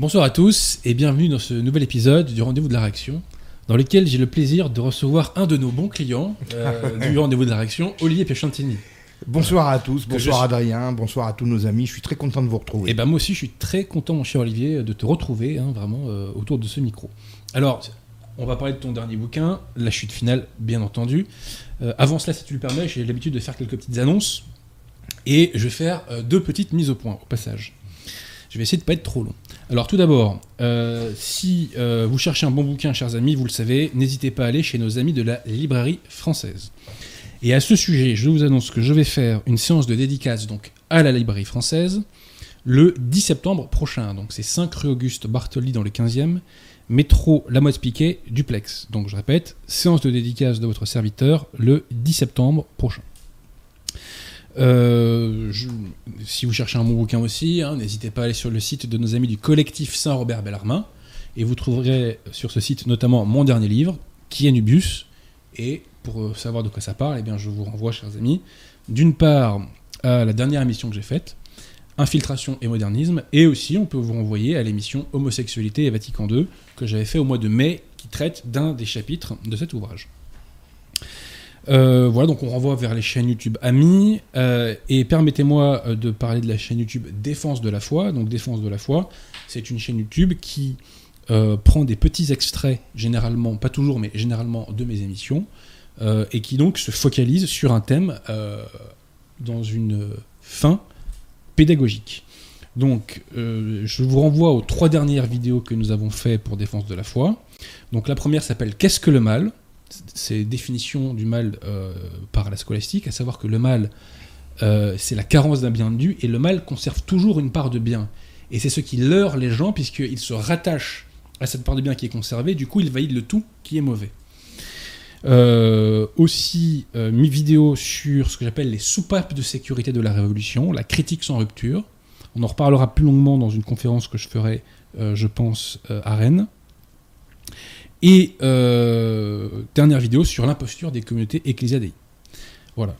Bonsoir à tous et bienvenue dans ce nouvel épisode du Rendez-vous de la Réaction, dans lequel j'ai le plaisir de recevoir un de nos bons clients euh, du Rendez-vous de la Réaction, Olivier Piachantini. Bonsoir à tous, je bonsoir Adrien, bonsoir à tous nos amis, je suis très content de vous retrouver. Et ben moi aussi je suis très content mon cher Olivier de te retrouver hein, vraiment euh, autour de ce micro. Alors, on va parler de ton dernier bouquin, La chute finale, bien entendu. Euh, avant cela, si tu le permets, j'ai l'habitude de faire quelques petites annonces et je vais faire euh, deux petites mises au point au passage. Je vais essayer de pas être trop long. Alors tout d'abord, euh, si euh, vous cherchez un bon bouquin, chers amis, vous le savez, n'hésitez pas à aller chez nos amis de la librairie française. Et à ce sujet, je vous annonce que je vais faire une séance de dédicace donc à la librairie française le 10 septembre prochain. Donc c'est 5 rue Auguste Bartoli dans le 15e, métro La Motte Piquet, duplex. Donc je répète, séance de dédicace de votre serviteur le 10 septembre prochain. Euh, si vous cherchez un bon bouquin aussi, hein, n'hésitez pas à aller sur le site de nos amis du collectif Saint-Robert Bellarmin et vous trouverez sur ce site notamment mon dernier livre, qui est Nubius. Et pour euh, savoir de quoi ça parle, eh bien, je vous renvoie, chers amis, d'une part à la dernière émission que j'ai faite, Infiltration et modernisme, et aussi on peut vous renvoyer à l'émission Homosexualité et Vatican II que j'avais fait au mois de mai, qui traite d'un des chapitres de cet ouvrage. Euh, voilà, donc on renvoie vers les chaînes YouTube amis, euh, et permettez-moi euh, de parler de la chaîne YouTube Défense de la foi. Donc Défense de la foi, c'est une chaîne YouTube qui prend des petits extraits, généralement, pas toujours, mais généralement de mes émissions, et qui donc se focalise sur un thème dans une fin pédagogique. Donc, je vous renvoie aux trois dernières vidéos que nous avons fait pour Défense de la foi. Donc, la première s'appelle Qu'est-ce que le mal? C'est définition du mal euh, par la scolastique, à savoir que le mal, euh, c'est la carence d'un bien dû, et le mal conserve toujours une part de bien. Et c'est ce qui leurre les gens, puisqu'ils se rattachent à cette part de bien qui est conservée, du coup, ils valident le tout qui est mauvais. Euh, aussi, euh, mis vidéo sur ce que j'appelle les soupapes de sécurité de la Révolution, la critique sans rupture. On en reparlera plus longuement dans une conférence que je ferai, je pense, à Rennes. Et euh, dernière vidéo sur l'imposture des communautés ecclésiadei. Voilà.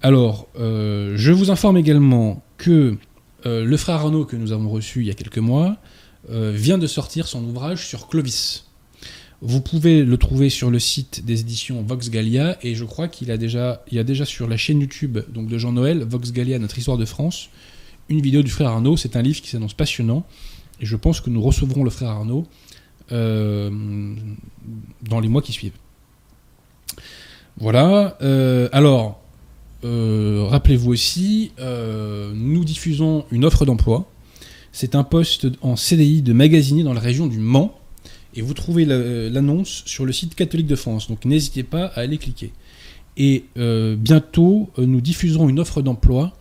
Alors, euh, je vous informe également que euh, le frère Arnaud, que nous avons reçu il y a quelques mois, vient de sortir son ouvrage sur Clovis. Vous pouvez le trouver sur le site des éditions Vox Gallia et je crois qu'il a déjà, il y a déjà sur la chaîne YouTube donc de Jean Noël, Vox Gallia, notre histoire de France, une vidéo du frère Arnaud. C'est un livre qui s'annonce passionnant et je pense que nous recevrons le frère Arnaud dans les mois qui suivent. Voilà. euh, alors, euh, rappelez-vous aussi, euh, nous diffusons une offre d'emploi. C'est un poste en CDI de magasinier dans la région du Mans. Et vous trouvez la- l'annonce sur le site catholique de France. Donc n'hésitez pas à aller cliquer. Et euh, bientôt, euh, nous diffuserons une offre d'emploi.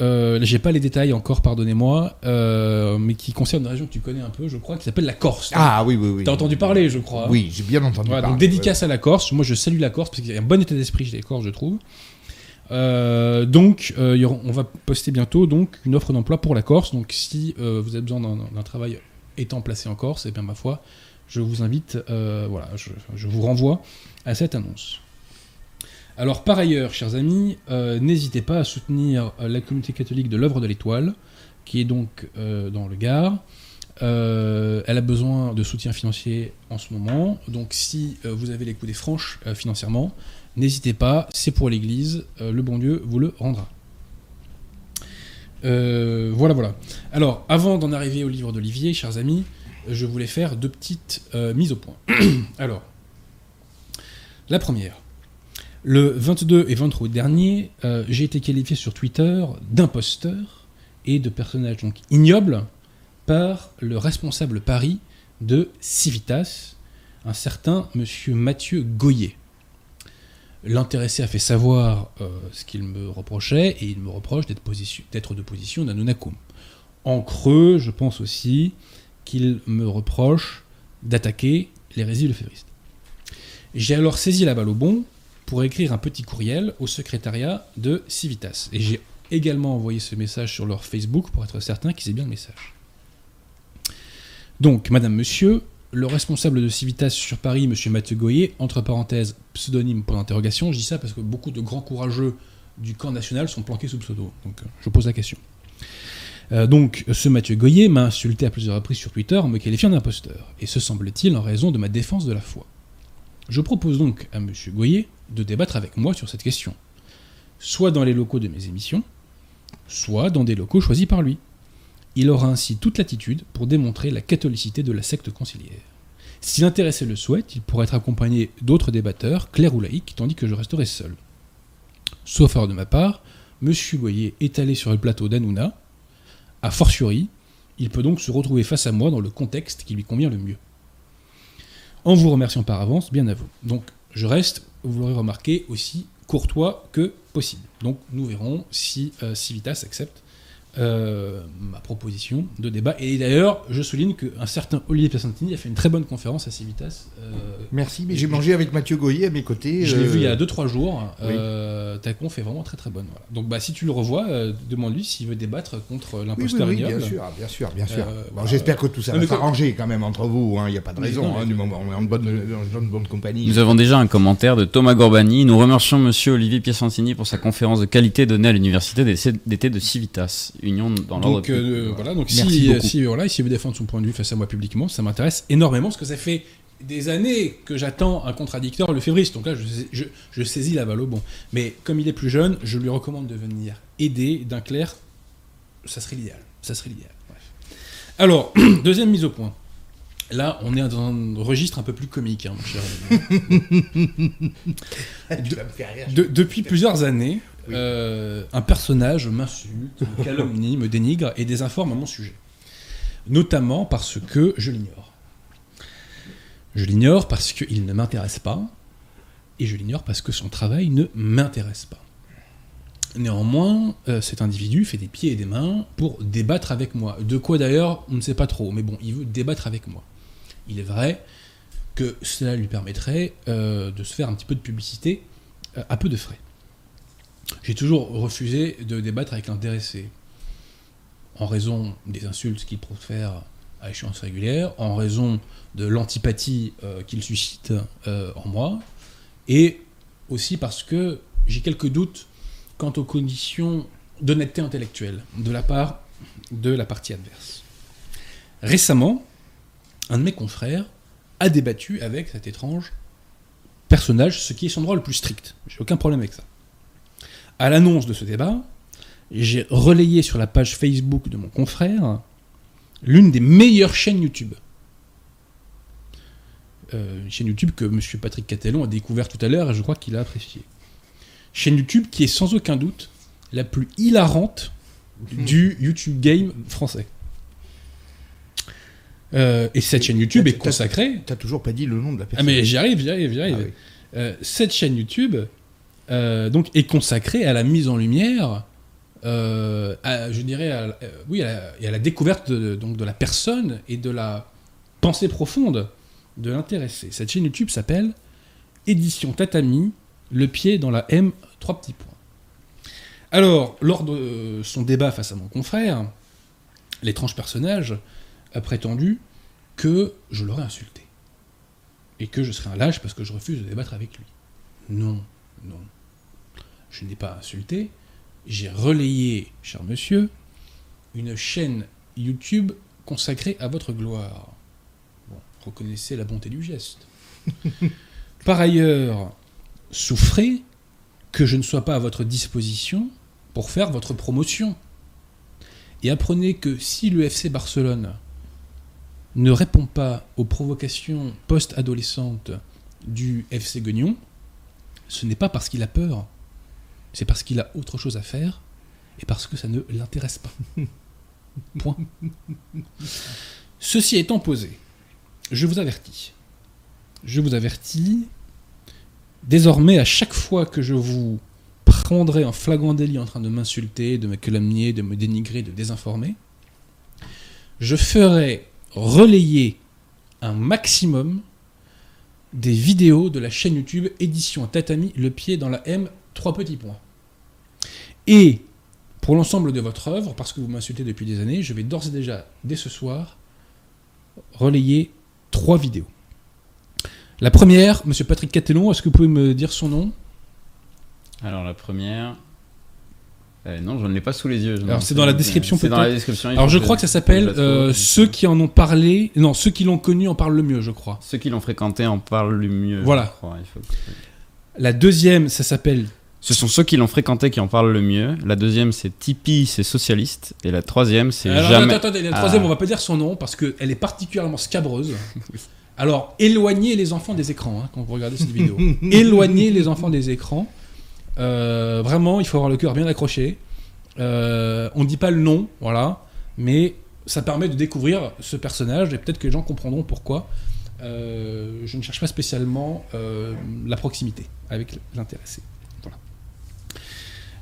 Euh, j'ai pas les détails encore, pardonnez-moi, euh, mais qui concerne une région que tu connais un peu, je crois, qui s'appelle la Corse. Ah oui, oui, oui. T'as entendu parler, je crois. Oui, j'ai bien entendu Voilà, parler. donc dédicace à la Corse. Moi, je salue la Corse parce qu'il y a un bon état d'esprit chez les Corses, je trouve. Euh, donc, euh, on va poster bientôt donc une offre d'emploi pour la Corse. Donc, si vous avez besoin d'un travail étant placé en Corse, et bien ma foi, je vous invite, voilà, je, je vous renvoie à cette annonce. Alors, par ailleurs, chers amis, euh, n'hésitez pas à soutenir euh, la communauté catholique de l'œuvre de l'Étoile, qui est donc euh, dans le Gard. Elle a besoin de soutien financier en ce moment. Donc si vous avez les coudées franches financièrement, n'hésitez pas, c'est pour l'Église, le bon Dieu vous le rendra. Voilà, voilà. Alors, avant d'en arriver au livre d'Olivier, chers amis, je voulais faire deux petites mises au point. Alors, la première. Le 22 et 23 août dernier, j'ai été qualifié sur Twitter d'imposteur et de personnage ignoble par le responsable Paris de Civitas, un certain monsieur Mathieu Goyer. L'intéressé a fait savoir euh, ce qu'il me reprochait et il me reproche d'être de position d'Anunacum. En creux, je pense aussi qu'il me reproche d'attaquer l'hérésie lefévriste. J'ai alors saisi la balle au bon pour écrire un petit courriel au secrétariat de Civitas. Et j'ai également envoyé ce message sur leur Facebook pour être certain qu'ils aient bien le message. Donc, Madame, Monsieur, le responsable de Civitas sur Paris, Monsieur Mathieu Goyer, entre parenthèses, pseudonyme pour l'interrogation, je dis ça parce que beaucoup de grands courageux du camp national sont planqués sous pseudo. Donc, euh, je pose la question. Euh, donc, ce Mathieu Goyer m'a insulté à plusieurs reprises sur Twitter en me qualifiant d'imposteur, et ce semble-t-il en raison de ma défense de la foi. Je propose donc à M. Goyer de débattre avec moi sur cette question, soit dans les locaux de mes émissions, soit dans des locaux choisis par lui. Il aura ainsi toute latitude pour démontrer la catholicité de la secte conciliaire. Si l'intéressé le souhaite, il pourra être accompagné d'autres débatteurs, clairs ou laïcs, tandis que je resterai seul. Sauf erreur de ma part, M. Goyer est allé sur le plateau d'Anouna. A fortiori, il peut donc se retrouver face à moi dans le contexte qui lui convient le mieux. En vous remerciant par avance, bien à vous. Donc, je reste, vous l'aurez remarqué, aussi courtois que possible. Donc, nous verrons si euh, Civitas accepte euh, ma proposition de débat. Et d'ailleurs, je souligne qu'un certain Olivier Piacentini a fait une très bonne conférence à Civitas. euh, Merci, mais j'ai mangé avec Mathieu Goyer à mes côtés. je l'ai euh, vu il y a 2-3 jours. oui. Euh, ta conf est vraiment très très bonne. voilà. Donc bah, si tu le revois, euh, demande-lui s'il veut débattre contre Oui, oui, l'imposteur oui, ignoble. bien sûr, bien sûr, bien sûr. Euh, Bon, voilà. J'espère que tout ça va s'arranger quand même entre vous. hein, Il n'y a pas de raison. non, hein, du moment où on est en bonne, dans une bonne compagnie. Nous avons déjà un commentaire de Thomas Gorbani. Nous remercions Monsieur Olivier Piacentini pour sa conférence de qualité donnée à l'université d'été de Civitas, Union dans l'ordre. Donc euh, voilà, donc Merci si, beaucoup. si, voilà, s'il veut défendre son point de vue face à moi publiquement, ça m'intéresse énormément parce que ça fait des années que j'attends un contradicteur le févriste. Donc là, je, sais- je, je saisis la balle au bon. Mais comme il est plus jeune, je lui recommande de venir aider d'un clerc. Ça serait l'idéal. Ça serait l'idéal. Bref. Alors, deuxième mise au point. Là, on est dans un registre un peu plus comique, hein, mon cher. De- depuis plusieurs années, Oui. euh, un personnage m'insulte, me calomnie, me dénigre et désinforme à mon sujet. Notamment parce que je l'ignore. Je l'ignore parce qu'il ne m'intéresse pas, et je l'ignore parce que son travail ne m'intéresse pas. Néanmoins, euh, cet individu fait des pieds et des mains pour débattre avec moi. De quoi d'ailleurs, on ne sait pas trop, mais bon, il veut débattre avec moi. Il est vrai que cela lui permettrait euh, de se faire un petit peu de publicité euh, à peu de frais. J'ai toujours refusé de débattre avec l'intéressé, en raison des insultes qu'il profère à échéance régulière, en raison de l'antipathie euh, qu'il suscite euh, en moi, et aussi parce que j'ai quelques doutes quant aux conditions d'honnêteté intellectuelle de la part de la partie adverse. Récemment, un de mes confrères a débattu avec cet étrange personnage, ce qui est son droit le plus strict. J'ai aucun problème avec ça. À l'annonce de ce débat, j'ai relayé sur la page Facebook de mon confrère l'une des meilleures chaînes YouTube. Euh, une chaîne YouTube que M. Patrick Catellon a découvert tout à l'heure et je crois qu'il a apprécié. Chaîne YouTube qui est sans aucun doute la plus hilarante du YouTube game français. Euh, et cette chaîne YouTube est consacrée. T'as toujours pas dit le nom de la Ah personne. mais j'y arrive, j'y arrive, j'y arrive. Ah oui. Euh, cette chaîne YouTube euh, donc est consacrée à la mise en lumière, euh, à- je dirais, à, euh, oui, à la, et à la découverte donc de la personne et de la pensée profonde de l'intéressé. Cette chaîne YouTube s'appelle Édition Tatami, le pied dans la M, trois petits points. Alors, lors de son débat face à mon confrère, l'étrange personnage a prétendu que je l'aurais insulté et que je serais un lâche parce que je refuse de débattre avec lui. Non, non. Je n'ai pas insulté. J'ai relayé, cher monsieur, une chaîne YouTube consacrée à votre gloire. Bon, reconnaissez la bonté du geste. Par ailleurs, souffrez que je ne sois pas à votre disposition pour faire votre promotion. Et apprenez que si le FC Barcelone ne répond pas aux provocations post-adolescentes du FC Guignon, ce n'est pas parce qu'il a peur, c'est parce qu'il a autre chose à faire et parce que ça ne l'intéresse pas. Point. Ceci étant posé, je vous avertis. Je vous avertis. Désormais, à chaque fois que je vous prendrai en flagrant délit en train de m'insulter, de me calomnier, de me dénigrer, de désinformer, je ferai relayer un maximum des vidéos de la chaîne YouTube édition Tatami, le pied dans la M, trois petits points. Et pour l'ensemble de votre œuvre, parce que vous m'insultez depuis des années, je vais d'ores et déjà, dès ce soir, relayer trois vidéos. La première, Monsieur Patrick Catellon, est-ce que vous pouvez me dire son nom? Alors la première. Eh, non, je ne l'ai pas sous les yeux. Alors, c'est dans la description, C'est dans peut-être la description. Alors je crois que ça s'appelle euh, Ceux qui en ont parlé. Non, ceux qui l'ont connu en parlent le mieux, je crois. Ceux qui l'ont fréquenté en parlent le mieux. Voilà. crois, il faut- La deuxième, ça s'appelle. Ce sont ceux qui l'ont fréquenté qui en parlent le mieux. La deuxième, c'est Tipeee, c'est socialiste. Et la troisième, c'est jamais. attends, attendez, la troisième, Ah. on va pas dire son nom parce qu'elle est particulièrement scabreuse. Alors, éloignez les enfants des écrans hein, quand vous regardez cette vidéo. éloignez les enfants des écrans. Euh, vraiment, il faut avoir le cœur bien accroché. Euh, on dit pas le nom, voilà, mais ça permet de découvrir ce personnage et peut-être que les gens comprendront pourquoi. Euh, je ne cherche pas spécialement la proximité avec l'intéressé.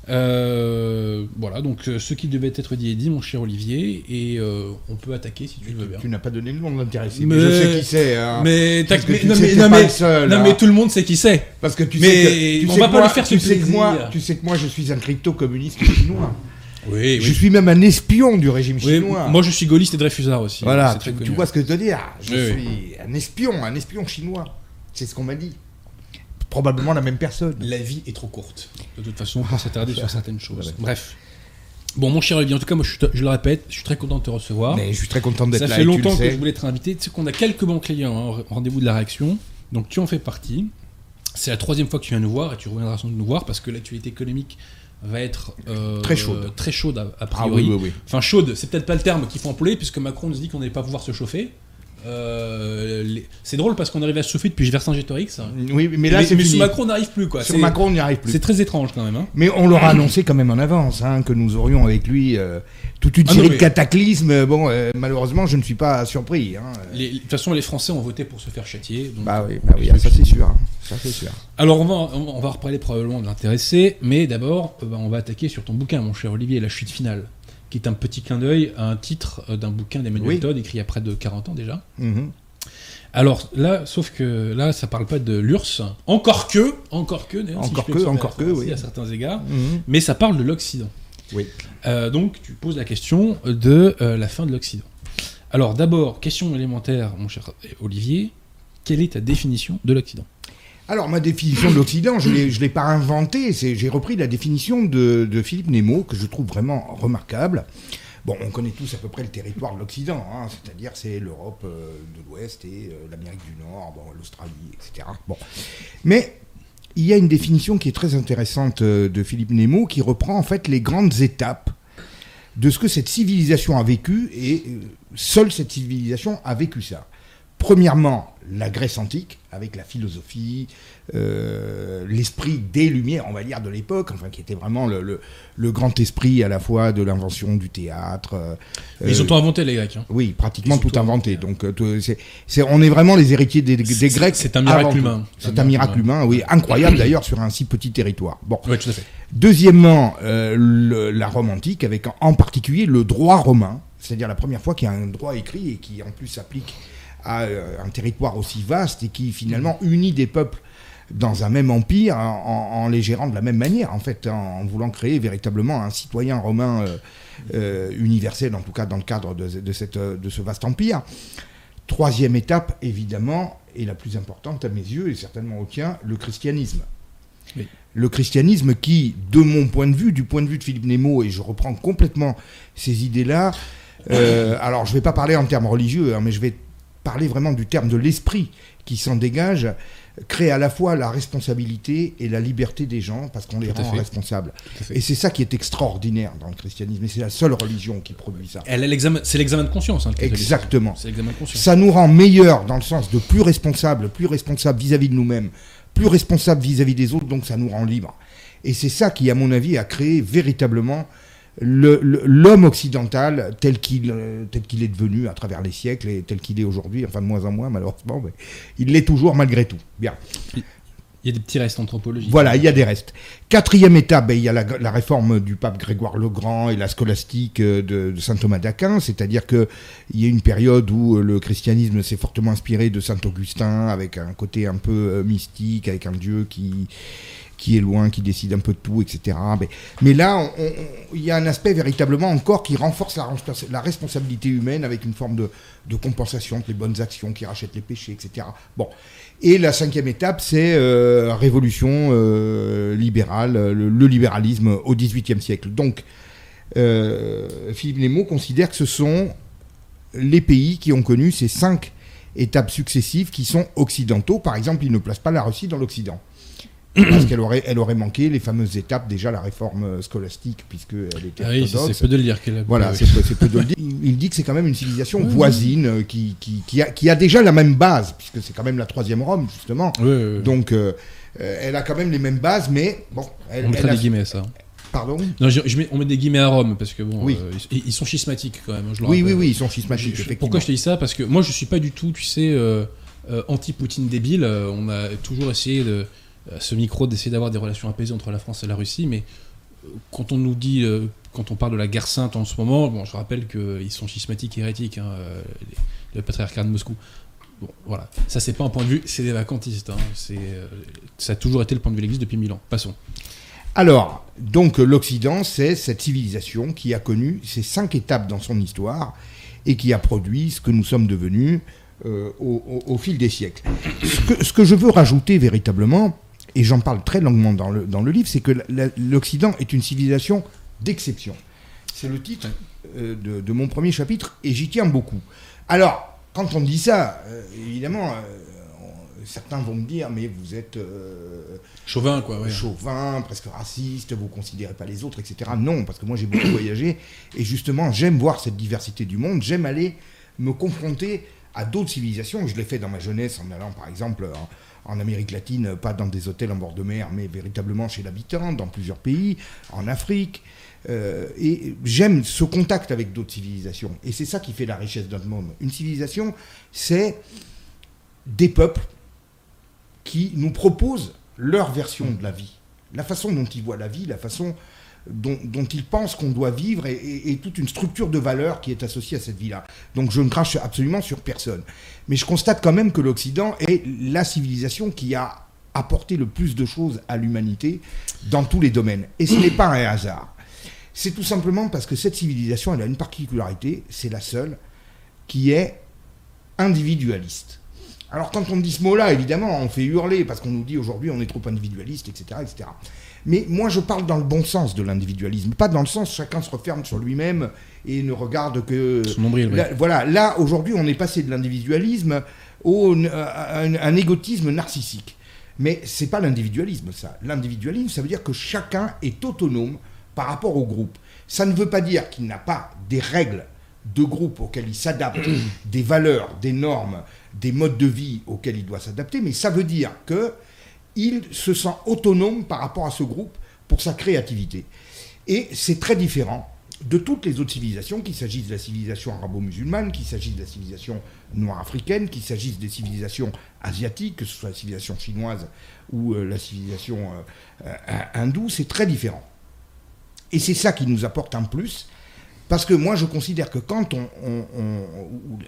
Voilà. Euh, voilà, donc euh, ce qui devait être dit est dit, mon cher Olivier, et euh, on peut attaquer si tu le veux bien. Tu n'as pas donné le nom de l'intéressé. Mais- Mais... je sais qui c'est. hein. Mais, Parce tac, que mais, tu non, sais mais, que non, t'es pas mais- le seul, non, hein. mais tout le monde sait qui c'est. Parce que tu Mais sais que, tu on sais va que pas moi, lui faire tu ce sais que moi, tu sais que moi, je suis un crypto-communiste chinois. Oui, Je suis même un espion du régime chinois. moi je suis gaulliste et Dreyfusard aussi. voilà, tu, tu vois ce que je veux dire. Je suis un espion, un espion chinois. C'est ce qu'on m'a dit. Probablement la même personne. La vie est trop courte. De toute façon, pour s'attarder sur certaines choses. Bref. Bon, mon cher Olivier, en tout cas, moi je, le répète, je suis très content de te recevoir. Mais je suis très content d'être Ça là. fait tu le longtemps que je voulais être invité. Tu sais qu'on a quelques bons clients hein, au rendez-vous de la réaction. Donc tu en fais partie. C'est la troisième fois que tu viens nous voir et tu reviendras sans doute nous voir parce que l'actualité économique va être euh, Très chaude. très chaude à, a Ah oui, oui, oui. Enfin chaude, c'est peut-être pas le terme qu'il faut employer puisque Macron nous dit qu'on n'allait pas pouvoir se chauffer. Euh, les- C'est drôle parce qu'on arrive à se chauffer depuis Vercingétorix. Oui, mais là, c'est mais sous. Macron on n'arrive plus quoi. Sur Macron, on n'y arrive plus. C'est très étrange quand même. hein. Mais on leur a annoncé quand même en avance hein, que nous aurions avec lui euh, toute une Ah non, série mais- de cataclysmes. Bon, euh, malheureusement, je ne suis pas surpris. hein. Les- De toute façon, les Français ont voté pour se faire châtier. donc- Bah oui, bah oui, ça c'est sûr. hein. Ça sûr. Alors on va, on va reparler probablement de l'intéressé, mais d'abord bah, on va attaquer sur ton bouquin, mon cher Olivier, La chute finale, qui est un petit clin d'œil à un titre euh, d'un bouquin d'Emmanuel Oui. Todd, écrit il y a près de 40 ans déjà. Mhm. Alors là, sauf que là, ça parle pas de l'URSS, encore que, encore que, Encore que, encore que, oui. à certains égards, Mhm. mais ça parle de l'Occident. Oui. Euh, donc tu poses la question de euh, la fin de l'Occident. Alors d'abord, question élémentaire, mon cher Olivier, quelle est ta définition de l'Occident? Alors, ma définition de l'Occident, je ne l'ai pas inventée. J'ai repris la définition de, Philippe Nemo, que je trouve vraiment remarquable. Bon, on connaît tous à peu près le territoire de l'Occident, hein, c'est-à-dire c'est l'Europe euh, de l'Ouest et euh, l'Amérique du Nord, l'Australie, etc. Bon. Mais il y a une définition qui est très intéressante euh, de Philippe Nemo, qui reprend en fait les grandes étapes de ce que cette civilisation a vécu, et seule cette civilisation a vécu ça. Premièrement, la Grèce antique, avec la philosophie, euh, l'esprit des Lumières, on va dire, de l'époque, enfin, qui était vraiment le, le- le grand esprit à la fois de l'invention du théâtre. euh, Mais Ils ont tout inventé les Grecs. hein. oui, pratiquement tout inventé. Donc, euh, on est vraiment les héritiers des, Grecs. c'est un miracle humain. C'est un miracle humain, oui, incroyable d'ailleurs sur un si petit territoire. Bon. Ouais, tout à fait. Deuxièmement, euh, le- la Rome antique, avec en- en particulier le droit romain, c'est-à-dire la première fois qu'il y a un droit écrit et qui en plus s'applique à euh, un territoire aussi vaste et qui finalement unit des peuples dans un même empire en, en- les gérant de la même manière, en fait, en, en voulant créer véritablement un citoyen romain euh, euh, universel, en tout cas dans le cadre de, de cette, de ce vaste empire. Troisième étape, évidemment, et la plus importante à mes yeux, et certainement au tien, le christianisme. Oui. Le christianisme qui, de mon point de vue, du point de vue de Philippe Nemo, et je reprends complètement ces idées-là, euh, alors je ne vais pas parler en termes religieux, hein, mais je vais parler vraiment du terme de l'esprit qui s'en dégage, crée à la fois la responsabilité et la liberté des gens, parce qu'on les rend fait. responsables. Et c'est ça qui est extraordinaire dans le christianisme, et c'est la seule religion qui produit ça. Elle C'est l'examen de conscience. hein. Exactement. De conscience. Ça nous rend meilleurs dans le sens de plus responsables, plus responsables vis-à-vis de nous-mêmes, plus responsables vis-à-vis des autres, donc ça nous rend libres. Et c'est ça qui, à mon avis, a créé véritablement le- le- l'homme occidental tel qu'il euh, tel qu'il est devenu à travers les siècles et tel qu'il est aujourd'hui, enfin de moins en moins malheureusement, mais il l'est toujours malgré tout. Bien. Il y a des petits restes anthropologiques. Voilà, il y a des restes. Quatrième étape, ben, il y a la, la réforme du pape Grégoire le Grand et la scolastique euh, de, de saint Thomas d'Aquin, c'est-à-dire qu'il y a une période où euh, le christianisme s'est fortement inspiré de saint Augustin, avec un côté un peu mystique, avec un Dieu qui, qui est loin, qui décide un peu de tout, etc. Mais, là, il y a un aspect véritablement encore qui renforce la, respons- la responsabilité humaine avec une forme de, compensation, les bonnes actions, qui rachètent les péchés, etc. Bon. Et la cinquième étape, c'est euh, révolution euh, libérale, le, le libéralisme au XVIIIe siècle. Donc, euh, Philippe Nemo considère que ce sont les pays qui ont connu ces cinq étapes successives qui sont occidentaux. Par exemple, il ne place pas la Russie dans l'Occident. Parce qu'elle aurait, elle aurait manqué les fameuses étapes, déjà la réforme scolastique, puisqu'elle était Ah oui, c'est- peu de le dire qu'elle a. Voilà, c'est peu, de le dire. Il dit que c'est quand même une civilisation Oui, voisine euh, qui, qui, qui, a, qui a déjà la même base, puisque c'est quand même la troisième Rome, justement. Oui, oui, oui. Donc, euh, euh, elle a quand même les mêmes bases, mais bon, elle, on elle a- des guillemets à ça. Pardon? Non, je, je mets- on met des guillemets à Rome parce que bon, Oui. euh, ils, ils sont schismatiques quand même. hein, je Oui, oui, oui, ils sont schismatiques, je- pourquoi je te dis ça? Parce que moi, je suis pas du tout, tu sais, euh, euh, anti-Poutine débile. Euh, on a toujours essayé de, ce micro d'essayer d'avoir des relations apaisées entre la France et la Russie, mais euh, quand on nous dit, euh, quand on parle de la guerre sainte en ce moment, bon, je rappelle qu'ils sont schismatiques et hérétiques, hein, euh, le patriarcat de Moscou. Bon, voilà. Ça, c'est pas un point de vue, c'est des vacantistes. hein. C'est, euh, ça a toujours été le point de vue de l'Église depuis mille ans. Passons. Alors, donc l'Occident, c'est cette civilisation qui a connu ces cinq étapes dans son histoire et qui a produit ce que nous sommes devenus euh, au, fil des siècles. Ce que je veux rajouter véritablement, et j'en parle très longuement dans le, dans le livre, c'est que l'Occident est une civilisation d'exception. C'est le titre euh, de, de mon premier chapitre et j'y tiens beaucoup. Alors, quand on dit ça, euh, évidemment, euh, on- certains vont me dire, mais vous êtes... Chauvin, quoi. ouais. chauvin, presque raciste, vous considérez pas les autres, etc. Non, parce que moi j'ai beaucoup voyagé et justement j'aime voir cette diversité du monde, j'aime aller me confronter à d'autres civilisations. Je l'ai fait dans ma jeunesse en allant par exemple en, en Amérique latine, pas dans des hôtels en bord de mer, mais véritablement chez l'habitant, dans plusieurs pays, en Afrique. Euh, et j'aime ce contact avec d'autres civilisations. Et c'est ça qui fait la richesse d'un monde. Une civilisation, c'est des peuples qui nous proposent leur version de la vie, la façon dont ils voient la vie, la façon dont, ils pensent qu'on doit vivre et, toute une structure de valeurs qui est associée à cette vie-là. Donc je ne crache absolument sur personne. Mais je constate quand même que l'Occident est la civilisation qui a apporté le plus de choses à l'humanité dans tous les domaines. Et ce n'est pas un hasard. C'est tout simplement parce que cette civilisation, elle a une particularité, c'est la seule, qui est individualiste. Alors quand on dit ce mot-là, évidemment, on fait hurler parce qu'on nous dit aujourd'hui on est trop individualiste, etc., etc. Mais moi je parle dans le bon sens de l'individualisme, pas dans le sens chacun se referme sur lui-même et ne regarde que... Son nombril, oui. Là, voilà, là aujourd'hui on est passé de l'individualisme au, à un, un égotisme narcissique. Mais c'est pas l'individualisme ça. L'individualisme ça veut dire que chacun est autonome par rapport au groupe. Ça ne veut pas dire qu'il n'a pas des règles de groupe auxquelles il s'adapte, des valeurs, des normes, des modes de vie auxquels il doit s'adapter, mais ça veut dire que il se sent autonome par rapport à ce groupe pour sa créativité. Et c'est très différent de toutes les autres civilisations, qu'il s'agisse de la civilisation arabo-musulmane, qu'il s'agisse de la civilisation noire africaine, qu'il s'agisse des civilisations asiatiques, que ce soit la civilisation chinoise ou euh, la civilisation euh, euh, hindoue, c'est très différent. Et c'est ça qui nous apporte un plus, parce que moi je considère que quand on,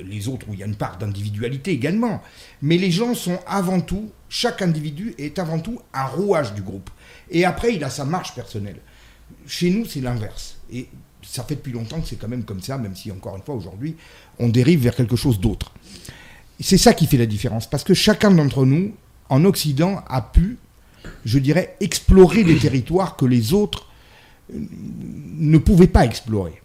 les autres où il y a une part d'individualité également, mais les gens sont avant tout, chaque individu est avant tout un rouage du groupe. Et après il a sa marche personnelle. Chez nous c'est l'inverse. Et ça fait depuis longtemps que c'est quand même comme ça, même si encore une fois aujourd'hui on dérive vers quelque chose d'autre. C'est ça qui fait la différence, parce que chacun d'entre nous, en Occident, a pu, je dirais, explorer des territoires que les autres euh, ne pouvaient pas explorer.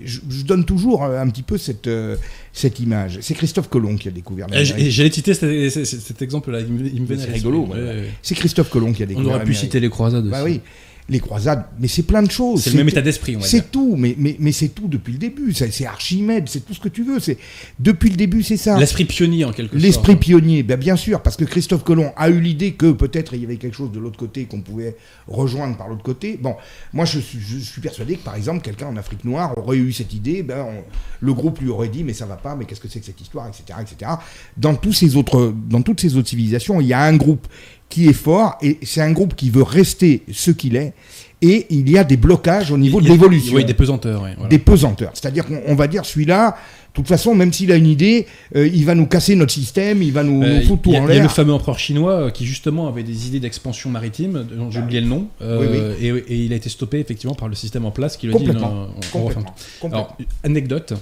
Je, je donne toujours euh, un petit peu cette, euh, cette image. C'est Christophe Colomb qui a découvert j- l'Amérique. J'allais citer cet, cet- cet exemple-là, il me, venait C'est rigolo, ouais, Ouais. C'est Christophe Colomb qui a On découvert aurait pu l'Amérique. citer les croisades aussi. Bah oui, les croisades, mais c'est plein de choses. C'est le même état d'esprit, on va dire. C'est tout, mais, mais, mais c'est tout depuis le début. C'est Archimède, c'est tout ce que tu veux. C'est Depuis le début, c'est ça. L'esprit pionnier en quelque sorte. L'esprit pionnier, ben bien sûr, parce que Christophe Colomb a eu l'idée que peut-être il y avait quelque chose de l'autre côté qu'on pouvait rejoindre par l'autre côté. Bon, moi je suis, je suis persuadé que par exemple quelqu'un en Afrique noire aurait eu cette idée, ben, on- le groupe lui aurait dit mais ça va pas, mais qu'est-ce que c'est que cette histoire, etc., etc. Dans tous ces autres, dans toutes ces autres civilisations, il y a un groupe qui est fort et c'est un groupe qui veut rester ce qu'il est et il y a des blocages au niveau de Il l'évolution Oui, des pesanteurs. voilà. des pesanteurs. C'est-à-dire qu'on on va dire celui-là, toute façon, même s'il a une idée, euh, il va nous casser notre système, il va nous, Euh, nous foutre tout a- en il y a le l'air. fameux empereur chinois euh, qui justement avait des idées d'expansion maritime, dont j'ai oublié le nom, Et, et il a été stoppé effectivement par le système en place qui lui a dit non, on- on tout. Alors, anecdote,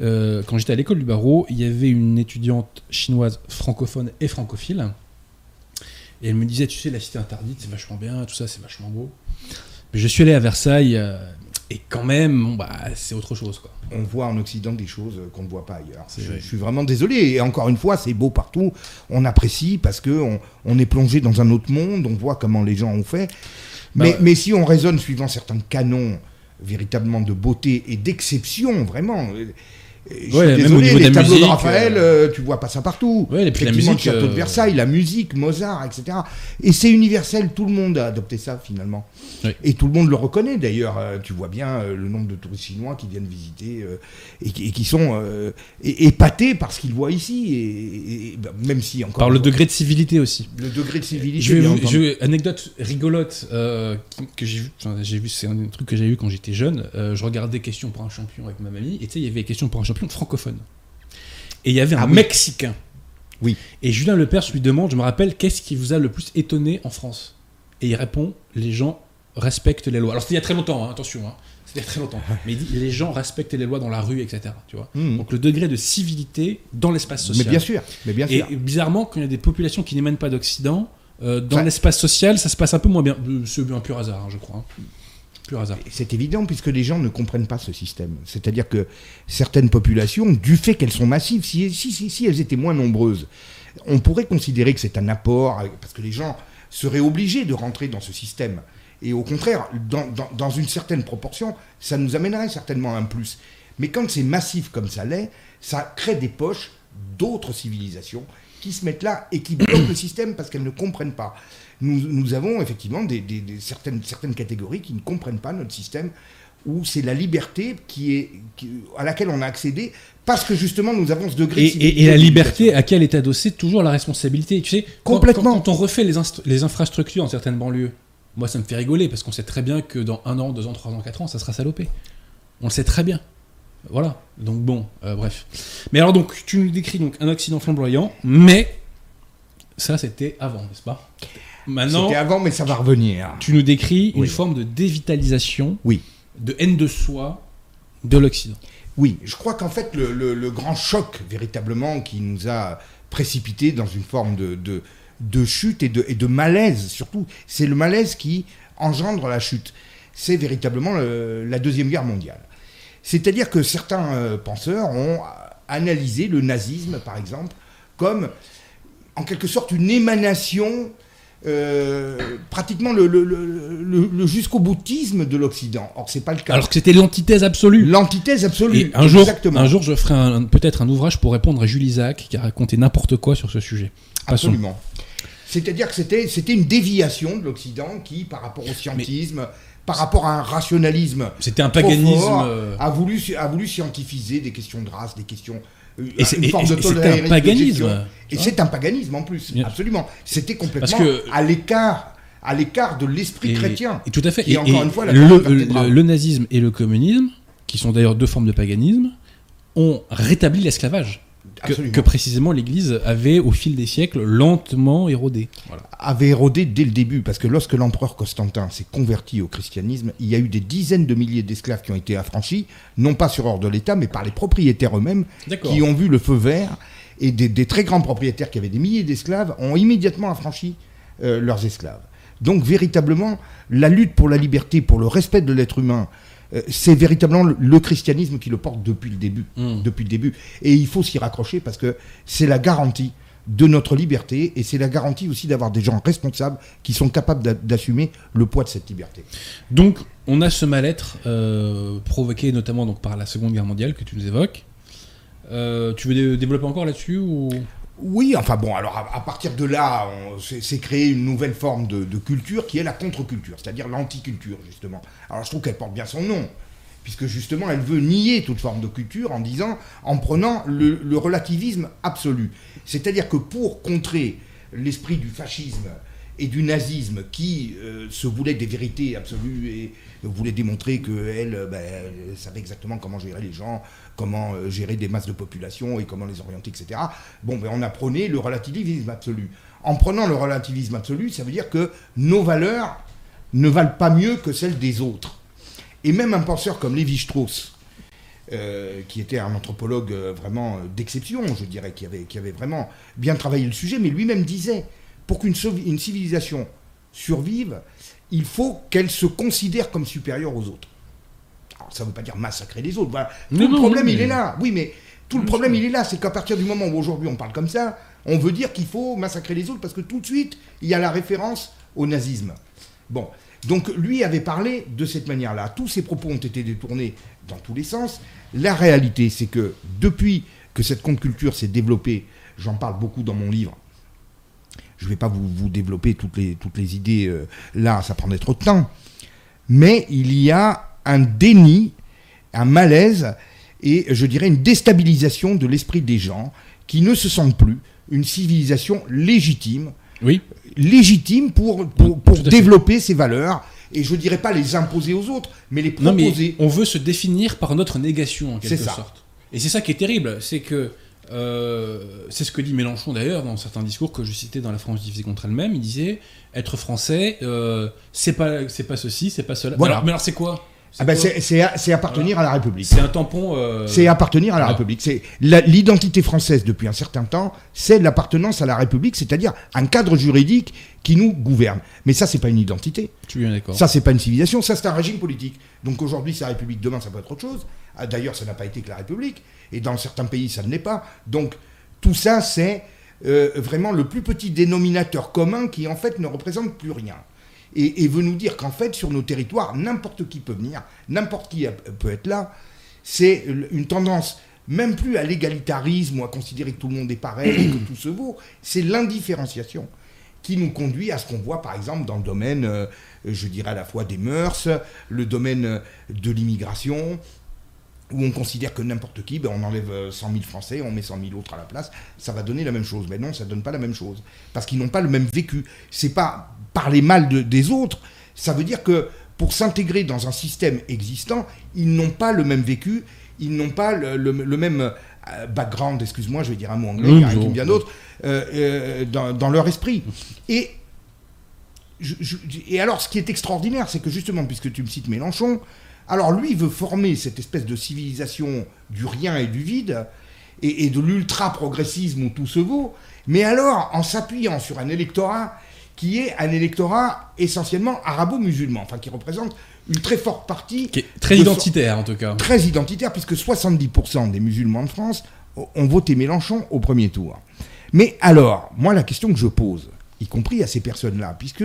quand j'étais à l'école du barreau, il y avait une étudiante chinoise francophone et francophile. Et elle me disait, tu sais, la cité interdite, c'est vachement bien, tout ça, c'est vachement beau. Mais je suis allé à Versailles, euh, et quand même, bon, bah, c'est autre chose, quoi. on voit en Occident des choses qu'on ne voit pas ailleurs. Je, suis vraiment désolé. Et encore une fois, c'est beau partout. On apprécie parce que on, est plongé dans un autre monde. On voit comment les gens ont fait. Bah mais si on raisonne suivant certains canons véritablement de beauté et d'exception, vraiment. Je suis Ouais, au désolé, les tableaux musique, de Raphaël, euh, euh, tu vois pas ça partout. Ouais, et puis la musique, le château de euh, Versailles, la musique, Mozart, etc. Et c'est universel, tout le monde a adopté ça finalement. Et tout le monde le reconnaît d'ailleurs. Euh, tu vois bien le nombre de touristes chinois qui viennent visiter et, qui, et qui sont épatés par ce qu'ils voient ici. Et, et- bah, même si encore Par le degré de civilité aussi. le degré de civilité. Je bien je anecdote rigolote euh, que j'ai vu, enfin, j'ai vu, c'est un truc que j'ai eu quand j'étais jeune. Euh, je regardais Questions pour un champion avec ma mamie, et tu sais, il y avait Questions pour un champion francophone. Et il y avait un Ah oui. Mexicain. Oui. Et Julien Lepers lui demande, je me rappelle, qu'est-ce qui vous a le plus étonné en France? Et il répond, les gens respectent les lois. Alors c'était il y a très longtemps, hein, attention, hein. c'était il y a très longtemps. Mais il dit, les gens respectent les lois dans la rue, etc. Tu vois Mmh. Donc le degré de civilité dans l'espace Mais social. bien sûr, mais bien Et sûr. bizarrement, quand il y a des populations qui n'émanent pas d'Occident, euh, dans Enfin- l'espace social, ça se passe un peu moins bien. Euh, C'est un pur hasard, hein, je crois. C'est évident puisque les gens ne comprennent pas ce système. C'est-à-dire que certaines populations, du fait qu'elles sont massives, si, elles étaient moins nombreuses, on pourrait considérer que c'est un apport, euh, parce que les gens seraient obligés de rentrer dans ce système. Et au contraire, dans une certaine proportion, ça nous amènerait certainement un plus. Mais quand c'est massif comme ça l'est, ça crée des poches d'autres civilisations qui se mettent là et qui bloquent le système parce qu'elles ne comprennent pas. Nous, nous avons effectivement des, des- des- certaines, certaines catégories qui ne comprennent pas notre système où c'est la liberté qui est, qui- à laquelle on a accédé parce que justement nous avons ce degré Et, de et- et la liberté, à quelle est adossée toujours la responsabilité Tu sais, Complètement. Quand, quand on refait les infrastructures dans certaines banlieues, moi ça me fait rigoler parce qu'on sait très bien que dans un an, deux ans, trois ans, quatre ans, ça sera salopé. On le sait très bien. Voilà. Donc bon, euh, bref. Mais alors donc, tu nous décris donc un accident flamboyant, mais ça c'était avant, n'est-ce pas? Maintenant, C'était avant, mais ça va revenir. tu nous décris une forme de dévitalisation, Oui. de haine de soi de l'Occident. Oui, je crois qu'en fait, le, le- le grand choc, véritablement, qui nous a précipité dans une forme de, de, de chute et de, et de malaise, surtout, c'est le malaise qui engendre la chute. C'est véritablement le- la Deuxième Guerre mondiale. C'est-à-dire que certains euh, penseurs ont analysé le nazisme, par exemple, comme, en quelque sorte, une émanation, euh, pratiquement le, le- le- le- le jusqu'au boutisme de l'Occident. Or, c'est pas le cas. Alors que c'était l'antithèse absolue. L'antithèse absolue. Et un jour, exactement. un jour, je ferai peut-être un ouvrage pour répondre à Julie Isaac qui a raconté n'importe quoi sur ce sujet. Passons. Absolument. C'est-à-dire que c'était, c'était une déviation de l'Occident qui, par rapport au scientisme, par rapport à un rationalisme, C'était un paganisme. fort, euh, a, voulu, a voulu scientifiser des questions de race, des questions. euh, Et c'est- un paganisme, Et c'est un paganisme en plus, Bien. absolument. C'était complètement que- à l'écart, à l'écart de l'esprit chrétien. Et tout à fait. Et, encore et une fois la le, le nazisme et le communisme, qui sont d'ailleurs deux formes de paganisme, ont rétabli l'esclavage. Que, précisément l'Église avait, au fil des siècles, lentement érodé. Voilà. avait érodé dès le début, parce que lorsque l'empereur Constantin s'est converti au christianisme, il y a eu des dizaines de milliers d'esclaves qui ont été affranchis, non pas sur ordre de l'État, mais par les propriétaires eux-mêmes, qui ont vu le feu vert, et des, des très grands propriétaires qui avaient des milliers d'esclaves ont immédiatement affranchi euh, leurs esclaves. Donc véritablement, la lutte pour la liberté, pour le respect de l'être humain, c'est véritablement le, le christianisme qui le porte depuis le début. Mm. Depuis le début. Et il faut s'y raccrocher parce que c'est la garantie de notre liberté et c'est la garantie aussi d'avoir des gens responsables qui sont capables d'a- d'assumer le poids de cette liberté. Donc, on a ce mal-être euh, provoqué notamment donc, par la Seconde Guerre mondiale que tu nous évoques. Euh, tu veux dé- développer encore là-dessus ou... Oui, enfin bon, alors à, partir de là, c'est créé une nouvelle forme de, culture qui est la contre-culture, c'est-à-dire l'anticulture, justement. Alors je trouve qu'elle porte bien son nom, puisque justement elle veut nier toute forme de culture en disant, en prenant le relativisme absolu. C'est-à-dire que pour contrer l'esprit du fascisme et du nazisme qui euh, se voulait des vérités absolues et voulait démontrer qu'elle euh, ben, savait exactement comment gérer les gens, comment euh, gérer des masses de population et comment les orienter, etc. Bon, ben, on apprenait le relativisme absolu. En prenant le relativisme absolu, ça veut dire que nos valeurs ne valent pas mieux que celles des autres. Et même un penseur comme Lévi-Strauss, qui était un anthropologue vraiment d'exception, je dirais, qui qui avait vraiment bien travaillé le sujet, mais lui-même disait, pour qu'une une civilisation survive, il faut qu'elle se considère comme supérieure aux autres. Alors, ça ne veut pas dire massacrer les autres. Voilà. Tout Non, le non, problème, mais- il est là. Oui, mais tout le problème, il est là. C'est qu'à partir du moment où aujourd'hui on parle comme ça, on veut dire qu'il faut massacrer les autres parce que tout de suite, il y a la référence au nazisme. Bon. Donc lui avait parlé de cette manière-là. Tous ses propos ont été détournés dans tous les sens. La réalité, c'est que depuis que cette contre-culture s'est développée, j'en parle beaucoup dans mon livre, je ne vais pas vous, vous développer toutes les, toutes les idées euh, là, ça prendrait trop de temps. Mais il y a un déni, un malaise et je dirais une déstabilisation de l'esprit des gens qui ne se sentent plus une civilisation légitime, Oui. légitime pour, développer ses valeurs et je dirais pas les imposer aux autres, mais les Non, mais proposer. on veut se définir par notre négation, en quelque C'est ça. sorte. Et c'est ça qui est terrible, c'est que. Euh, c'est ce que dit Mélenchon d'ailleurs dans certains discours que je citais dans La France divisée contre elle-même. Il disait être français, euh, c'est pas, c'est pas ceci, c'est pas cela. Voilà. Mais alors, c'est quoi? Ah ben, c'est c'est- c'est appartenir à la République. C'est un tampon. euh, C'est appartenir à la voilà. République. C'est l'identité française depuis un certain temps, c'est l'appartenance à la République, c'est-à-dire un cadre juridique qui nous gouverne. Mais ça, c'est pas une identité. Tu es d'accord. Ça, c'est pas une civilisation, ça, c'est un régime politique. Donc aujourd'hui, c'est la République, demain, ça peut être autre chose. Ah, D'ailleurs, ça n'a pas été que la République, et dans certains pays, ça ne l'est pas. Donc tout ça, c'est euh, vraiment le plus petit dénominateur commun qui, en fait, ne représente plus rien. Et, et veut nous dire qu'en fait, sur nos territoires, n'importe qui peut venir, n'importe qui peut être là. C'est une tendance même plus à l'égalitarisme ou à considérer que tout le monde est pareil, que tout se vaut. C'est l'indifférenciation qui nous conduit à ce qu'on voit par exemple dans le domaine, euh, je dirais à la fois des mœurs, le domaine euh, de l'immigration, où on considère que n'importe qui, ben, on enlève euh, 100 000 Français, on met 100 000 autres à la place, ça va donner la même chose. Mais non, ça ne donne pas la même chose. Parce qu'ils n'ont pas le même vécu. C'est pas parler mal de- des autres, ça veut dire que pour s'intégrer dans un système existant, ils n'ont pas le même vécu, ils n'ont pas le, le- le même euh, background, excuse-moi, je vais dire un mot anglais, Oui, me vient d'autre, euh, euh, dans, dans leur esprit. Et je- je- et alors, ce qui est extraordinaire, c'est que justement, puisque tu me cites Mélenchon, alors lui, il veut former cette espèce de civilisation du rien et du vide, et, et de l'ultra-progressisme où tout se vaut, mais alors en s'appuyant sur un électorat qui est un électorat essentiellement arabo-musulman, enfin qui représente une très forte partie Qui est très identitaire en tout cas. très identitaire, puisque 70% des musulmans de France ont voté Mélenchon au premier tour. Mais alors, moi, la question que je pose, y compris à ces personnes-là, puisque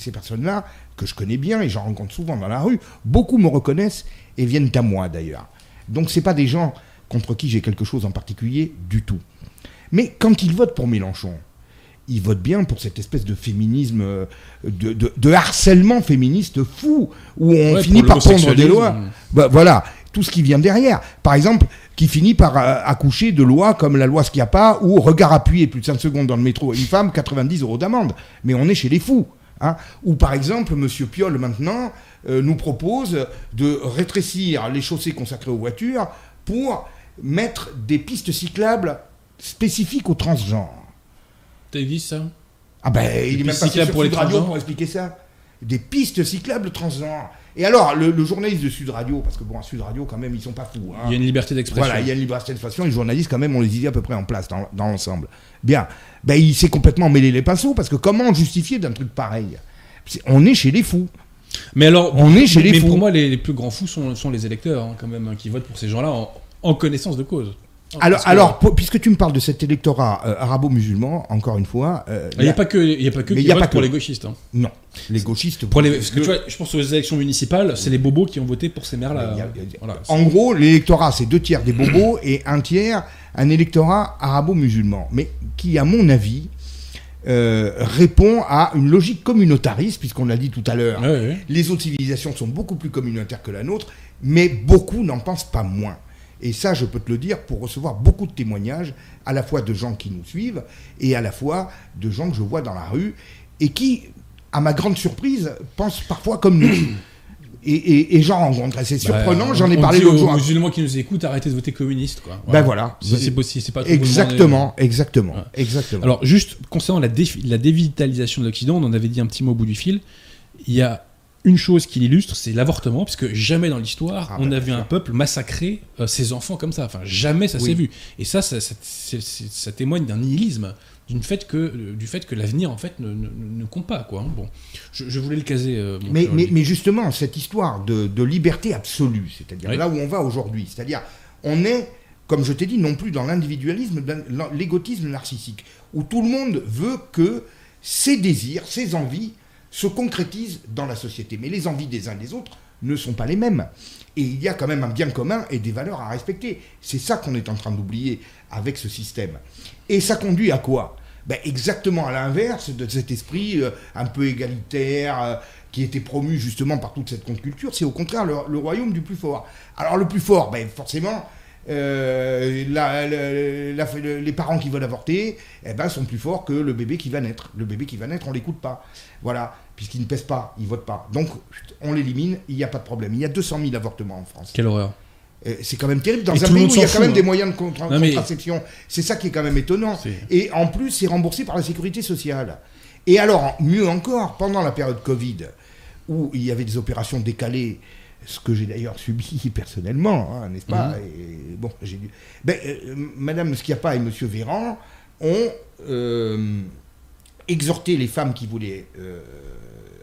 ces personnes-là, que je connais bien et j'en rencontre souvent dans la rue, beaucoup me reconnaissent et viennent à moi d'ailleurs. Donc, ce pas des gens contre qui j'ai quelque chose en particulier du tout. Mais quand ils votent pour Mélenchon, ils votent bien pour cette espèce de féminisme, euh, de, de- de harcèlement féministe fou, où on Ouais, finit par prendre des lois. Bah, voilà, tout ce qui vient derrière. Par exemple, qui finit par euh, accoucher de lois comme la loi Schiappa, où regard appuyé plus de 5 secondes dans le métro, une femme, 90 euros d'amende. Mais on est chez les fous. Hein. Ou par exemple, M. Piolle maintenant euh, nous propose de rétrécir les chaussées consacrées aux voitures pour mettre des pistes cyclables spécifiques aux transgenres. T'as dit ça? Ah ben, il est même pas sur pour les Radio pour expliquer ça. Des pistes cyclables transgenres. Et alors, le, le journaliste de Sud Radio, parce que bon, à Sud Radio, quand même, ils sont pas fous. hein. Il y a une liberté d'expression. Voilà, il y a une liberté d'expression, et les journalistes, quand même, on les idées à peu près en place dans, dans l'ensemble. Bien. Ben, il s'est complètement mêlé les pinceaux, parce que comment justifier d'un truc pareil? On est chez les fous. Mais alors, On est chez mais les fous. pour moi, les, les plus grands fous sont, sont les électeurs, hein, quand même, hein, qui votent pour ces gens-là en, en connaissance de cause. Alors, que- alors pour- puisque tu me parles de cet électorat euh, arabo-musulman, encore une fois. euh, il n'y a pas que, il y a pas que Mais qui il y a votent pas pour que. les gauchistes. hein. Non. Les gauchistes. Pour les, parce que tu vois, je pense aux élections municipales, c'est les bobos qui ont voté pour ces maires-là. Voilà, En gros, l'électorat, c'est deux tiers des bobos et un tiers un électorat arabo-musulman, mais qui, à mon avis, euh, répond à une logique communautariste, puisqu'on l'a dit tout à l'heure. Ouais, ouais. Les autres civilisations sont beaucoup plus communautaires que la nôtre, mais beaucoup n'en pensent pas moins. Et ça, je peux te le dire pour recevoir beaucoup de témoignages, à la fois de gens qui nous suivent et à la fois de gens que je vois dans la rue et qui, à ma grande surprise, pensent parfois comme nous. Et, et- et j'en rencontre, c'est surprenant, Bah, j'en ai parlé l'autre aux jour. musulmans qui nous écoutent, arrêtez de voter communiste. Quoi. Ben voilà. Si c'est possible, c'est pas trop vous demander. Exactement, exactement, Ouais. exactement. Alors, juste concernant la, la dévitalisation de l'Occident, on en avait dit un petit mot au bout du fil. Il y a une chose qui l'illustre, c'est l'avortement, puisque jamais dans l'histoire Ah, on bah, a vu un peuple massacrer euh, ses enfants comme ça. Enfin, jamais ça Oui. s'est vu. Et ça, ça, témoigne d'un nihilisme, d'une fait que, euh, du fait que l'avenir en fait ne, ne- ne compte pas. Quoi. hein. Bon, je, je voulais le caser. euh, mon Mais, justement, cette histoire de, de liberté absolue, c'est-à-dire Oui. là où on va aujourd'hui, c'est-à-dire on est, comme je t'ai dit, non plus dans l'individualisme, l'égotisme narcissique, où tout le monde veut que ses désirs, ses envies se concrétisent dans la société. Mais les envies des uns et des autres ne sont pas les mêmes. Et il y a quand même un bien commun et des valeurs à respecter. C'est ça qu'on est en train d'oublier avec ce système. Et ça conduit à quoi? Ben Exactement à l'inverse de cet esprit euh, un peu égalitaire euh, qui était promu justement par toute cette contre-culture. C'est au contraire le, le royaume du plus fort. Alors le plus fort, ben forcément, euh, la- la- la- les parents qui veulent avorter eh ben, sont plus forts que le bébé qui va naître. Le bébé qui va naître, on l'écoute pas. Voilà, puisqu'il ne pèse pas, il vote pas. Donc on l'élimine, il n'y a pas de problème. Il y a 200 000 avortements en France. Quelle horreur. Euh, C'est quand même terrible dans Et un pays où il y a quand même des hein. moyens de contra- Non, mais- contraception. C'est ça qui est quand même étonnant. Et en plus, c'est remboursé par la sécurité sociale. Et alors, mieux encore, pendant la période Covid, où il y avait des opérations décalées, ce que j'ai d'ailleurs subi personnellement, hein, n'est-ce pas Mhm. Et bon, j'ai dû- Ben, euh, Madame Schiappa et Monsieur Véran ont euh, exhorté les femmes qui voulaient euh,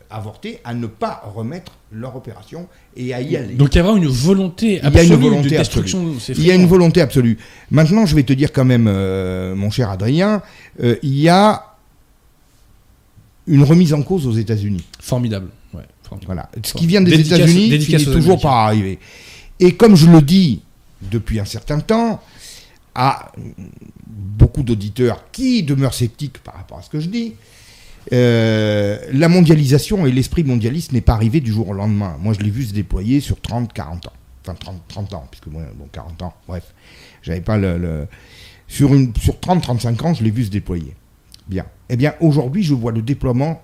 avorter à ne pas remettre leur opération et à y aller. Donc il y a vraiment une volonté Il y a absolue une volonté de destruction. c'est Il y a une volonté absolue. Maintenant, je vais te dire quand même, mon cher Adrien, il y a une remise en cause aux États-Unis. Formidable. Voilà. Ce qui vient des Dédicace- États-Unis finit toujours par arriver. Et comme je le dis depuis un certain temps à beaucoup d'auditeurs qui demeurent sceptiques par rapport à ce que je dis, euh, la mondialisation et l'esprit mondialiste n'est pas arrivé du jour au lendemain. Moi, je l'ai vu se déployer sur 30, 40 ans. Enfin, 30, 30 ans, puisque moi, bon, 40 ans, bref. J'avais pas le. le- Sur, une, sur 30, 35 ans, je l'ai vu se déployer. Bien. Eh bien, aujourd'hui, je vois le déploiement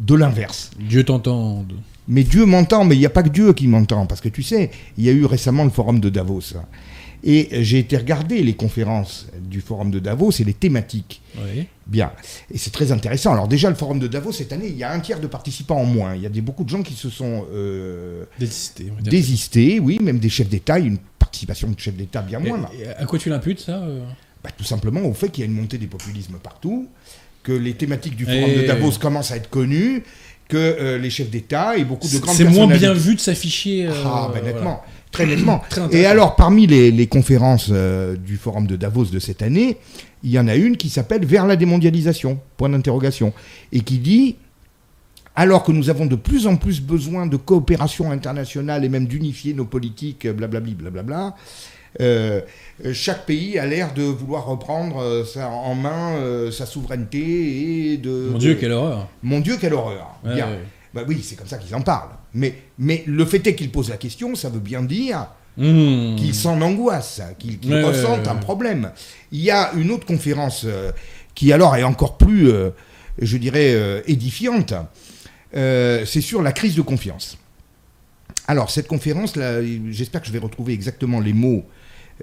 de l'inverse. Dieu t'entende. Mais Dieu m'entend, mais il n'y a pas que Dieu qui m'entend, parce que tu sais, il y a eu récemment le forum de Davos. Et j'ai été regarder les conférences du forum de Davos et les thématiques. Oui. Bien. Et c'est très intéressant. Alors déjà, le forum de Davos, cette année, il y a un tiers de participants en moins. Il y a des, beaucoup de gens qui se sont euh, Désisté. on va dire. désistés, oui, même des chefs d'État, une participation de chefs d'État bien Et- et à quoi tu l'imputes ça euh? Bah, tout simplement au fait qu'il y a une montée des populismes partout, que les thématiques du forum Et- de Davos commencent à être connues, que euh, les chefs d'État et beaucoup de grandes C'est moins bien vu de s'afficher. euh, Ah, ben voilà. nettement, très nettement. Très Et alors, parmi les, les conférences euh, du forum de Davos de cette année, il y en a une qui s'appelle Vers la démondialisation, point d'interrogation, et qui dit, alors que nous avons de plus en plus besoin de coopération internationale et même d'unifier nos politiques, blablabli, blablabla, euh, euh, chaque pays a l'air de vouloir reprendre euh, ça en main euh, sa souveraineté et de... Mon Dieu, de- quelle horreur. Mon Dieu, quelle horreur. Bien. ouais. Bah oui, c'est comme ça qu'ils en parlent. Mais, mais le fait est qu'ils posent la question, ça veut bien dire Mmh. qu'ils s'en angoissent, qu'ils ressentent un problème. Il y a une autre conférence euh, qui alors est encore plus, euh, je dirais, euh, édifiante. Euh, c'est sur la crise de confiance. Alors cette conférence, j'espère que je vais retrouver exactement les mots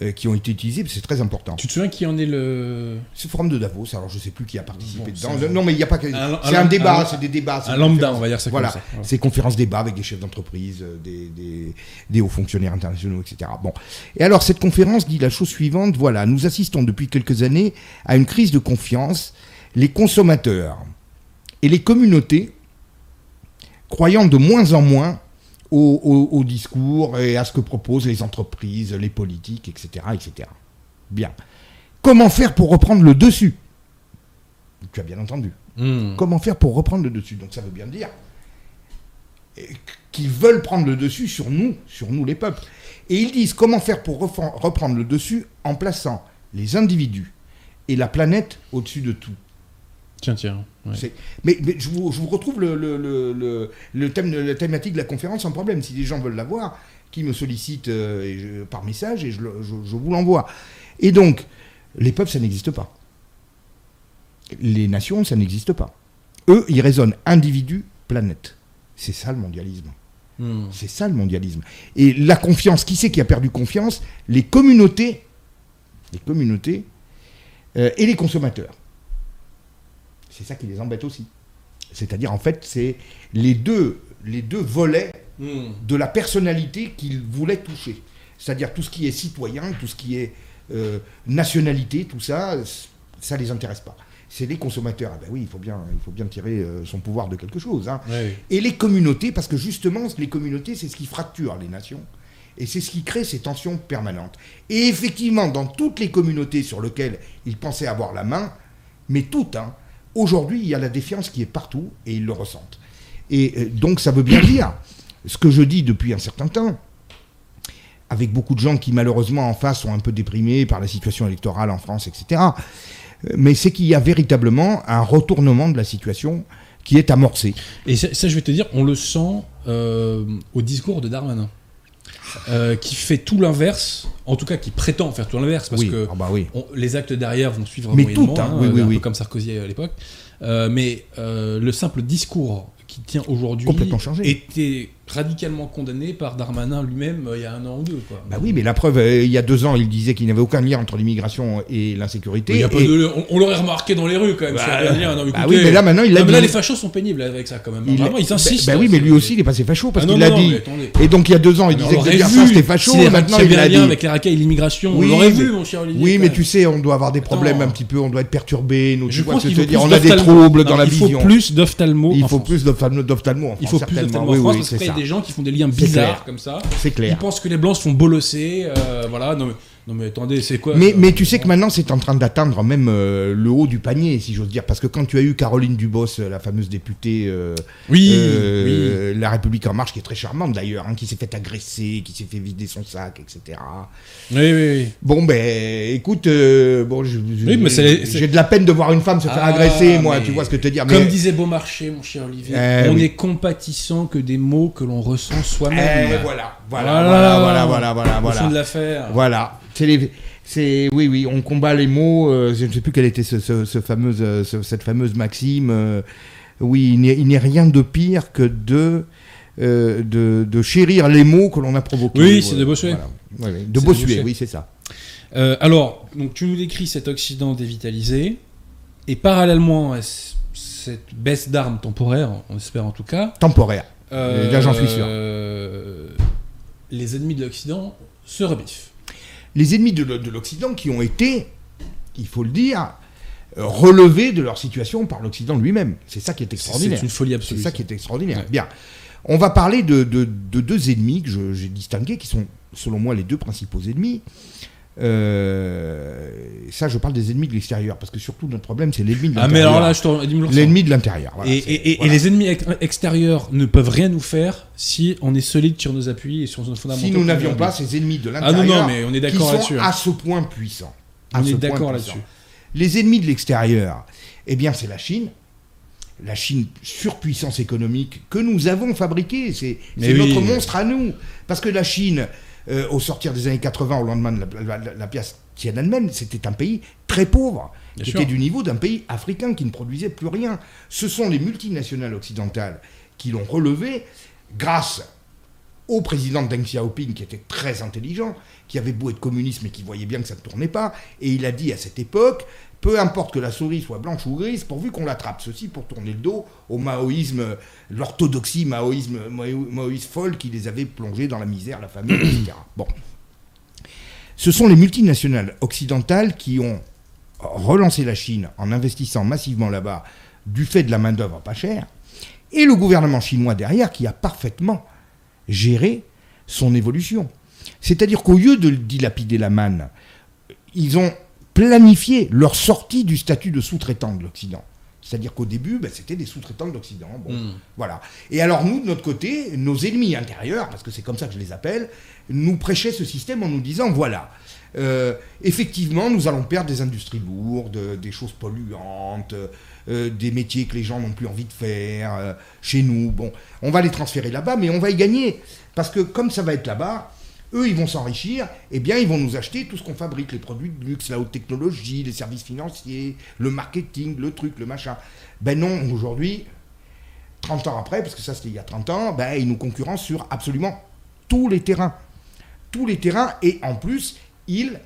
euh, qui ont été utilisés, c'est très important. Tu te souviens qui en est le. C'est le forum de Davos, alors je ne sais plus qui a participé Bon, dedans. Non, mais il n'y a pas que. C'est un- débat, c'est des débats. Un lambda, on va dire ça Voilà, comme ça. Voilà. c'est conférences débat avec des chefs d'entreprise, euh, des, des- des hauts fonctionnaires internationaux, etc. Bon. Et alors, cette conférence dit la chose suivante voilà, nous assistons depuis quelques années à une crise de confiance. Les consommateurs et les communautés croyant de moins en moins au, au- au discours et à ce que proposent les entreprises, les politiques, etc., etc. Bien. Comment faire pour reprendre le dessus? Tu as bien entendu. Mmh. Comment faire pour reprendre le dessus? Donc ça veut bien dire qu'ils veulent prendre le dessus sur nous, sur nous les peuples. Et ils disent comment faire pour reprendre le dessus en plaçant les individus et la planète au-dessus de tout. Tiens, tiens. ouais. C'est- Mais, mais je, vous, je vous retrouve le, le, le, le- le thème, la thématique de la conférence sans problème. Si des gens veulent la voir, qui me sollicitent euh, et je- par message et je, le- je- je vous l'envoie. Et donc, les peuples, ça n'existe pas. Les nations, ça n'existe pas. Eux, ils raisonnent individu, planète. C'est ça le mondialisme. Hmm. C'est ça le mondialisme. Et la confiance, qui c'est qui a perdu confiance? Les communautés, les communautés euh, et les consommateurs. C'est ça qui les embête aussi. C'est-à-dire, en fait, c'est les deux, les deux volets Hmm. de la personnalité qu'ils voulaient toucher. C'est-à-dire tout ce qui est citoyen, tout ce qui est euh, nationalité, tout ça, ça les intéresse pas. C'est les consommateurs. Ah ben oui, il faut bien, il faut bien tirer euh, son pouvoir de quelque chose. hein. Et les communautés, parce que justement, les communautés, c'est ce qui fracture les nations. Et c'est ce qui crée ces tensions permanentes. Et effectivement, dans toutes les communautés sur lesquelles ils pensaient avoir la main, mais toutes, hein, aujourd'hui, il y a la défiance qui est partout et ils le ressentent. Et euh, donc, ça veut bien dire ce que je dis depuis un certain temps, avec beaucoup de gens qui, malheureusement, en face, sont un peu déprimés par la situation électorale en France, etc. Euh, Mais c'est qu'il y a véritablement un retournement de la situation qui est amorcé. Et ça, je vais te dire, on le sent euh, au discours de Darmanin. Euh, qui fait tout l'inverse, en tout cas qui prétend faire tout l'inverse, parce oui, que ah bah oui. on- les actes derrière vont suivre Mais moyennement, tout, hein, hein, oui, un peu comme Sarkozy à l'époque. Euh, mais euh, le simple discours qui tient aujourd'hui était radicalement condamné par Darmanin lui-même euh, il y a un an ou deux. Quoi. Bah oui, mais la preuve, euh, il y a deux ans, il disait qu'il n'y avait aucun lien entre l'immigration et l'insécurité. Et- de- on, on l'aurait remarqué dans les rues quand même. Bah, lien. Non, mais bah écoutez, oui, mais là, maintenant, il l'a mais là, dit. les fachos sont pénibles avec ça quand même. il- Vraiment, ils insistent. Bah, bah oui, mais lui aussi, il est passé facho parce Ah qu'il l'a dit. Et donc, il y a deux ans, il Mais disait que vu ça, c'était facho. y avait- Maintenant, il l'a un lien dit. avec les racailles et l'immigration. Oui, on l'aurait mais- vu, mon cher Olivier. Oui, mais tu sais, on doit avoir des problèmes un petit peu, on doit être perturbé, nous, Je dire. On a des troubles dans la Il faut vision. plus d'ophtalmo. Il faut plus d'ophtalmo. Il faut plus d'ophtalmo Oui, oui, c'est ça. Des gens qui font des liens bizarres clair. comme ça. C'est Ils clair. pensent que les blancs se font bolosser. euh, voilà. Non mais, non mais attendez, c'est quoi Mais, euh, mais tu sais que maintenant, c'est en train d'atteindre même euh, le haut du panier, si j'ose dire. Parce que quand tu as eu Caroline Dubos, euh, la fameuse députée euh, Oui, euh, La République En Marche, qui est très charmante d'ailleurs, hein, qui s'est fait agresser, qui s'est fait vider son sac, etc. oui. Oui, oui. Bon, ben, écoute, bon, Oui, j'ai de la peine de voir une femme se faire Ah, agresser, moi, tu vois ce que je te dire. Comme disait Beaumarchais, mon cher Olivier, Eh on est compatissant que des mots que l'on ressent soi-même. Eh, voilà, voilà, voilà, voilà, voilà, voilà, voilà. fond de l'affaire. Voilà. C'est les- c'est oui, oui, on combat les mots. euh, je ne sais plus quelle était ce, ce- ce fameuse, euh, ce- cette fameuse maxime. euh, oui, il il n'est rien de pire que de, euh, de, de chérir les mots que l'on a provoqués. Oui, c'est de Bossuet. Voilà. De Bossuet, Bossuet. oui, c'est ça. Alors, donc tu nous décris cet Occident dévitalisé, et parallèlement à cette baisse d'armes temporaire, on espère en tout cas, Temporaire. là, j'en suis sûr. les ennemis de l'Occident se rebiffent. Les ennemis de, l'O- de l'Occident qui ont été, il faut le dire, euh, relevés de leur situation par l'Occident lui-même. C'est ça qui est C'est extraordinaire. une folie C'est absolue. ça qui est extraordinaire. Ouais. Bien. On va parler de, de- de deux ennemis que j'ai distingués, qui sont, selon moi, les deux principaux ennemis. Euh, ça, je parle des ennemis de l'extérieur, parce que surtout notre problème, c'est l'ennemi de Ah mais l'intérieur. alors là, je l'ennemi de l'intérieur. voilà, et, c'est- et- et- voilà. et les ennemis ex- extérieurs ne peuvent rien nous faire si on est solide sur nos appuis et sur nos fondamentaux. si nous n'avions pas ces ennemis de Ah non, l'intérieur, non, mais on est d'accord là-dessus. hein. à ce point puissants. À On ce est d'accord là-dessus. Les ennemis de l'extérieur, eh bien, c'est la Chine. La Chine, surpuissance économique que nous avons fabriquée. C'est oui. notre monstre à nous. Parce que la Chine, euh, au sortir des années 80, au lendemain de la, la- la pièce Tiananmen, c'était un pays très pauvre, Bien qui sûr. était du niveau d'un pays africain qui ne produisait plus rien. Ce sont les multinationales occidentales qui l'ont relevé grâce au président Deng Xiaoping, qui était très intelligent, qui avait beau être communiste, mais qui voyait bien que ça ne tournait pas, et il a dit à cette époque, peu importe que la souris soit blanche ou grise, pourvu qu'on l'attrape. Ceci pour tourner le dos au maoïsme, l'orthodoxie maoïsme, mao- maoïsme folle qui les avait plongés dans la misère, la famine, etc. Bon. Ce sont les multinationales occidentales qui ont relancé la Chine en investissant massivement là-bas du fait de la main-d'œuvre pas chère, et le gouvernement chinois derrière qui a parfaitement gérer son évolution. C'est-à-dire qu'au lieu de dilapider la manne, ils ont planifié leur sortie du statut de sous-traitant de l'Occident. C'est-à-dire qu'au début, ben, c'était des sous-traitants de l'Occident. Bon, Mm. voilà. Et alors nous, de notre côté, nos ennemis intérieurs, parce que c'est comme ça que je les appelle, nous prêchaient ce système en nous disant, voilà, euh, effectivement, nous allons perdre des industries lourdes, des choses polluantes, euh, des métiers que les gens n'ont plus envie de faire euh, chez nous. Bon, on va les transférer là-bas, mais on va y gagner. Parce que comme ça va être là-bas, eux, ils vont s'enrichir, eh bien, ils vont nous acheter tout ce qu'on fabrique, les produits de luxe, la haute technologie, les services financiers, le marketing, le truc, le machin. Ben non, aujourd'hui, 30 ans après, parce que ça c'était il y a 30 ans, ben, ils nous concurrencent sur absolument tous les terrains. Tous les terrains, et en plus, ils,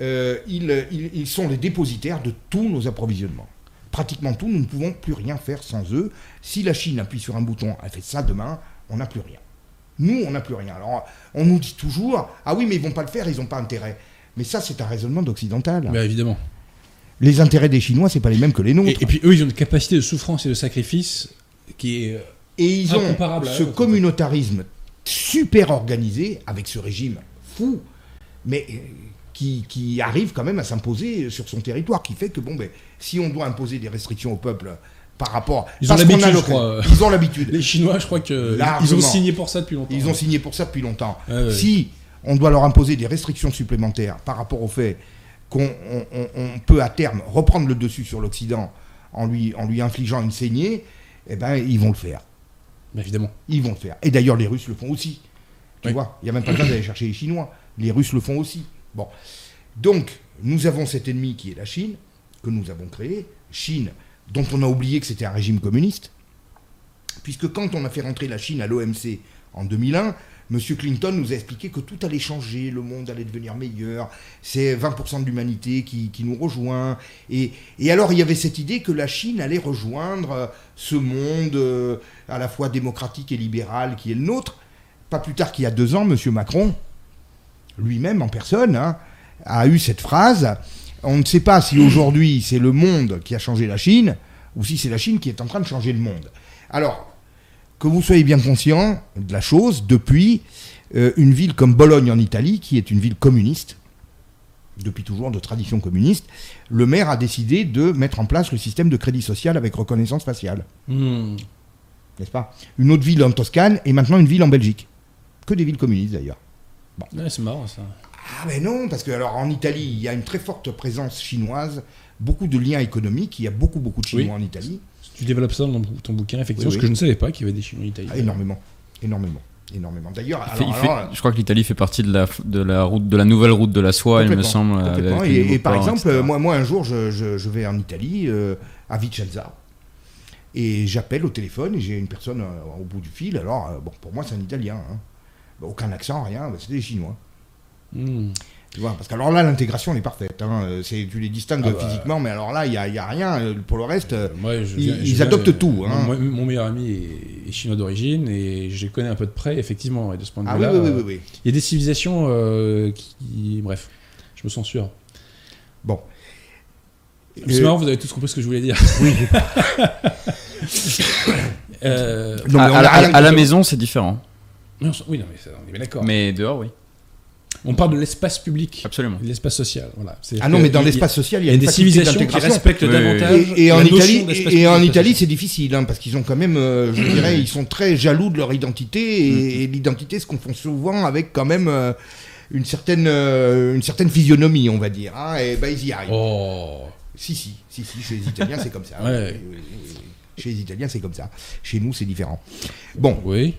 euh, ils- ils sont les dépositaires de tous nos approvisionnements. Pratiquement tout, nous ne pouvons plus rien faire sans eux. Si la Chine appuie sur un bouton, elle fait ça demain, on n'a plus rien. Nous, on n'a plus rien. Alors, on nous dit toujours, ah oui, mais ils vont pas le faire, ils n'ont pas intérêt. Mais ça, c'est un raisonnement d'occidental. Bah, évidemment. Les intérêts des Chinois, c'est pas les mêmes que les nôtres. Et, et puis eux, ils ont une capacité de souffrance et de sacrifice qui est. Et ils ont ce eux, communautarisme super organisé avec ce régime fou, mais euh, qui, qui arrive quand même à s'imposer sur son territoire, qui fait que bon, ben, si on doit imposer des restrictions au peuple par rapport, Ils ont parce l'habitude, je crois. ils ont l'habitude. Les Chinois, je crois que ils ont signé pour ça depuis longtemps. Ils ont signé pour ça depuis longtemps. Si on doit leur imposer des restrictions supplémentaires par rapport au fait qu'on on- on- on peut à terme reprendre le dessus sur l'Occident en lui, en lui infligeant une saignée, eh ben, ils vont le faire. Évidemment. Ils vont le faire. Et d'ailleurs, les Russes le font aussi. Tu Oui. vois, il n'y a même pas besoin d'aller chercher les Chinois. Les Russes le font aussi. Bon. Donc, nous avons cet ennemi qui est la Chine, que nous avons créé. Chine, dont on a oublié que c'était un régime communiste. Puisque quand on a fait rentrer la Chine à l'OMC en 2001, M. Clinton nous a expliqué que tout allait changer, le monde allait devenir meilleur, c'est 20% de l'humanité qui, qui nous rejoint. Et, alors il y avait cette idée que la Chine allait rejoindre euh, ce monde euh, à la fois démocratique et libéral qui est le nôtre. Pas plus tard qu'il y a deux ans, M. Macron, lui-même en personne, hein, a eu cette phrase. On ne sait pas si aujourd'hui c'est le monde qui a changé la Chine ou si c'est la Chine qui est en train de changer le monde. Alors, que vous soyez bien conscient de la chose, depuis euh, une ville comme Bologne en Italie, qui est une ville communiste, depuis toujours de tradition communiste, le maire a décidé de mettre en place le système de crédit social avec reconnaissance faciale, Hmm. n'est-ce pas? Une autre ville en Toscane et maintenant une ville en Belgique. Que des villes communistes d'ailleurs. Ouais, c'est marrant ça. Ah mais non, parce que alors en Italie, il y a une très forte présence chinoise, beaucoup de liens économiques, il y a beaucoup beaucoup de Chinois en Italie, Tu développes ça dans ton bouquin, effectivement, Oui, ce que je ne savais pas qu'il y avait des Chinois en Italie. Ah, énormément, énormément, énormément. D'ailleurs, je crois que l'Italie fait partie de la, de la route de la nouvelle route de la soie, il me semble. Et, par exemple, etc. moi, moi un jour, je, je- je vais en Italie, euh, à Vicenza, et j'appelle au téléphone et j'ai une personne euh, au bout du fil. Alors, euh, bon, pour moi, c'est un Italien. hein. Aucun accent, rien. bah, c'est des Chinois. Hmm. Tu vois, parce qu'alors là, l'intégration elle est parfaite. hein. Euh, C'est, tu les distingues Ah bah. physiquement, mais alors là, il n'y a, y a rien. Euh, Pour le reste, euh, moi, je ils- je adoptent tout, hein. Mon, mon meilleur ami est, est chinois d'origine et je les connais un peu de près, effectivement. Et de ce point de ah oui, vue-là, oui, oui, oui, oui. il y a des civilisations euh, qui. Bref, je me sens sûr. Bon. C'est Euh, marrant, vous avez tous compris ce que je voulais dire. Euh, non, mais à, la- à maison, c'est différent. oui, non, mais ça, on est bien d'accord. Mais dehors, oui. On parle de l'espace public, Absolument. de l'espace social. Voilà. Ah non, mais dans l'espace social, il y a, y a une des civilisations qui respectent davantage. Et, et en Italie, et en Italie, c'est difficile hein, parce qu'ils ont quand même, euh, je dirais, ils sont très jaloux de leur identité Mm. et, et l'identité se confond souvent avec quand même euh, une certaine, euh, une certaine physionomie, on va dire. hein, et ben ils y arrivent. Oh. Si, si, si, si, chez les Italiens, c'est comme ça. Ouais. Oui. Chez les Italiens, c'est comme ça. Chez nous, c'est différent. Bon, Oui.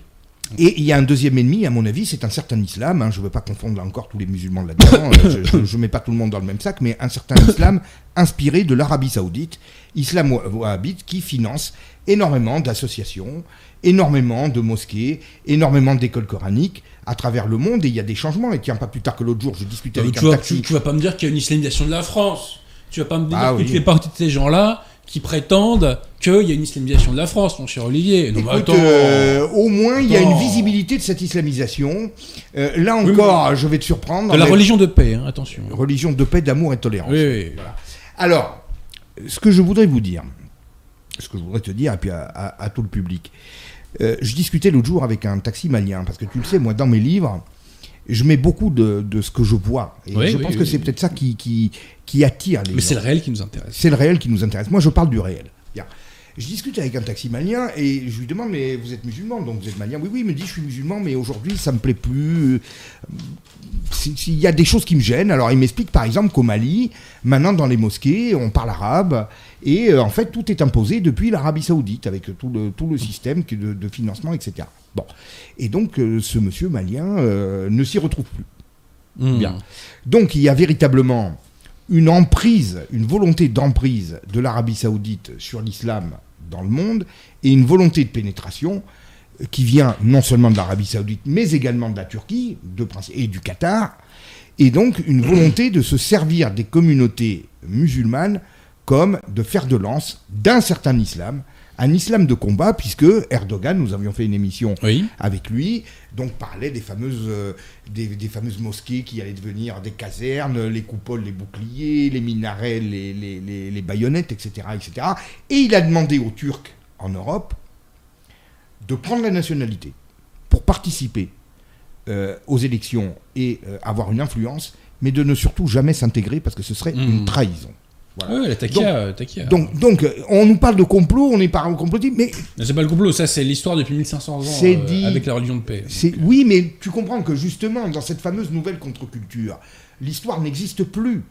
Et il y a un deuxième ennemi, à mon avis, c'est un certain islam. hein, je ne veux pas confondre là encore tous les musulmans là-dedans. euh, je ne mets pas tout le monde dans le même sac, mais un certain islam inspiré de l'Arabie Saoudite, islam wa- wahhabite, qui finance énormément d'associations, énormément de mosquées, énormément d'écoles coraniques à travers le monde. Et il y a des changements. Et tiens, pas plus tard que l'autre jour, je discutais Euh, avec tu, un vas, taxi. tu, tu vas pas me dire qu'il y a une islamisation de la France. Tu vas pas me dire Ah que oui. tu fais partie de ces gens-là qui prétendent qu'il y a une islamisation de la France, mon cher Olivier. Non, attends. euh, au moins, il y a une visibilité de cette islamisation. Euh, là Oui, encore, je vais te surprendre. de la mais- religion de paix, hein, attention. religion de paix, d'amour et de tolérance. Oui, oui. Alors, ce que je voudrais vous dire, ce que je voudrais te dire, et puis à, à- à tout le public, euh, je discutais l'autre jour avec un taxi malien, parce que tu le sais, moi, dans mes livres, je mets beaucoup de, de ce que je vois. Et Oui, je oui, pense oui, que c'est peut-être ça qui, qui, qui attire les Mais c'est le réel qui nous intéresse. C'est le réel qui nous intéresse. Moi, je parle du réel. Bien. Je discute avec un taxi malien et je lui demande Mais vous êtes musulman, donc vous êtes malien? Oui, oui, il me dit Je suis musulman, mais aujourd'hui, ça me plaît plus. Si- Il y a des choses qui me gênent. Alors, il m'explique par exemple qu'au Mali, maintenant dans les mosquées, on parle arabe et euh, en fait, tout est imposé depuis l'Arabie Saoudite avec tout le, tout le système de financement, etc. Bon. Et donc, euh, ce monsieur malien euh, ne s'y retrouve plus. Hmm. Bien. Donc, il y a véritablement une emprise, une volonté d'emprise de l'Arabie saoudite sur l'islam dans le monde et une volonté de pénétration qui vient non seulement de l'Arabie saoudite, mais également de la Turquie de et du Qatar, et donc une volonté de se servir des communautés musulmanes comme de fer de lance d'un certain islam, un islam de combat, puisque Erdogan, nous avions fait une émission Oui. avec lui, donc parlait des fameuses, euh, des, des fameuses mosquées qui allaient devenir des casernes, les coupoles, les boucliers, les minarets, les, les, les- les baïonnettes, etc., etc. Et il a demandé aux Turcs en Europe de prendre la nationalité pour participer euh, aux élections et euh, avoir une influence, mais de ne surtout jamais s'intégrer parce que ce serait une trahison. Voilà. Ouais, la taquia. taquia. Donc, donc, euh, on nous parle de complot, on est pas au complotisme, mais Mais c'est pas le complot, ça c'est l'histoire depuis 1500 ans euh, dit- avec la religion de paix. Oui, mais tu comprends que justement dans cette fameuse nouvelle contre-culture, l'histoire n'existe plus.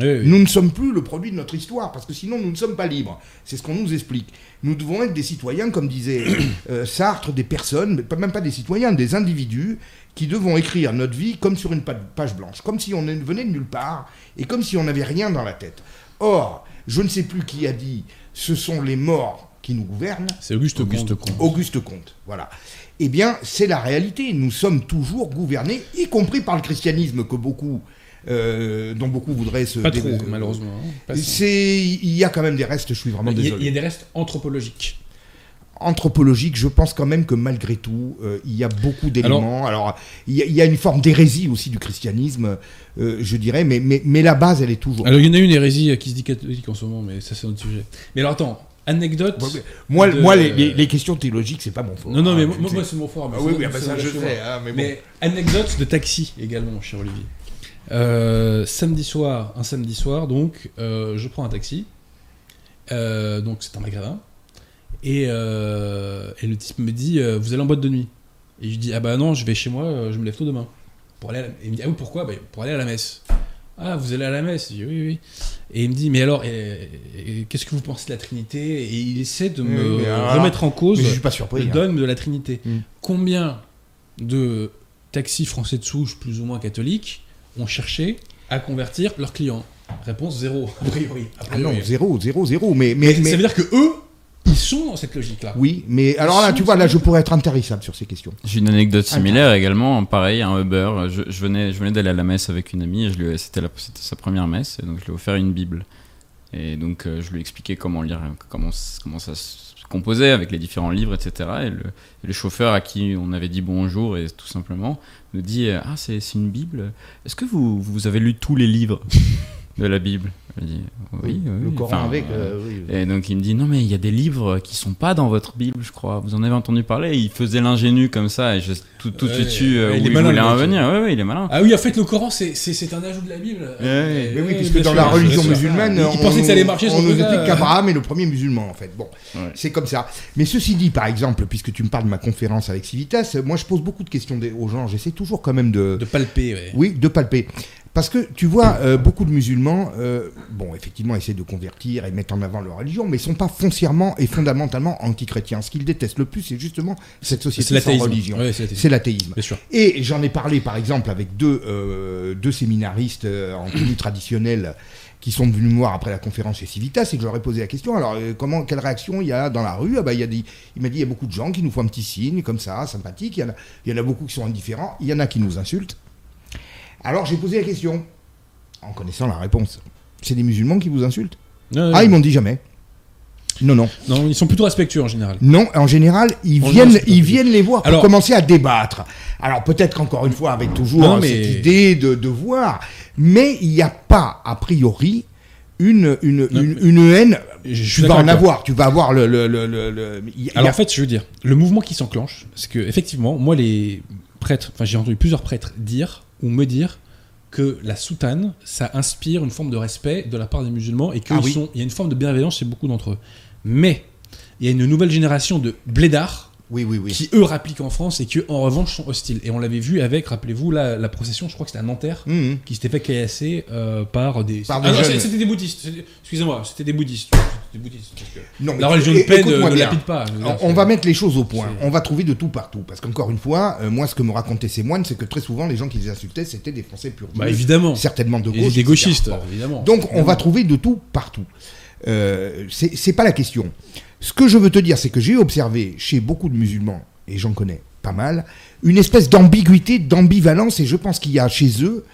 Oui, oui. Nous ne sommes plus le produit de notre histoire parce que sinon nous ne sommes pas libres. C'est ce qu'on nous explique. Nous devons être des citoyens, comme disait euh, Sartre, des personnes, mais même pas des citoyens, des individus qui devons écrire notre vie comme sur une pa- page blanche, comme si on ne venait de nulle part et comme si on n'avait rien dans la tête. Or, je ne sais plus qui a dit, ce sont les morts qui nous gouvernent. C'est Auguste, Auguste Comte. Auguste Comte, voilà. Eh bien, c'est la réalité. Nous sommes toujours gouvernés, y compris par le christianisme que beaucoup, euh, dont beaucoup voudraient se. Pas trop, dé- malheureusement. hein. Pas. C'est, il y a quand même des restes. Je suis vraiment Il y, a, il y désolé. a des restes anthropologiques. Anthropologique, je pense quand même que malgré tout, euh, il y a beaucoup d'éléments. Alors, il y, a, il y a une forme d'hérésie aussi du christianisme, euh, je dirais, mais, mais, mais la base, elle est toujours. Alors il y en a une hérésie qui se dit catholique en ce moment, mais ça c'est un autre sujet. Mais alors attends, anecdote. Ouais, mais Moi, de- moi les, les- les questions théologiques, c'est pas mon fort. Non, non, mais hein, moi, c'est mon fort. mais Ah oui, oui, ah bah ça, je sais. hein, mais bon. Mais anecdote de taxi également, cher Olivier. Euh, samedi soir, un samedi soir, donc, euh, je prends un taxi. Donc, c'est un maghrébin. Et, euh, et le type me dit euh, Vous allez en boîte de nuit Et je dis Ah bah non, je vais chez moi, euh, je me lève tôt demain. Pour aller à la- Et il me dit Ah oui, pourquoi? Bah, Pour aller à la messe. Ah, vous allez à la messe? Je dis Oui, oui. Et il me dit Mais alors, et- et qu'est-ce que vous pensez de la Trinité? Et il essaie de me Oui, mais alors- remettre en cause je suis pas surpris. le hein. dogme de la Trinité. Mm. Combien de taxis français de souche, plus ou moins catholiques, ont cherché à convertir leurs clients? Réponse zéro, a priori. a Ah non, zéro, zéro, zéro. Mais, mais, Mais mais- Ça veut dire que eux, ils sont dans cette logique-là. Oui, mais alors là, tu vois, là, je pourrais être intarissable sur ces questions. J'ai une anecdote similaire également, pareil, un Uber. Je, je venais, je venais d'aller à la messe avec une amie, et je lui ai- c'était, la- c'était sa première messe, et donc je lui ai offert une Bible. Et donc euh, je lui ai expliqué comment lire, comment, comment ça se composait avec les différents livres, etc. Et le, et le chauffeur à qui on avait dit bonjour, et tout simplement, nous dit Ah, c'est, c'est une Bible Est-ce que vous, vous avez lu tous les livres? De la Bible Je lui dit Oui, oui. le oui. Coran Enfin, avec. euh, euh, oui. et donc il me dit non mais il y a des livres qui sont pas dans votre Bible je crois. Vous en avez entendu parler? Il faisait l'ingénu comme ça et je tout, tout de Ouais, suite su euh, ouais, où il est il, malin, voulait le mec. en venir. Ouais ouais il est malin. Ah oui, en fait, le Coran, c'est, un ajout de la Bible. Ouais, Mais oui, puisque dans sûr, la religion musulmane, Il- il on- pensait que ça allait marcher, On nous explique qu'Abraham est le premier musulman, en fait. Bon, c'est comme ça. Mais ceci dit, par exemple, puisque tu me parles de ma conférence avec Civitas, moi, je pose beaucoup de questions aux gens. J'essaie toujours quand même de, De palper, oui, de palper. Parce que tu vois, euh, beaucoup de musulmans, euh, bon, effectivement, essaient de convertir et mettre en avant leur religion, mais ils sont pas foncièrement et fondamentalement anti-chrétiens. Ce qu'ils détestent le plus, c'est justement cette société sans religion. C'est l'athéisme. Et j'en ai parlé par exemple avec deux, euh, deux séminaristes en tenue traditionnelle qui sont venus me voir après la conférence chez Civitas et que je leur ai posé la question. Alors euh, comment quelle réaction il y a dans la rue? Ah bah, il, y a des- il m'a dit il y a beaucoup de gens qui nous font un petit signe comme ça sympathique. Il y en a, il y en a beaucoup qui sont indifférents. Il y en a qui nous insultent alors j'ai posé la question en connaissant la réponse c'est des musulmans qui vous insultent Non, ah ils m'ont dit jamais non non non, ils sont plutôt respectueux en général. non, en général, ils En viennent, ils les voir pour Alors- commencer à débattre. Alors peut-être qu'encore une fois, avec toujours Non, mais- cette idée de, de voir, mais il n'y a pas a priori une une, Non, une, une haine. Je Tu vas en avoir, tu vas avoir le le a- Alors en fait, je veux dire, le mouvement qui s'enclenche, c'est que effectivement, moi les prêtres, enfin j'ai entendu plusieurs prêtres dire ou me dire que la soutane, ça inspire une forme de respect de la part des musulmans et qu'il Ah oui. y a une forme de bienveillance chez beaucoup d'entre eux. Mais il y a une nouvelle génération de blédards Oui, oui, oui. qui eux rappliquent en France et qui en revanche sont hostiles. Et on l'avait vu avec, rappelez-vous, la, la procession, je crois que c'était à Nanterre, Mhm. qui s'était fait caillasser euh, par des. Par Ah des non, c'était des bouddhistes. Excusez-moi, c'était des bouddhistes. Des bouddhistes. parce que Non, la religion de paix ne, lapide pas. On, va mettre les choses au point. On va trouver de tout partout. Parce qu'encore une fois, euh, moi, ce que me racontaient ces moines, c'est que très souvent, les gens qui les insultaient, c'était des Français purs. Bah évidemment. Certainement de Et gauche. des etc. gauchistes, évidemment. Donc, on va trouver de tout partout. Euh, c'est pas la question. Ce que je veux te dire, c'est que j'ai observé chez beaucoup de musulmans, et j'en connais pas mal, une espèce d'ambiguïté, d'ambivalence, et je pense qu'il y a chez eux,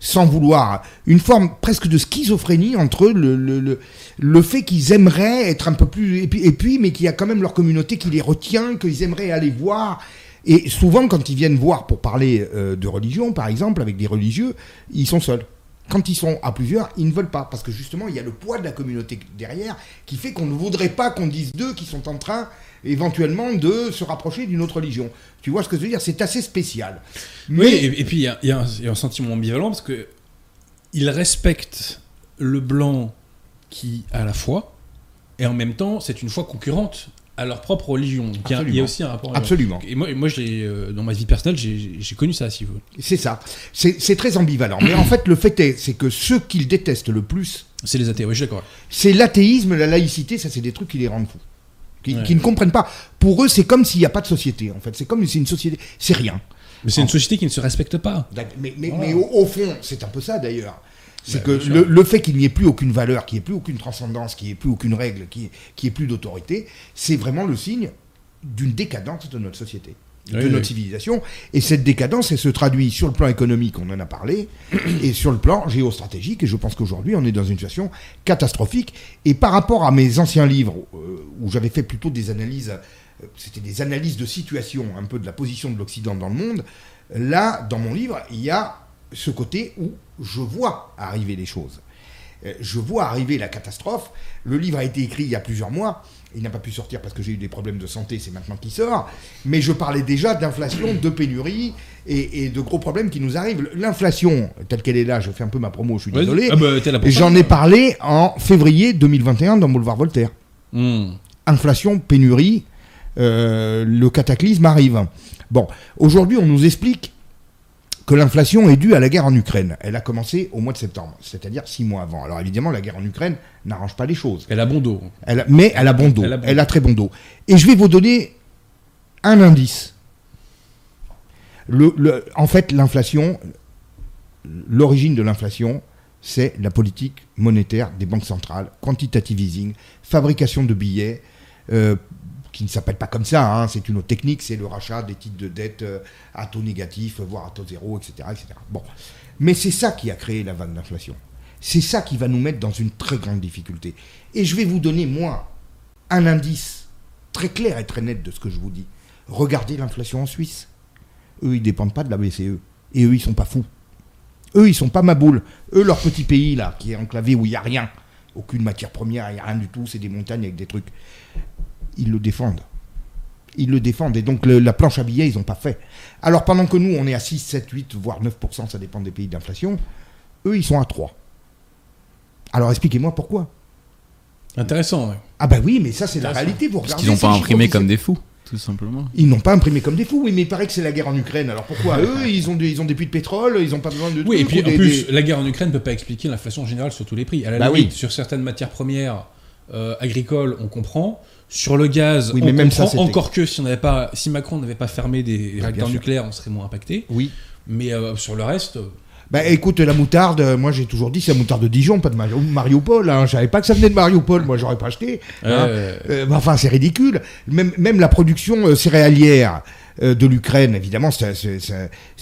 sans vouloir, une forme presque de schizophrénie entre le, le, fait qu'ils aimeraient être un peu plus. Et puis, et puis mais qu'il y a quand même leur communauté qui les retient, qu'ils aimeraient aller voir. Et souvent, quand ils viennent voir pour parler euh, de religion, par exemple, avec des religieux, ils sont seuls. Quand ils sont à plusieurs, ils ne veulent pas. Parce que justement, il y a le poids de la communauté derrière qui fait qu'on ne voudrait pas qu'on dise d'eux qui sont en train éventuellement de se rapprocher d'une autre religion. Tu vois ce que je veux dire? C'est assez spécial. Oui, et, et puis il y a, y un, il y a un sentiment ambivalent parce que il respecte le blanc qui a la foi et en même temps c'est une foi concurrente à leur propre religion. Il y a- aussi un rapport. Absolument. Et moi, moi euh, dans ma vie personnelle, j'ai j'ai connu ça, si vous. voulez. C'est ça. C'est c'est très ambivalent. Mais en fait, le fait est, c'est que ceux qu'ils détestent le plus, C'est les athées. Oui, je suis d'accord. c'est l'athéisme, la laïcité, ça c'est des trucs qui les rendent fous. Qui, Ouais. qui ne comprennent pas. Pour eux, c'est comme s'il n'y a pas de société, en fait. C'est comme si une société. C'est rien. Mais c'est une société qui ne se respecte pas. Mais, mais, Voilà. mais au, au fond, c'est un peu ça d'ailleurs. C'est Bah, que le, le fait qu'il n'y ait plus aucune valeur, qu'il n'y ait plus aucune transcendance, qu'il n'y ait plus aucune règle, qu'il n'y ait plus d'autorité, c'est vraiment le signe d'une décadence de notre société, de Oui, notre civilisation. Et cette décadence, elle se traduit sur le plan économique, on en a parlé, et sur le plan géostratégique. Et je pense qu'aujourd'hui, on est dans une situation catastrophique. Et par rapport à mes anciens livres, euh, où j'avais fait plutôt des analyses, euh, c'était des analyses de situation, un peu de la position de l'Occident dans le monde, là, dans mon livre, il y a ce côté où je vois arriver les choses. Euh, Je vois arriver la catastrophe. Le livre a été écrit il y a plusieurs mois. Il n'a pas pu sortir parce que j'ai eu des problèmes de santé, c'est maintenant qu'il sort. Mais je parlais déjà d'inflation, de pénurie et, et de gros problèmes qui nous arrivent. L'inflation, telle qu'elle est là, je fais un peu ma promo, je suis désolé. Ah bah. J'en ai parlé en février 2021 dans Boulevard Voltaire. Hmm. Inflation, pénurie, euh, le cataclysme arrive. Bon, aujourd'hui, on nous explique que l'inflation est due à la guerre en Ukraine. Elle a commencé au mois de septembre, c'est-à-dire six mois avant. Alors évidemment, la guerre en Ukraine n'arrange pas les choses. Elle a bon dos. Elle a- mais elle a bon dos. Elle Elle a très bon dos. Et je vais vous donner un indice. Le- le- en fait, l'inflation, l'origine de l'inflation, c'est la politique monétaire des banques centrales, quantitative easing, fabrication de billets, euh, qui ne s'appelle pas comme ça, hein, c'est une autre technique, c'est le rachat des titres de dette euh, à taux négatif, voire à taux zéro, etc. etc. Bon. Mais c'est ça qui a créé la vague d'inflation. C'est ça qui va nous mettre dans une très grande difficulté. Et je vais vous donner, moi, un indice très clair et très net de ce que je vous dis. Regardez l'inflation en Suisse. Eux, ils dépendent pas de la BCE. Et eux, ils sont pas fous. Eux, ils sont pas maboules. Eux, leur petit pays, là, qui est enclavé où il n'y a rien, aucune matière première, il n'y a rien du tout, c'est des montagnes avec des trucs. Ils le défendent. Ils le défendent. Et donc, le- la planche à billets, ils n'ont pas fait. Alors, pendant que nous, on est à 6, 7, 8, voire 9%, ça dépend des pays d'inflation, eux, ils sont à 3. Alors, expliquez-moi pourquoi. Intéressant. ouais. Ah bah oui, mais ça, c'est la réalité. Vous Parce regardez qu'ils n'ont pas imprimé comme des fous, tout simplement. Ils n'ont pas imprimé comme des fous, oui, mais il paraît que c'est la guerre en Ukraine. Alors pourquoi eux, ils ont, des, ils ont des puits de pétrole, ils n'ont pas besoin de Oui, et puis ou en des- plus, des- la guerre en Ukraine ne peut pas expliquer l'inflation générale sur tous les prix. À la Bah limite, oui. sur certaines matières premières euh, agricoles, on comprend. Sur le gaz, Oui, on mais même ça, comprend. Encore que si, on n'avait pas, si Macron n'avait pas fermé des réacteurs nucléaires, on serait moins impacté. Oui. Mais euh, sur le reste, euh, Bah écoute, la moutarde, moi j'ai toujours dit c'est la moutarde de Dijon, pas de Mario- Mariupol. Hein. Je savais pas que ça venait de Mariupol, moi j'aurais pas acheté. hein. euh, Euh, bah, enfin, c'est ridicule. Même, même la production euh, céréalière de l'Ukraine, évidemment, c'est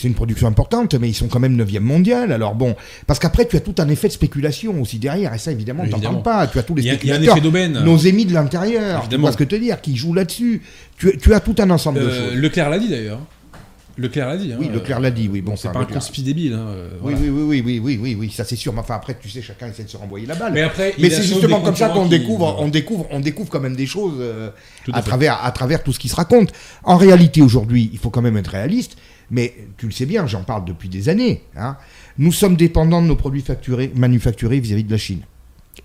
une production importante, mais ils sont quand même 9e mondial. Alors bon, parce qu'après, tu as tout un effet de spéculation aussi derrière, et ça, évidemment, Évidemment. parles pas. Tu as tous les il y, a- il y a un spéculateurs, nos émis de l'intérieur, tu Évidemment. vois ce que te dire, qui jouent là-dessus. Tu, tu as tout un ensemble de Euh, choses. Leclerc l'a dit d'ailleurs. Leclerc l'a dit. hein. Oui, Leclerc l'a dit, oui. Bon, c'est pas un conspi débile. hein, euh, Oui, voilà. oui, oui, oui, oui, oui, oui, oui, ça c'est sûr. Mais enfin, après, tu sais, chacun essaie de se renvoyer la balle. Mais après, Mais c'est justement comme ça qu'on qui- découvre, on découvre, on découvre quand même des choses euh, à travers, à travers tout ce qui se raconte. En réalité, aujourd'hui, il faut quand même être réaliste. Mais tu le sais bien, j'en parle depuis des années. hein. Nous sommes dépendants de nos produits facturés, manufacturés vis-à-vis de la Chine.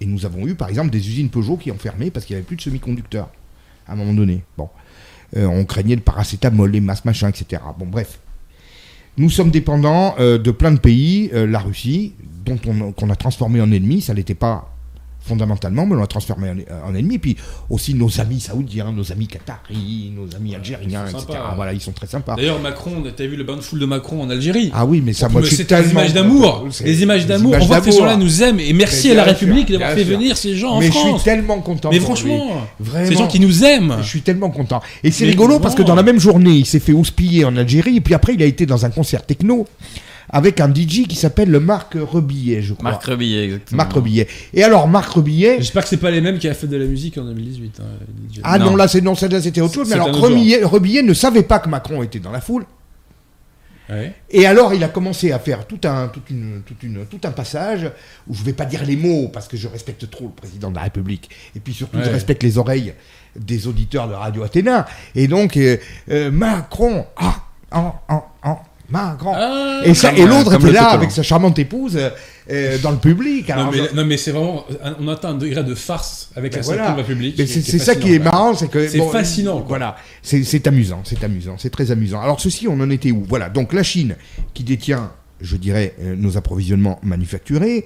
Et nous avons eu, par exemple, des usines Peugeot qui ont fermé parce qu'il n'y avait plus de semi-conducteurs à un moment donné. Bon. Euh, on craignait le paracétamol, les masses, machin, etc. Bon, bref. Nous sommes dépendants euh, de plein de pays, euh, la Russie, dont on, qu'on a transformé en ennemi, ça l'était pas fondamentalement, mais on l'a transformé en, en ennemi. Puis aussi nos amis saoudiens, nos amis qataris, nos amis algériens, etc. sympas, ouais. Voilà, ils sont très sympas. D'ailleurs, Macron, t'as vu le bain de foule de Macron en Algérie Ah oui, mais ça, moi, C'est des images d'amour. Les images des d'amour. On voit que ces gens-là nous aiment et merci Mais à la République d'avoir fait sûr. venir ces gens en Mais je suis France. tellement content. Mais franchement, Vraiment. ces gens qui nous aiment. Je suis tellement content. Et c'est Mais rigolo parce que dans la même journée, il s'est fait houspiller en Algérie. Et puis après, il a été dans un concert techno avec un DJ qui s'appelle le Marc Rebillet, je crois. Marc Rebillet, exactement. Marc Rebillet. Et alors, Marc Rebillet. J'espère que c'est pas les mêmes qui a fait de la musique en 2018. hein, DJ. Ah non, Non. là, c'est non, là, c'était autre chose. Mais alors. Rebillet, Rebillet ne savait pas que Macron était dans la foule. Ouais. Et alors, il a commencé à faire tout un, toute une, toute une, tout un passage où je vais pas dire les mots parce que je respecte trop le président de la République. Et puis surtout, je respecte les oreilles des auditeurs de Radio Athéna. Et donc, euh, euh, Macron, ah, ah, ah, ah, Macron. Ah, et ça, et l'autre était là avec sa charmante épouse euh, euh, dans le public. Alors, non, mais, c'est vraiment. On atteint un degré de farce avec Ben la voilà. 7 République. Mais c'est ça qui est marrant, c'est que C'est fascinant, quoi. Voilà, c'est c'est amusant, c'est amusant, c'est très amusant. Alors ceci, on en était où? Voilà, donc la Chine qui détient, je dirais, euh, nos approvisionnements manufacturés,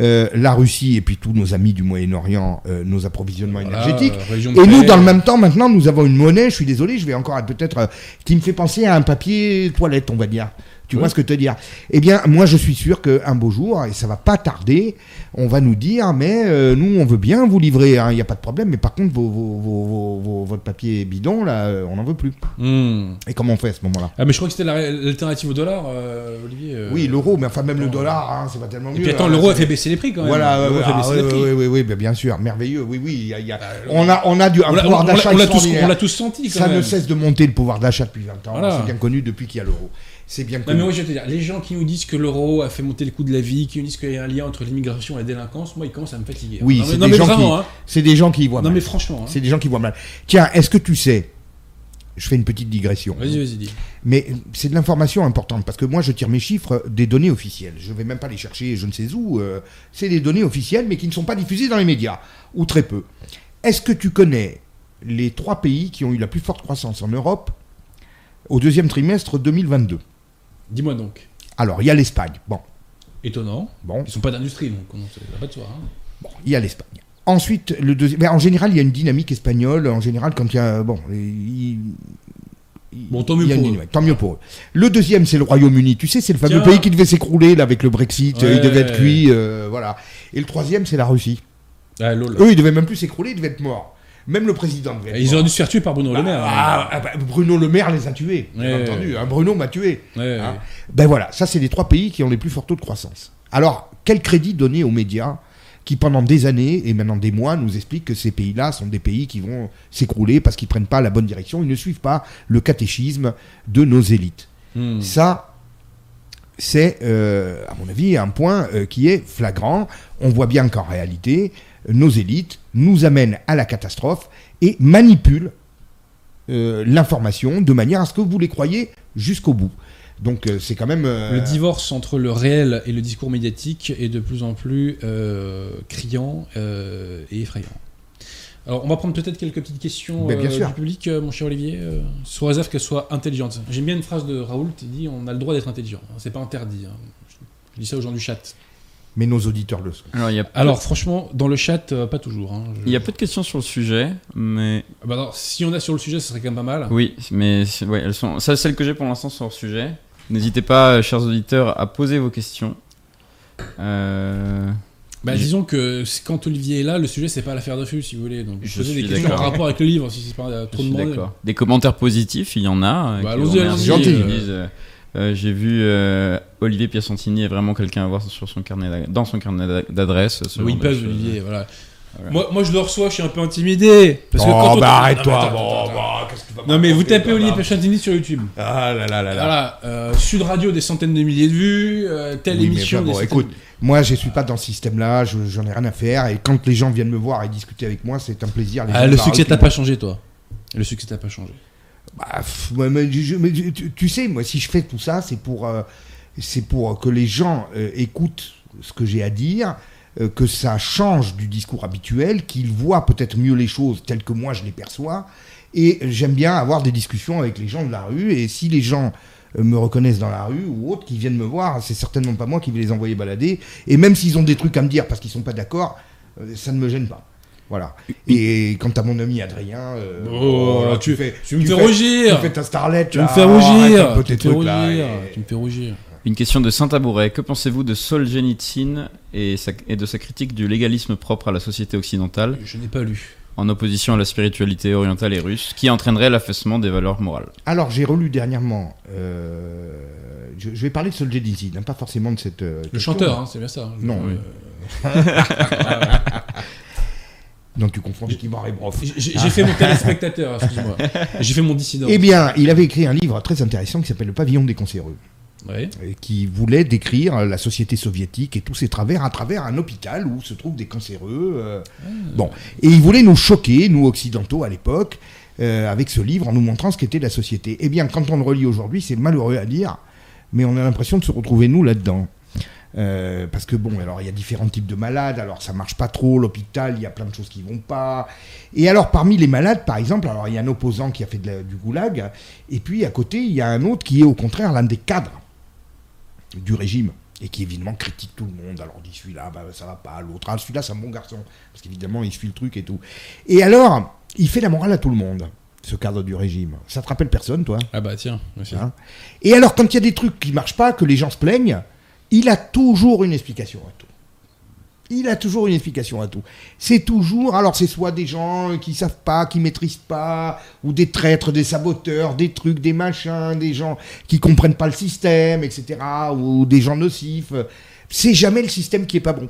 euh, la Russie et puis tous nos amis du Moyen-Orient, euh, nos approvisionnements énergétiques. Et nous, dans le même temps, maintenant, nous avons une monnaie, je suis désolé, je vais encore être peut-être, euh, qui me fait penser à un papier toilette, on va dire. Tu Oui. vois ce que te dire? Eh bien, moi, je suis sûr qu'un beau jour, et ça va pas tarder, on va nous dire, mais euh, nous, on veut bien vous livrer, hein, il n'y a pas de problème, mais par contre, vos, vos- vos- votre papier bidon, là, euh, on n'en veut plus. Hmm. Et comment on fait à ce moment-là? Ah, mais je crois que c'était la- l'alternative au dollar, euh, Olivier. euh. Oui, l'euro, mais enfin, même le dollar, hein, c'est pas tellement Et mieux. puis attends, hein, l'euro a fait baisser les prix quand même. Voilà, ouais, ah, baisser oui, les prix. oui, oui, bien, sûr, merveilleux, oui, oui. y a- y a- le- on, a, on a du, un On pouvoir d'achat on l'a tous, extraordinaire. on l'a tous senti quand Ça même. ne cesse de monter le pouvoir d'achat depuis 20 ans. Voilà. C'est bien connu depuis qu'il y a l'euro. C'est bien Non, connu. mais moi je vais te dire, les gens qui nous disent que l'euro a fait monter le coût de la vie, qui nous disent qu'il y a un lien entre l'immigration et la délinquance, moi ils commencent à me fatiguer. Oui, non, c'est non, des hein. C'est des gens qui y voient Non mal. mais franchement. hein. C'est des gens qui voient mal. Tiens, est-ce que tu sais Je fais une petite digression. Vas-y, vas-y, dis. Mais c'est de l'information importante parce que moi je tire mes chiffres des données officielles. Je vais même pas les chercher je ne sais où. euh, c'est des données officielles mais qui ne sont pas diffusées dans les médias ou très peu. Est-ce que tu connais les trois pays qui ont eu la plus forte croissance en Europe au deuxième trimestre 2022 Dis-moi donc. Alors il y a l'Espagne. Bon, Étonnant. bon, Ils sont pas d'industrie donc on va pas de soi. hein. bon, il y a l'Espagne. Ensuite, le deuxième. En général, il y a une dynamique espagnole. En général, quand il y a bon, il- Bon, tant mieux pour eux. Tant mieux pour eux. Le deuxième, c'est le Royaume-Uni. Tu sais, c'est le fameux Tiens. pays qui devait s'écrouler là avec le Brexit. Ouais. Il devait être cuit, euh, voilà. Et le troisième, c'est la Russie. Ah. Eux, ils devaient même plus s'écrouler, ils devaient être morts. Même le président devait Ils auraient dû se faire tuer par Bruno Le Maire. hein. Ah, ah, bah, Bruno Le Maire les a tués, bien Ouais. entendu. Hein, Bruno m'a tué. Ouais, Hein. ouais. Ben voilà, ça c'est les trois pays qui ont les plus forts taux de croissance. Alors, quel crédit donner aux médias qui pendant des années et maintenant des mois nous expliquent que ces pays-là sont des pays qui vont s'écrouler parce qu'ils prennent pas la bonne direction, ils ne suivent pas le catéchisme de nos élites. Hmm. Ça, c'est, euh, à mon avis, un point euh, qui est flagrant. On voit bien qu'en réalité, nos élites nous amènent à la catastrophe et manipulent euh, l'information de manière à ce que vous les croyez jusqu'au bout. Donc euh, c'est quand même... euh, Le divorce entre le réel et le discours médiatique est de plus en plus criant et effrayant. Alors, on va prendre peut-être quelques petites questions Ben, bien sûr. du public, mon cher Olivier, sous réserve qu'elles soient intelligentes. J'aime bien une phrase de Raoult, il dit on a le droit d'être intelligent, hein, c'est pas interdit. hein. Je dis ça aux gens du chat. Mais nos auditeurs le sont. Alors, il y a Alors, franchement, dans le chat, euh, pas toujours. hein. Je- Il y a peu de questions sur le sujet, mais Ah bah alors, si on a sur le sujet, ce serait quand même pas mal. oui, mais c'est- ouais, elles sont. Ça, celles que j'ai pour l'instant sur le sujet. N'hésitez pas, euh, chers auditeurs, à poser vos questions. Euh, Bah, disons que quand Olivier est là, le sujet c'est pas l'affaire de si vous voulez. Donc, Je posez des questions en rapport avec le livre, si c'est pas euh, je trop suis demandé. d'accord. Des commentaires positifs, il y en a. Bah, qui allons-y, allons-y, euh. J'ai vu euh, Olivier Piacentini est vraiment quelqu'un à voir sur son carnet d'a- dans son carnet d'a- d'adresse. Oui, il pèse. Olivier, voilà. Voilà. Moi, moi, je le reçois, je suis un peu intimidé. Parce que oh, quand bah Non, arrête-toi mais attends, bon, attends, attends. bah, qu'est-ce que tu vas Non, mais vous tapez Olivier là Pechantini sur YouTube. Ah là là là là. Voilà, euh, Sud Radio, des centaines de milliers de vues, euh, telle Oui, mais émission. enfin, bon, des centaines- écoute, moi je suis pas dans ce système-là, je- j'en ai rien à faire. Et quand les gens viennent me voir et discuter avec moi, c'est un plaisir. Les Ah, le succès t'a pas changé, toi? Le succès t'a pas changé? Bah, tu, sais, moi, si je fais tout ça, c'est pour, euh, pour que les gens euh, écoutent ce que j'ai à dire, euh, que ça change du discours habituel, qu'ils voient peut-être mieux les choses telles que moi je les perçois. Et j'aime bien avoir des discussions avec les gens de la rue. Et si les gens me reconnaissent dans la rue ou autres qui viennent me voir, c'est certainement pas moi qui vais les envoyer balader. Et même s'ils ont des trucs à me dire parce qu'ils sont pas d'accord, ça ne me gêne pas. Voilà. Et quant à mon ami Adrien, euh, Oh, là, tu- fais, tu me fais rougir. Tu fais ta starlette. Tu me fais rougir. un peu Tu tes me fais trucs, là, rougir. et- Tu me fais rougir. Une question de Saint-Abouret. Que pensez-vous de Solzhenitsyn et, sa- et de sa critique du légalisme propre à la société occidentale, Je n'ai pas lu. en opposition à la spiritualité orientale et russe, qui entraînerait l'affaissement des valeurs morales? Alors, j'ai relu dernièrement. euh, je, je vais parler de Solzhenitsyn, hein, pas forcément de cette. euh, Le chanteur, hein, c'est bien ça. Non. Euh, Non, tu confonds avec Ivan Rebroff. J'ai j'ai fait mon téléspectateur, excuse-moi. J'ai fait mon dissident. Eh bien, il avait écrit un livre très intéressant qui s'appelle Le pavillon des cancéreux, et qui voulait décrire la société soviétique et tous ses travers à travers un hôpital où se trouvent des cancéreux. euh, Bon, et il voulait nous choquer, nous occidentaux à l'époque, euh, avec ce livre en nous montrant ce qu'était la société. Eh bien, quand on le relit aujourd'hui, c'est malheureux à dire, mais on a l'impression de se retrouver nous là-dedans. Euh, parce que bon, alors il y a différents types de malades, alors ça marche pas trop, l'hôpital, il y a plein de choses qui vont pas. Et alors parmi les malades, par exemple, alors il y a un opposant qui a fait de la- du goulag, et puis à côté, il y a un autre qui est au contraire l'un des cadres du régime, et qui évidemment critique tout le monde. Alors dit celui-là, bah, ça va pas, l'autre, ah, celui-là c'est un bon garçon, parce qu'évidemment il suit le truc et tout. Et alors, il fait la morale à tout le monde, ce cadre du régime. Ça te rappelle personne, toi? Ah bah tiens. Hein? Et alors, quand il y a des trucs qui marchent pas, que les gens se plaignent, il a toujours une explication à tout. Il a toujours une explication à tout. C'est toujours, alors c'est soit des gens qui savent pas, qui maîtrisent pas, ou des traîtres, des saboteurs, des trucs, des machins, des gens qui comprennent pas le système, etc., ou des gens nocifs. C'est jamais le système qui est pas bon.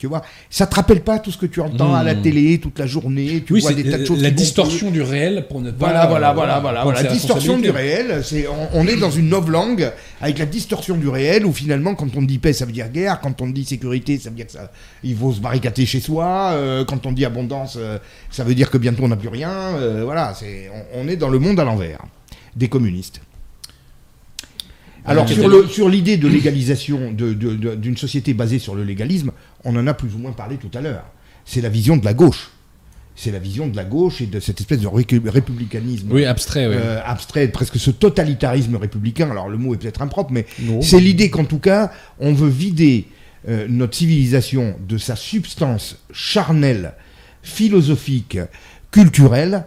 Tu vois, ça te rappelle pas tout ce que tu entends à la Hmm. télé toute la journée. Tu oui, vois des tas de choses. la distorsion du réel pour ne pas. voilà, voilà, euh, voilà, voilà, voilà. ses Distorsion du réel. C'est, on, on est dans une novlangue avec la distorsion du réel où finalement, quand on dit paix, ça veut dire guerre. Quand on dit sécurité, ça veut dire que ça, il faut se barricader chez soi. euh, quand on dit abondance, euh, ça veut dire que bientôt on n'a plus rien. euh, voilà, c'est, on, on est dans le monde à l'envers des communistes. Alors sur, ok. le, sur l'idée de légalisation de- de- de- d'une société basée sur le légalisme, on en a plus ou moins parlé tout à l'heure. C'est la vision de la gauche. C'est la vision de la gauche et de cette espèce de récu- républicanisme Oui, abstrait, oui. euh, abstrait, presque ce totalitarisme républicain. Alors le mot est peut-être impropre, mais Non. c'est l'idée qu'en tout cas, on veut vider euh, notre civilisation de sa substance charnelle, philosophique, culturelle,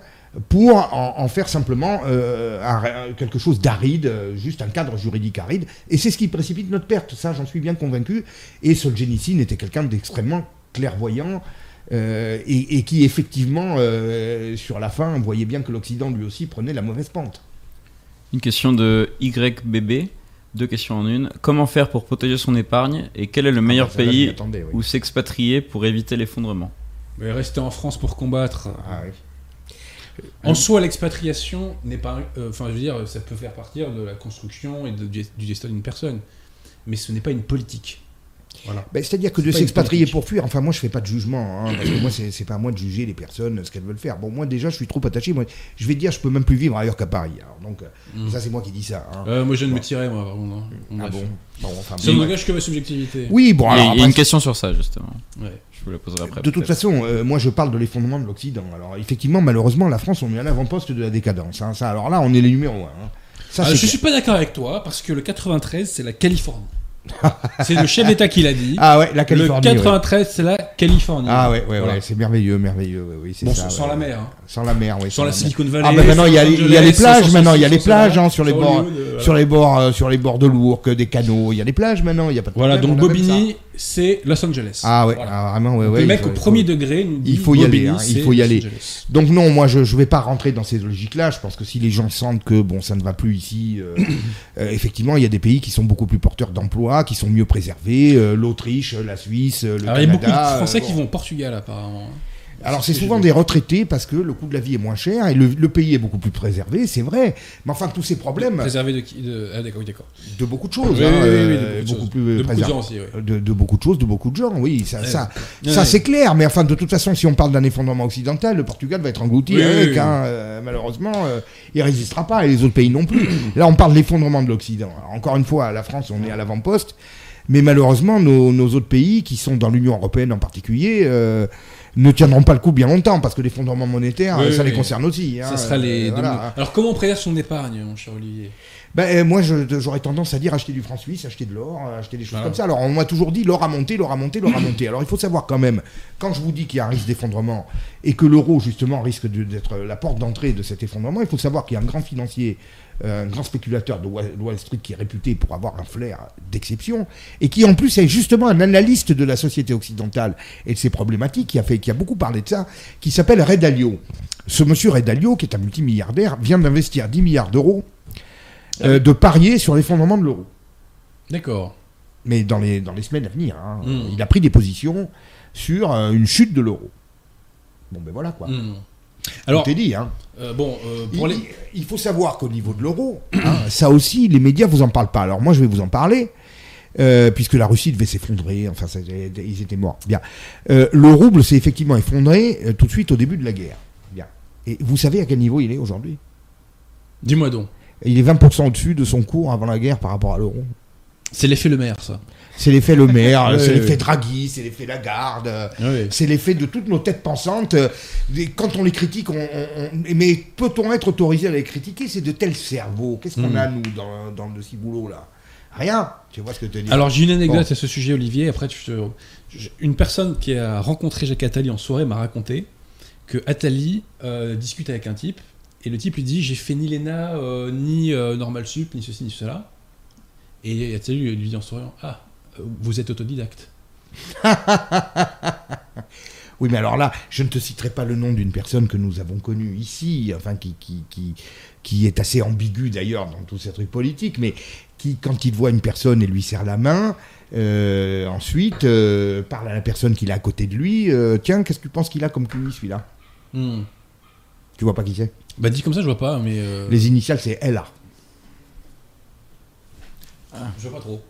pour en, en faire simplement euh, un- quelque chose d'aride, euh, juste un cadre juridique aride. Et c'est ce qui précipite notre perte, ça j'en suis bien convaincu. Et Solzhenitsyn était quelqu'un d'extrêmement clairvoyant. euh, et, et qui effectivement, euh, sur la fin, voyait bien que l'Occident lui aussi prenait la mauvaise pente. Une question de YBB, deux questions en une. Comment faire pour protéger son épargne et quel est le meilleur Ah, je m'y pays oui. où s'expatrier pour éviter l'effondrement? Rester en France pour combattre. Ah, oui. En soi, l'expatriation n'est pas. euh, Enfin, je veux dire, ça peut faire partir de la construction et de- du du destin d'une personne. Mais ce n'est pas une politique. Voilà. Ben, C'est-à-dire que de s'expatrier pour fuir, enfin moi je fais pas de jugement, hein, parce que moi c'est pas à moi de juger les personnes, ce qu'elles veulent faire. Bon moi déjà je suis trop attaché, moi je vais te dire je peux même plus vivre ailleurs qu'à Paris. Alors, donc euh, Mm. ça c'est moi qui dis ça. hein. Euh, moi, je ne Bon. me tirais, moi, contre. hein. ah bon, bon enfin, Ça n'engage que ma subjectivité. Oui bon Il y a- alors il y a après, une question sur ça, justement. Ouais. Je vous la poserai après. de toute façon, euh, moi je parle de l'effondrement de l'Occident. Alors effectivement malheureusement la France on est à l'avant-poste de la décadence. hein. Ça alors là on est les numéros 1. Ça Ah, je clair. suis pas d'accord avec toi, parce que le 93, c'est la Californie. C'est le chef d'État qui l'a dit. Ah ouais la le Californie. ouais. 93, c'est la Californie. Ah ouais ouais Voilà. ouais c'est merveilleux merveilleux ouais, oui Bon, ça. sans ouais. la mer. hein. Sans la mer oui. Sans la. Silicon Valley. Ah ben maintenant il y a, les plages maintenant il y a les plages hein, sur les bords sur les bords sur les bords de l'Ourcq des canaux il y a des plages maintenant il y a pas de Voilà, donc Bobigny, c'est Los Angeles. ah ouais Voilà. ah, vraiment ouais ouais le mec au premier degré nous dit il faut y aller, hein, il faut y Los aller. Angeles. donc non moi je je vais pas rentrer dans ces logiques là je pense que si les gens sentent que bon ça ne va plus ici euh, euh, effectivement il y a des pays qui sont beaucoup plus porteurs d'emplois qui sont mieux préservés euh, l'Autriche la Suisse le Alors il y a beaucoup de Canada, Français qui vont au Portugal apparemment. Alors c'est souvent des retraités parce que le coût de la vie est moins cher et le, le pays est beaucoup plus préservé, c'est vrai. Mais enfin tous ces problèmes Préservé de qui? De... Ah d'accord, oui, d'accord. de beaucoup de choses, Oui, hein, oui, oui, oui, de euh, beaucoup de beaucoup plus De beaucoup de gens aussi, oui. de, de beaucoup de choses, de beaucoup de gens, oui, ça, ça, ça c'est clair. Mais enfin, de toute façon, si on parle d'un effondrement occidental, le Portugal va être englouti avec, hein, euh, malheureusement, euh, il résistera pas et les autres pays non plus. Là, on parle de l'effondrement de l'Occident. Encore une fois, la France, on est à l'avant-poste. Mais malheureusement, nos, nos autres pays, qui sont dans l'Union européenne en particulier, euh, ne tiendront pas le coup bien longtemps, parce que l'effondrement monétaire, Oui, ça oui, les concerne aussi. hein. Ça sera les. Euh, voilà. Alors comment on préserve son épargne, mon cher Olivier? Ben, euh, moi, je- j'aurais tendance à dire acheter du franc suisse, acheter de l'or, euh, acheter des choses Voilà. comme ça. Alors, on m'a toujours dit l'or a monté, l'or a monté, l'or a monté. Alors, il faut savoir quand même, quand je vous dis qu'il y a un risque d'effondrement et que l'euro, justement, risque d'être la porte d'entrée de cet effondrement, il faut savoir qu'il y a un grand financier, un grand spéculateur de Wall Street qui est réputé pour avoir un flair d'exception et qui, en plus, est justement un analyste de la société occidentale et de ses problématiques, qui a, fait, qui a beaucoup parlé de ça, qui s'appelle Ray Dalio. Ce monsieur Ray Dalio, qui est un multimilliardaire, vient d'investir 10 milliards d'euros euh, de parier sur l'effondrement de l'euro. D'accord. Mais dans les, dans les semaines à venir, hein, Mm. il a pris des positions sur euh, une chute de l'euro. Bon, ben voilà quoi. Hmm. Alors, est dit. Hein. euh, bon, euh, pour Il, les. il faut savoir qu'au niveau de l'euro, hein, ça aussi, les médias vous en parlent pas. Alors moi, je vais vous en parler. euh, puisque la Russie devait s'effondrer, enfin ça- ils étaient morts. Bien. Le rouble s'est effectivement effondré tout de suite au début de la guerre. Bien. Et vous savez à quel niveau il est aujourd'hui? Dis-moi donc. Il est 20% au-dessus de son cours avant la guerre par rapport à l'euro. C'est l'effet Le Maire, ça. C'est l'effet Le Maire, c'est l'effet. Draghi, c'est l'effet Lagarde, Oui. c'est l'effet de toutes nos têtes pensantes. Quand on les critique, on, mais peut-on être autorisé à les critiquer? C'est de tels cerveaux. Qu'est-ce qu'on Hmm. a, nous, dans, dans le ciboulot, là? Rien. Tu vois ce que je dis? Alors j'ai une anecdote Bon. à ce sujet, Olivier. Après, tu te- je- une personne qui a rencontré Jacques Attali en soirée m'a raconté que Attali euh, discute avec un type et le type lui dit j'ai fait ni l'ENA, euh, ni euh, Normal Sup, ni ceci, ni cela. Et Attali lui dit en souriant ah vous êtes autodidacte. Oui, mais alors là, je ne te citerai pas le nom d'une personne que nous avons connue ici, enfin qui, qui, qui, qui est assez ambigu d'ailleurs dans tous ces trucs politiques, mais qui, quand il voit une personne et lui serre la main, euh, ensuite euh, parle à la personne qu'il a à côté de lui, euh, tiens, qu'est-ce que tu penses qu'il a comme QI celui-là? Hmm. Tu vois pas qui c'est? Bah dit comme ça je vois pas, mais Les initiales, c'est LA. je vois pas trop.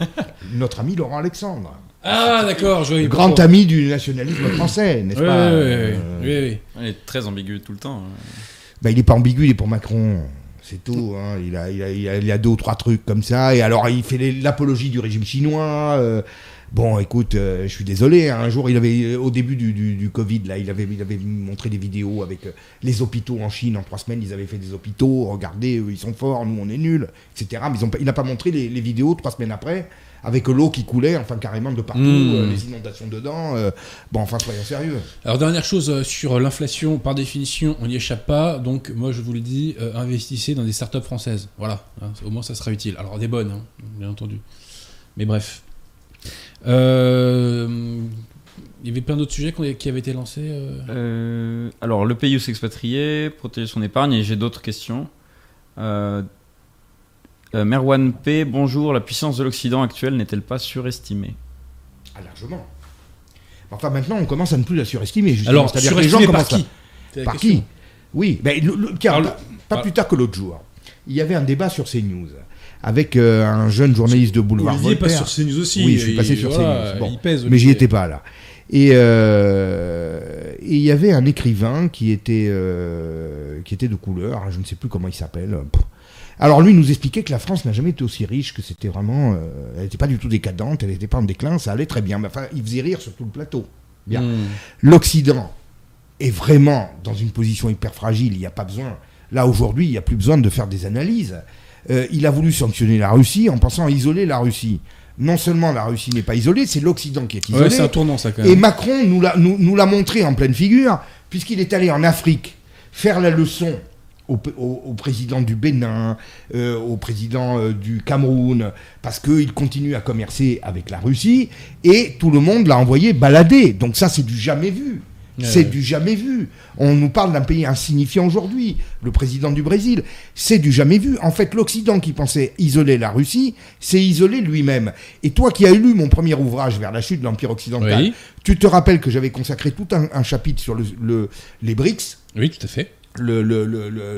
Notre ami Laurent Alexandre, Ah d'accord, je vois. le grand ami du nationalisme français, n'est-ce Oui, pas oui, Euh, oui, oui. Elle est très ambiguë tout le temps. hein. bah, il est pas ambigu, il est pour Macron. C'est tout. hein. Il, a, il, a, il, a, il a deux ou trois trucs comme ça. Et alors, il fait l'apologie du régime chinois. euh, bon, écoute, euh, je suis désolé. hein, un jour, il avait, au début du, du, du Covid, là, il avait, il avait montré des vidéos avec euh, les hôpitaux en Chine. En trois semaines, ils avaient fait des hôpitaux. Regardez, eux, ils sont forts, nous, on est nuls, etc. Mais ils ont il n'a pas montré les, les vidéos trois semaines après. Avec l'eau qui coulait, enfin carrément de partout, Mm. euh, les inondations dedans. euh, bon, enfin, soyons sérieux. Alors dernière chose euh, sur l'inflation, par définition, on n'y échappe pas. Donc moi je vous le dis, euh, investissez dans des startups françaises. Voilà, hein, au moins ça sera utile. Alors des bonnes, hein, bien entendu. Mais bref. Euh, Il y avait plein d'autres sujets qui avaient été lancés. euh. Euh, alors, le pays où s'expatrier, protéger son épargne, et j'ai d'autres questions. Merwan P, bonjour. La puissance de l'Occident actuel n'est-elle pas surestimée? Ah, largement. Enfin, maintenant, on commence à ne plus la surestimer. justement. Alors, C'est-à-dire que les gens par à- qui? Par question. qui? Oui, ben, le- le- car, Alors, pas, pas alors- plus tard que l'autre jour. Il y avait un débat sur CNews avec euh, un jeune journaliste de Boulevard Olivier passe Voltaire. sur CNews aussi. Oui, je suis passé sur voilà, CNews. Bon. Il pèse. mais j'y étais pas là. Et euh, et il y avait un écrivain qui était, euh, qui était de couleur, je ne sais plus comment il s'appelle. Alors lui nous expliquait que la France n'a jamais été aussi riche, que c'était vraiment, elle n'était pas du tout décadente, elle n'était pas en déclin, ça allait très bien. Mais enfin, il faisait rire sur tout le plateau. Bien. Hmm. L'Occident est vraiment dans une position hyper fragile, il n'y a pas besoin. Là, aujourd'hui, il n'y a plus besoin de faire des analyses. Euh, il a voulu sanctionner la Russie en pensant à isoler la Russie. Non seulement la Russie n'est pas isolée, c'est l'Occident qui est isolé. Ouais, c'est un tournant ça quand Et. Macron nous l'a, nous, nous l'a montré en pleine figure, puisqu'il est allé en Afrique faire la leçon au, p- au- au président du Bénin, euh, au président euh, du Cameroun, parce qu'il continue à commercer avec la Russie, et tout le monde l'a envoyé balader. Donc ça, c'est du jamais vu. C'est du jamais vu. On nous parle d'un pays insignifiant aujourd'hui, le président du Brésil. C'est du jamais vu. En fait, l'Occident qui pensait isoler la Russie, s'est isolé lui-même. Et toi qui as lu mon premier ouvrage vers la chute de l'Empire occidental, Oui. tu te rappelles que j'avais consacré tout un, un chapitre sur le, le- les BRICS, Oui, tout à fait. le-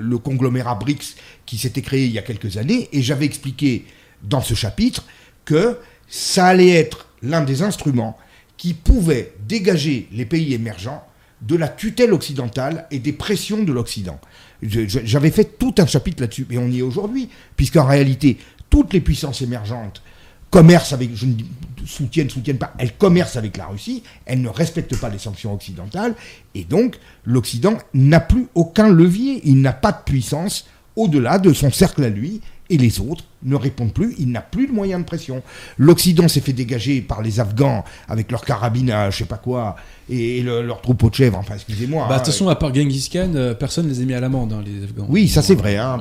le conglomérat BRICS qui s'était créé il y a quelques années, et j'avais expliqué dans ce chapitre que ça allait être l'un des instruments qui pouvait dégager les pays émergents de la tutelle occidentale et des pressions de l'Occident. J'avais fait tout un chapitre là-dessus, et on y est aujourd'hui, puisqu'en réalité, toutes les puissances émergentes commerce avec, je ne dis soutiennent, soutiennent pas, elles commercent avec la Russie, elles ne respectent pas les sanctions occidentales, et donc l'Occident n'a plus aucun levier, il n'a pas de puissance au-delà de son cercle à lui, et les autres ne répondent plus, il n'a plus de moyens de pression. L'Occident s'est fait dégager par les Afghans avec leurs carabines à je sais pas quoi, et, le- leurs troupeaux de chèvres, enfin excusez-moi. Bah, de hein. toute façon, à part Genghis Khan, euh, personne les a mis à l'amende, hein, les Afghans. oui, ça c'est vrai, hein.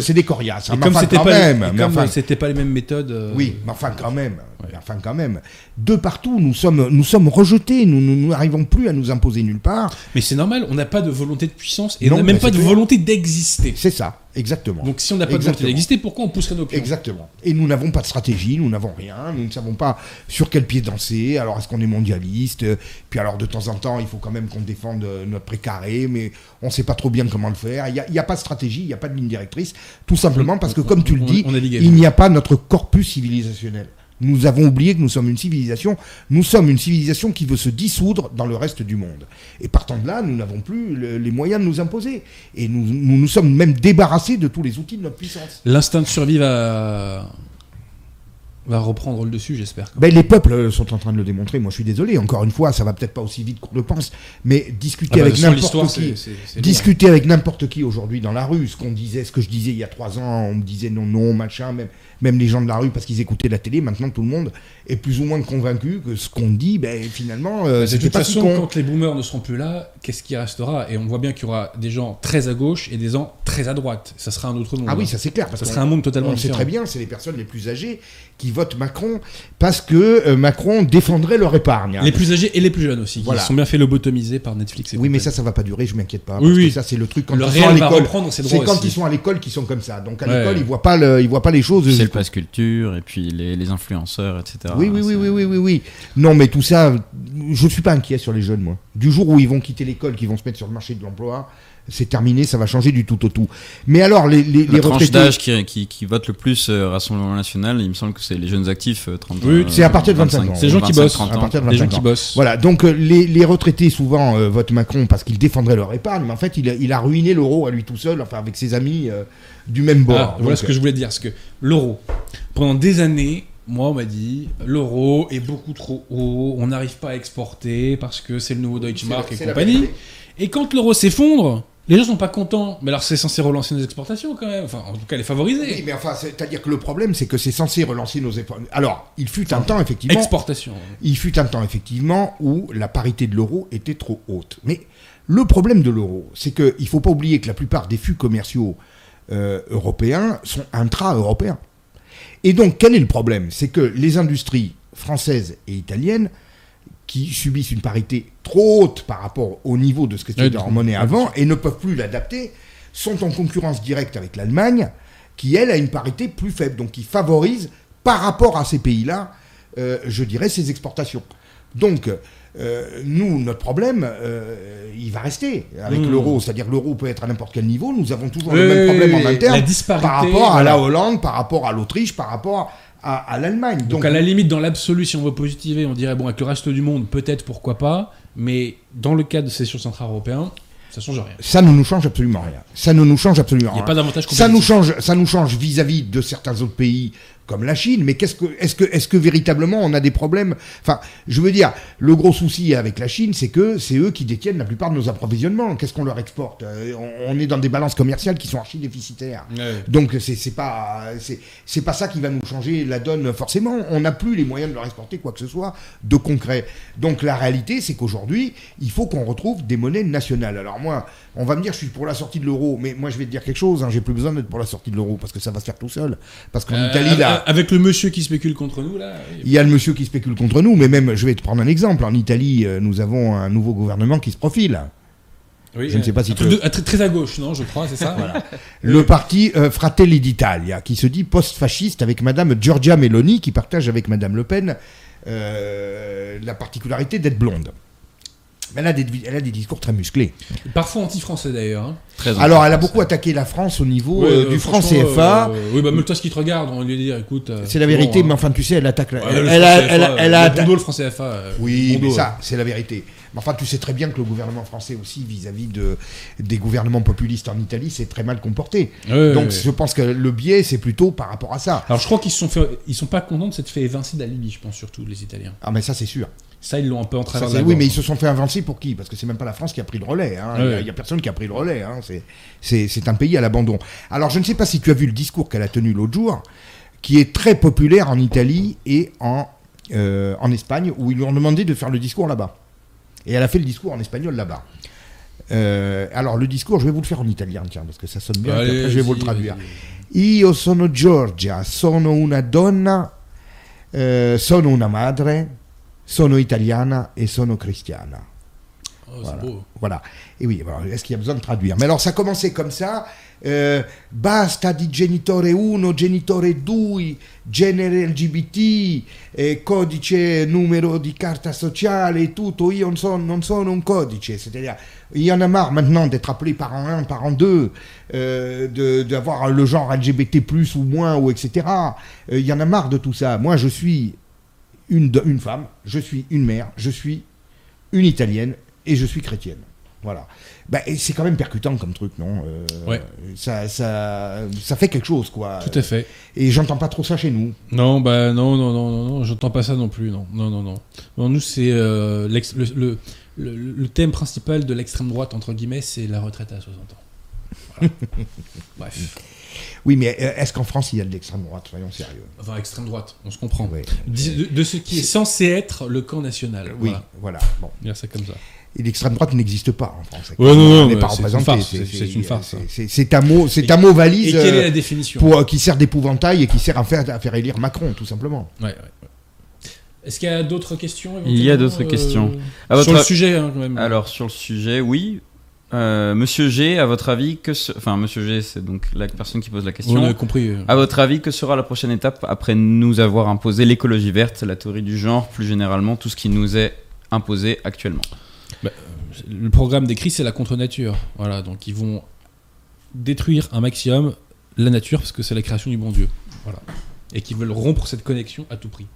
C'est des- coriaces, hein. Mais comme c'était pas, même, enfin, c'était pas les mêmes méthodes. euh, Oui, mais enfin quand même. Mais Enfin quand même. De partout, nous sommes, nous sommes rejetés. Nous n'arrivons plus à nous imposer nulle part. Mais c'est normal, on n'a pas de volonté de puissance et Non, on n'a même bah, pas de volonté d'exister. C'est ça, exactement. Donc si on n'a pas de volonté d'exister, pourquoi on pousserait nos Exactement. Et nous n'avons pas de stratégie, nous n'avons rien, nous ne savons pas sur quel pied danser. Alors est-ce qu'on est mondialiste Euh, Puis alors de temps en temps, il faut quand même qu'on défende euh, notre précaré, mais on ne sait pas trop bien comment le faire. Il n'y a, a pas de stratégie, il n'y a pas de ligne directrice, tout simplement parce que comme tu le dis, il n'y a pas notre corpus civilisationnel. Nous avons oublié que nous sommes une civilisation. Nous sommes une civilisation qui veut se dissoudre dans le reste du monde. Et partant de là, nous n'avons plus le- les moyens de nous imposer. Et nous, nous nous sommes même débarrassés de tous les outils de notre puissance. L'instinct de survie va... va reprendre le dessus, j'espère. Ben, les peuples sont en train de le démontrer. Moi, je suis désolé. Encore une fois, ça va peut-être pas aussi vite qu'on le pense, mais discuter Ah bah, avec n'importe qui, discuter avec n'importe qui aujourd'hui dans la rue, ce qu'on disait, ce que je disais il y a trois ans, on me disait non, non, machin, même, même les gens de la rue parce qu'ils écoutaient la télé. Maintenant, tout le monde est plus ou moins convaincu que ce qu'on dit, ben, finalement, euh, toute si façon, con. quand les boomers ne seront plus là, qu'est-ce qui restera? Et on voit bien qu'il y aura des gens très à gauche et des gens très à droite. Ça sera un autre monde. Ah oui, ça c'est clair. Parce Ça sera un monde totalement on sait différent. très bien, c'est les personnes les plus âgées qui votent Macron parce que euh, Macron défendrait leur épargne. Les plus âgés et les plus jeunes aussi, Voilà. qui sont bien fait lobotomiser par Netflix. Et Oui, mais ça, ça va pas durer, je m'inquiète pas. Oui, parce oui. que ça, c'est le truc quand Le ils sont à l'école. C'est quand aussi. ils sont à l'école qu'ils sont comme ça. Donc à Ouais. l'école, ils voient pas le, ils voient pas les choses. C'est le jusqu'au- passe culture et puis les, les influenceurs, etc. Oui, oui, oui, oui, oui, oui, oui. Non, mais tout ça, je suis pas inquiet sur les jeunes, moi. Du jour où ils vont quitter l'école, qu'ils vont se mettre sur le marché de l'emploi, c'est terminé, ça va changer du tout au tout. Mais alors, les, les, les retraités. d'âge qui, qui, qui vote le plus euh, Rassemblement National, il me semble que c'est les jeunes actifs, euh, 30 Oui, euh, c'est à partir de 25 ans. C'est les gens qui 25, bossent. 30 À partir de Les gens 25 qui bossent. Voilà, donc euh, les, les retraités souvent euh, votent Macron parce qu'ils défendraient leur épargne, mais en fait, il a, il a ruiné l'euro à lui tout seul, enfin avec ses amis euh, du même bord. Ah, voilà Donc, ce que je voulais dire. Parce que l'euro, pendant des années, moi, on m'a dit l'euro est beaucoup trop haut, on n'arrive pas à exporter parce que c'est le nouveau Deutsche C'est Mark et c'est compagnie. Et quand l'euro s'effondre, les gens sont pas contents. Mais alors, c'est censé relancer nos exportations quand même. Enfin, en tout cas, les favoriser. Oui, mais enfin, c'est-à-dire que le problème, c'est que c'est censé relancer nos efforts. Alors, il fut un temps, effectivement, Exportation. il fut un temps, effectivement, où la parité de l'euro était trop haute. Mais le problème de l'euro, c'est qu'il ne faut pas oublier que la plupart des flux commerciaux euh, européens sont intra-européens. Et donc, quel est le problème? C'est que les industries françaises et italiennes, qui subissent une parité trop haute par rapport au niveau de ce que c'était leur monnaie avant, et ne peuvent plus l'adapter, sont en concurrence directe avec l'Allemagne, qui, elle, a une parité plus faible, donc qui favorise, par rapport à ces pays-là, euh, je dirais, ses exportations. Donc, euh, nous, notre problème, euh, il va rester avec Mmh. l'euro. C'est-à-dire que l'euro peut être à n'importe quel niveau. Nous avons toujours Oui, le même problème oui, en interne par rapport à la Hollande, par rapport à l'Autriche, par rapport à, à l'Allemagne. Donc, à la limite, dans l'absolu, si on veut positiver, on dirait bon, avec le reste du monde, peut-être pourquoi pas. Mais dans le cas de ces central européen, ça change rien. ça ne nous change absolument rien. Ça ne nous change absolument Il n'y rien. a pas d'avantage Ça nous change, ça nous change vis-à-vis de certains autres pays comme la Chine. Mais qu'est-ce que, est-ce que, est-ce que véritablement on a des problèmes? Enfin, je veux dire, le gros souci avec la Chine, c'est que c'est eux qui détiennent la plupart de nos approvisionnements. Qu'est-ce qu'on leur exporte? Euh, on, on est dans des balances commerciales qui sont archi déficitaires. Ouais. Donc c'est c'est pas c'est c'est pas ça qui va nous changer la donne forcément. On n'a plus les moyens de leur exporter quoi que ce soit de concret. Donc la réalité c'est qu'aujourd'hui il faut qu'on retrouve des monnaies nationales. Alors moi on va me dire je suis pour la sortie de l'euro, mais moi je vais te dire quelque chose. Hein, J'ai plus besoin d'être pour la sortie de l'euro parce que ça va se faire tout seul. Parce qu'en Euh, Italie là Avec le monsieur qui spécule contre nous, là. il y a le monsieur qui spécule contre nous, mais même je vais te prendre un exemple. En Italie euh, nous avons un nouveau gouvernement qui se profile. Oui, Je ne sais pas si un tu truc de- très, à gauche, non, je crois, c'est ça Le parti euh, Fratelli d'Italia, qui se dit post-fasciste avec Madame Giorgia Meloni, qui partage avec Madame Le Pen euh, la particularité d'être blonde. Mais elle a des, elle a des discours très musclés. Parfois anti-français d'ailleurs. hein. Très Alors, elle a beaucoup attaqué la France au niveau Ouais, euh, euh, du franc CFA. euh, oui, bah, même toi, ce qui te regarde, on va lui dire, écoute. euh, C'est la vérité, bon, mais hein. enfin, tu sais, elle attaque. la- Ouais, elle, a, CFA, elle a- elle a le franc CFA. euh, Oui, mais ça, c'est la vérité. Mais enfin, tu sais très bien que le gouvernement français aussi, vis-à-vis de, des gouvernements populistes en Italie, c'est très mal comporté. Donc, ouais. je pense que le biais, c'est plutôt par rapport à ça. Alors je crois qu'ils sont fait, ils sont pas contents de s'être fait évincer de la Libye, je pense surtout les Italiens. Ah, mais ça, c'est sûr. Ça ils l'ont un peu en Ça, travers. c'est- de la oui, mais ils se sont fait avancer pour qui? Parce que c'est même pas la France qui a pris le relais. hein. Il Ouais, y a- il personne qui a pris le relais. hein. C'est- un pays à l'abandon. Alors, je ne sais pas si tu as vu le discours qu'elle a tenu l'autre jour, qui est très populaire en Italie et en, euh, en Espagne, où ils lui ont demandé de faire le discours là-bas. Et elle a fait le discours en espagnol là-bas. Euh, alors, le discours, je vais vous le faire en italien, tiens, parce que ça sonne bien. Allez, puis après, je vais vous le traduire. Io sono Giorgia, sono una donna, eh, sono una madre, sono italiana e sono cristiana. Oh, Voilà. beau. Voilà. Et oui, est-ce qu'il y a besoin de traduire? Mais alors, ça commençait comme ça. euh, basta di genitore 1, genitore 2, genere LGBT, eh, codice numero di carta sociale et tutto. Io non sono, non sono un codice. C'est-à-dire, il y en a marre maintenant d'être appelé parent 1, parent 2, euh, d'avoir le genre LGBT, ou moins, ou etc. Euh, il y en a marre de tout ça. Moi, je suis une, une femme, je suis une mère, je suis une italienne et je suis chrétienne. Voilà. Bah, c'est quand même percutant comme truc, non Euh, Ouais. ça, ça, ça fait quelque chose, quoi. Tout à fait. Et j'entends pas trop ça chez nous. Non, bah non, non, non, non, non, j'entends pas ça non plus, non, non, non, non. Non, nous c'est euh, le, le, le, le thème principal de l'extrême droite entre guillemets, c'est la retraite à 60 ans. Voilà. Bref, Oui, mais euh, est-ce qu'en France, il y a de l'extrême droite? Soyons sérieux. enfin extrême droite, on se comprend. De, de ce qui est censé être le camp national. Oui, Voilà, voilà. Bon. dire ça comme ça. Et l'extrême droite n'existe pas en France. Ouais, non, non, n'est pas c'est une représentée. farce, c'est- une farce, c'est- hein. c'est- un mot, c'est un mot Et valise quelle est euh, la définition? pour, euh, qui sert d'épouvantail et qui sert à faire, à faire élire Macron, tout simplement. Ouais, ouais, ouais. Est-ce qu'il y a d'autres questions Il y a d'autres questions. À Sur votre le sujet, hein, quand même. Alors sur le sujet, oui. Euh, Monsieur G, à votre avis, que se- enfin Monsieur G, c'est donc la personne qui pose la question. on a compris. euh. À votre avis, que sera la prochaine étape après nous avoir imposé l'écologie verte, la théorie du genre, plus généralement tout ce qui nous est imposé actuellement? Le programme décrit, c'est la contre-nature. Voilà, donc ils vont détruire un maximum la nature parce que c'est la création du bon Dieu. Voilà. Et qu'ils veulent rompre cette connexion à tout prix.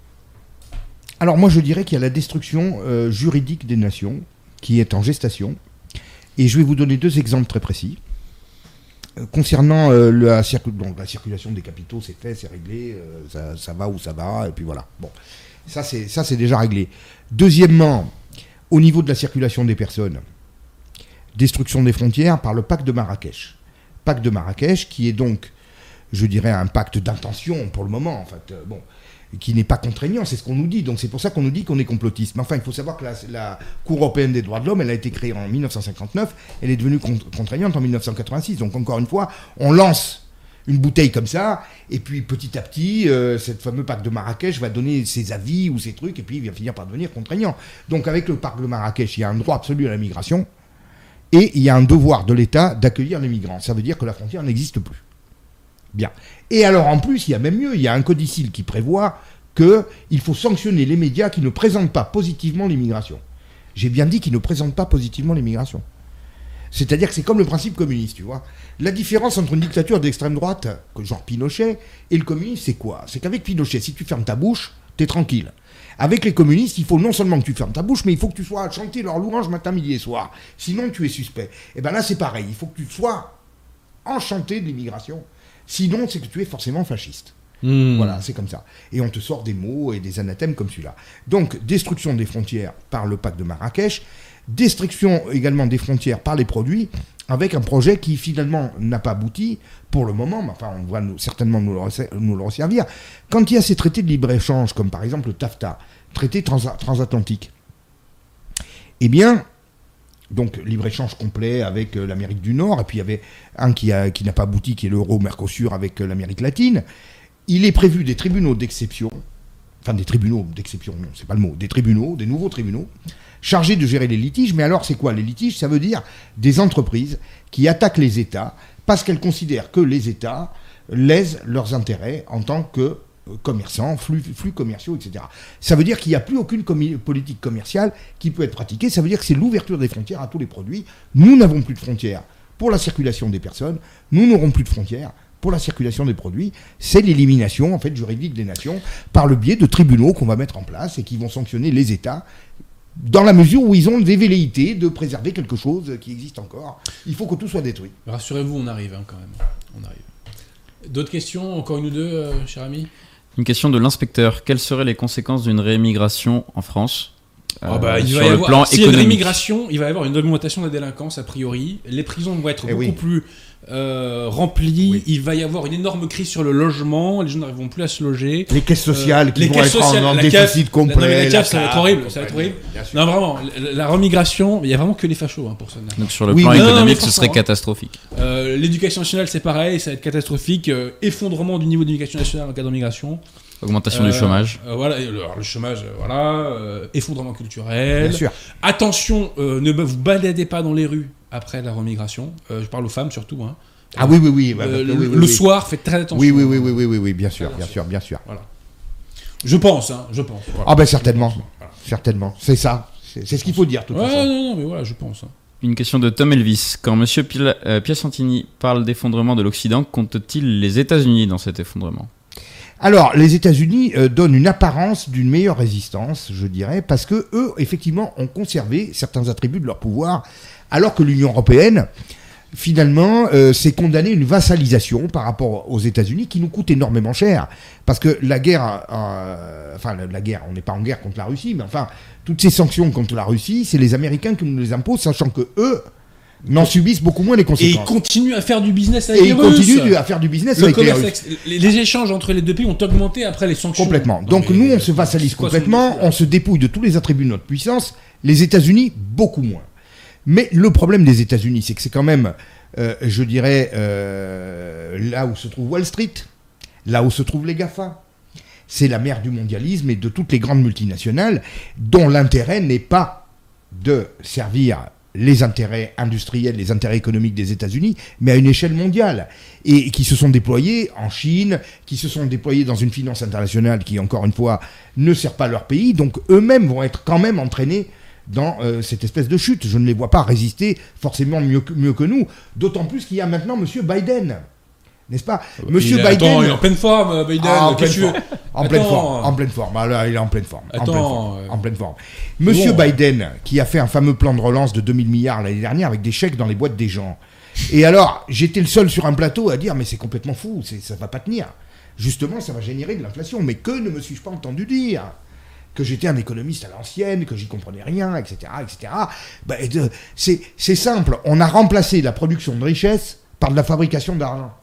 Alors moi je dirais qu'il y a la destruction euh, juridique des nations qui est en gestation. Et je vais vous donner deux exemples très précis. Euh, concernant euh, la, circulation des capitaux, c'est fait, c'est réglé, euh, ça, va où ça va, et puis voilà. Bon, ça c'est déjà réglé. Deuxièmement, au niveau de la circulation des personnes, destruction des frontières par le pacte de Marrakech. Pacte de Marrakech qui est donc, je dirais, un pacte d'intention pour le moment. En fait, bon, qui n'est pas contraignant, c'est ce qu'on nous dit. Donc c'est pour ça qu'on nous dit qu'on est complotiste. Mais enfin, il faut savoir que la, Cour européenne des droits de l'homme, elle a été créée en 1959, elle est devenue con- contraignante en 1986. Donc encore une fois, on lance une bouteille comme ça, et puis petit à petit, euh, cette fameux pacte de Marrakech va donner ses avis ou ses trucs, et puis il va finir par devenir contraignant. Donc avec le pacte de Marrakech, il y a un droit absolu à la migration, et il y a un devoir de l'État d'accueillir les migrants. Ça veut dire que la frontière n'existe plus. Bien. Et alors en plus, il y a même mieux, il y a un codicile qui prévoit qu'il faut sanctionner les médias qui ne présentent pas positivement l'immigration. J'ai bien dit qu'ils ne présentent pas positivement l'immigration. C'est-à-dire que c'est comme le principe communiste, tu vois. La différence entre une dictature d'extrême droite, genre Pinochet, et le communisme, c'est quoi? C'est qu'avec Pinochet, si tu fermes ta bouche, t'es tranquille. Avec les communistes, il faut non seulement que tu fermes ta bouche, mais il faut que tu sois à chanter leur louange matin, midi et soir. Sinon, tu es suspect. Et bien là, c'est pareil. Il faut que tu sois enchanté de l'immigration. Sinon, c'est que tu es forcément fasciste. Hmm. Voilà, c'est comme ça. Et on te sort des mots et des anathèmes comme celui-là. Donc, destruction des frontières par le pacte de Marrakech, destruction également des frontières par les produits, avec un projet qui finalement n'a pas abouti pour le moment, mais enfin, on va nous- certainement nous le, rese- nous le resservir. Quand il y a ces traités de libre-échange, comme par exemple le TAFTA, traité transa- transatlantique, eh bien, donc libre-échange complet avec euh, l'Amérique du Nord, et puis il y avait un qui, n'a pas abouti, qui est l'euro-Mercosur avec euh, l'Amérique latine. Il est prévu des tribunaux d'exception, enfin des tribunaux d'exception, non, c'est pas le mot, des tribunaux, des nouveaux tribunaux, chargés de gérer les litiges. Mais alors, c'est quoi les litiges? Ça veut dire des entreprises qui attaquent les États parce qu'elles considèrent que les États lèsent leurs intérêts en tant que commerçants, flux, flux commerciaux, etc. Ça veut dire qu'il n'y a plus aucune politique commerciale qui peut être pratiquée. Ça veut dire que c'est l'ouverture des frontières à tous les produits. Nous n'avons plus de frontières pour la circulation des personnes. Nous n'aurons plus de frontières pour la circulation des produits. C'est l'élimination en fait juridique des nations par le biais de tribunaux qu'on va mettre en place et qui vont sanctionner les États dans la mesure où ils ont des velléités de préserver quelque chose qui existe encore. Il faut que tout soit détruit. Rassurez-vous, on arrive hein, quand même. On arrive. D'autres questions Encore une ou deux, euh, cher ami? Une question de l'inspecteur. Quelles seraient les conséquences d'une réémigration en France Ah euh, bah, il sur va y le avoir- plan s'il y a une économique il va y avoir une augmentation de la délinquance a priori. Les prisons vont être Eh beaucoup oui. plus euh, remplies. Oui. Il va y avoir une énorme crise sur le logement. Les gens n'arriveront plus à se loger. Les caisses sociales Euh, qui les vont caisses être en- sociales, en, la déficit CAF, complet. non, mais la CAF, ça va être horrible, ça va être horrible. Non, vraiment, la, la remigration, il y a vraiment que les fachos hein, pour ça. Donc sur le Oui, plan. Non, non, économique, ce serait franchement, catastrophique. Euh, L'éducation nationale, c'est pareil, ça va être catastrophique. Euh, effondrement du niveau de l'éducation nationale en cas d'immigration. Augmentation Euh, du chômage. euh, voilà, alors, le chômage, voilà. euh, effondrement culturel. Bien sûr. Attention, euh, ne vous baladez pas dans les rues après la remigration. Euh, je parle aux femmes surtout. Hein. Ah oui, oui, oui. Euh, le oui, oui, le oui. soir, faites très attention. Oui, oui, oui, oui, oui, oui, oui, bien sûr, Bien bien sûr. sûr, bien sûr. Je pense, hein, je pense. Voilà. Ah ben certainement, Voilà. certainement. C'est ça. C'est ce qu'il faut dire, de toute Ouais, façon. non, non, mais voilà, je pense. hein. Une question de Tom Elvis. Quand Monsieur Pil- euh, Piacentini parle d'effondrement de l'Occident, compte-t-il les États-Unis dans cet effondrement? Alors, les États-Unis euh, donnent une apparence d'une meilleure résistance, je dirais, parce que eux, effectivement, ont conservé certains attributs de leur pouvoir, alors que l'Union européenne, finalement, euh, s'est condamnée à une vassalisation par rapport aux États-Unis qui nous coûte énormément cher. Parce que la guerre, euh, enfin la, guerre, on n'est pas en guerre contre la Russie, mais enfin, toutes ces sanctions contre la Russie, c'est les Américains qui nous les imposent, sachant que eux n'en subissent beaucoup moins les Et ils conséquences. continuent à faire du business avec Et les ils Russes. continuent à faire du business Le avec les Russes. les, les échanges entre les deux pays ont augmenté après les sanctions. Complètement. Donc nous, on se vassalise complètement, on se dépouille de tous les attributs de notre puissance. Les États-Unis, beaucoup moins. Mais le problème des États-Unis, c'est que c'est quand même, euh, je dirais, euh, là où se trouve Wall Street, là où se trouvent les GAFA. C'est la mère du mondialisme et de toutes les grandes multinationales dont l'intérêt n'est pas de servir les intérêts industriels, les intérêts économiques des États-Unis, mais à une échelle mondiale, et qui se sont déployés en Chine, qui se sont déployés dans une finance internationale qui, encore une fois, ne sert pas leur pays, donc eux-mêmes vont être quand même entraînés dans euh, cette espèce de chute. Je ne les vois pas résister forcément mieux que, mieux que nous, d'autant plus qu'il y a maintenant M. Biden, n'est-ce pas? Monsieur il est- Biden... Attends, il est en pleine forme, euh, Biden. Ah, en pleine forme. En pleine forme. En pleine forme. Ah, là, il est en pleine forme. en Attends, pleine forme. euh, En pleine forme. Monsieur bon. Biden, qui a fait un fameux plan de relance de 2000 milliards l'année dernière avec des chèques dans les boîtes des gens. Et alors, j'étais le seul sur un plateau à dire, mais c'est complètement fou, ça va pas tenir. Justement, ça va générer de l'inflation. Mais que ne me suis-je pas entendu dire? Que j'étais un économiste à l'ancienne, que j'y comprenais rien, etc., etc. Ben, c'est simple. On a remplacé la production de richesse par de la fabrication d'argent.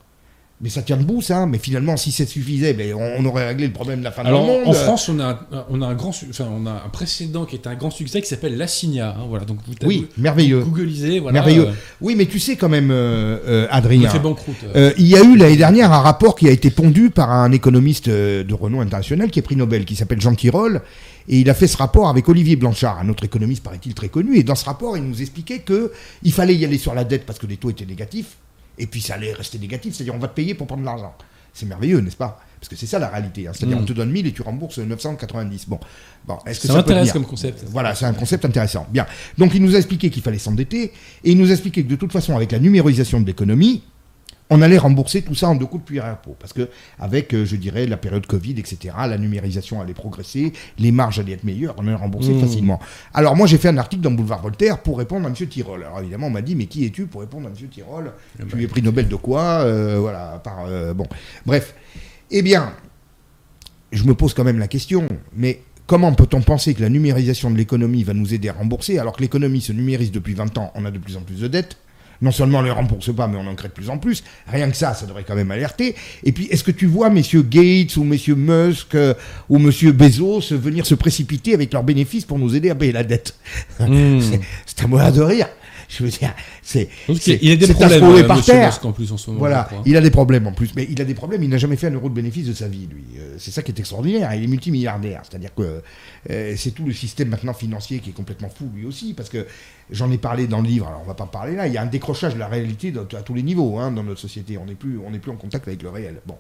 Mais ça tient debout, ça. Mais finalement, si ça suffisait, ben, on, aurait réglé le problème de la fin Alors, du monde. en France, on a, un- on a un grand, su- enfin, on a un précédent qui est un grand succès qui s'appelle l'Assigna. hein, voilà, donc vous tapez- oui, merveilleux. Googlisez, voilà. Merveilleux. euh, Oui, mais tu sais quand même, euh, euh, Adrien. fait banqueroute. euh. Il y a eu l'année dernière un rapport qui a été pondu par un économiste de renom international qui est prix Nobel, qui s'appelle Jean Tirole. Et il a fait ce rapport avec Olivier Blanchard, un autre économiste, paraît-il, très connu. Et dans ce rapport, il nous expliquait que il fallait y aller sur la dette parce que les taux étaient négatifs. Et puis ça allait rester négatif, c'est-à-dire on va te payer pour prendre de l'argent. C'est merveilleux, n'est-ce pas? Parce que c'est ça la réalité. hein. C'est-à-dire Mm. on te donne 1000 et tu rembourses 990. Bon, bon est-ce que Ça ça, m'intéresse comme concept. Voilà, c'est un concept intéressant. Bien. Donc il nous a expliqué qu'il fallait s'endetter et il nous a expliqué que de toute façon, avec la numérisation de l'économie, on allait rembourser tout ça en deux coups de cuillère à peau. Parce que, avec, euh, je dirais, la période Covid, etc., la numérisation allait progresser, les marges allaient être meilleures, on allait rembourser Mmh. facilement. Alors, moi, j'ai fait un article dans Boulevard Voltaire pour répondre à M. Tirol. Alors, évidemment, on m'a dit, mais qui es-tu pour répondre à M. Tirol Tu es prix Nobel de quoi? Euh, Voilà, par. euh, bon. Bref. Eh bien, je me pose quand même la question, mais comment peut-on penser que la numérisation de l'économie va nous aider à rembourser alors que l'économie se numérise depuis 20 ans, on a de plus en plus de dettes? Non seulement on ne les rembourse pas, mais on en crée de plus en plus. Rien que ça, ça devrait quand même alerter. Et puis, est-ce que tu vois messieurs Gates ou messieurs Musk euh, ou monsieur Bezos venir se précipiter avec leurs bénéfices pour nous aider à payer la dette Hmm. C'est- C'est à moi de rire. Je veux dire, c'est. Il a des problèmes, euh, par terre. En plus, en ce moment. Voilà, je crois. il a des problèmes en plus, mais il a des problèmes. Il n'a jamais fait un euro de bénéfice de sa vie, lui. Euh, c'est ça qui est extraordinaire. Il est multimilliardaire, c'est-à-dire que euh, c'est tout le système maintenant financier qui est complètement fou, lui aussi, parce que j'en ai parlé dans le livre. Alors on va pas en parler là. Il y a un décrochage de la réalité à tous les niveaux hein, dans notre société. On n'est plus, on n'est plus en contact avec le réel. Bon,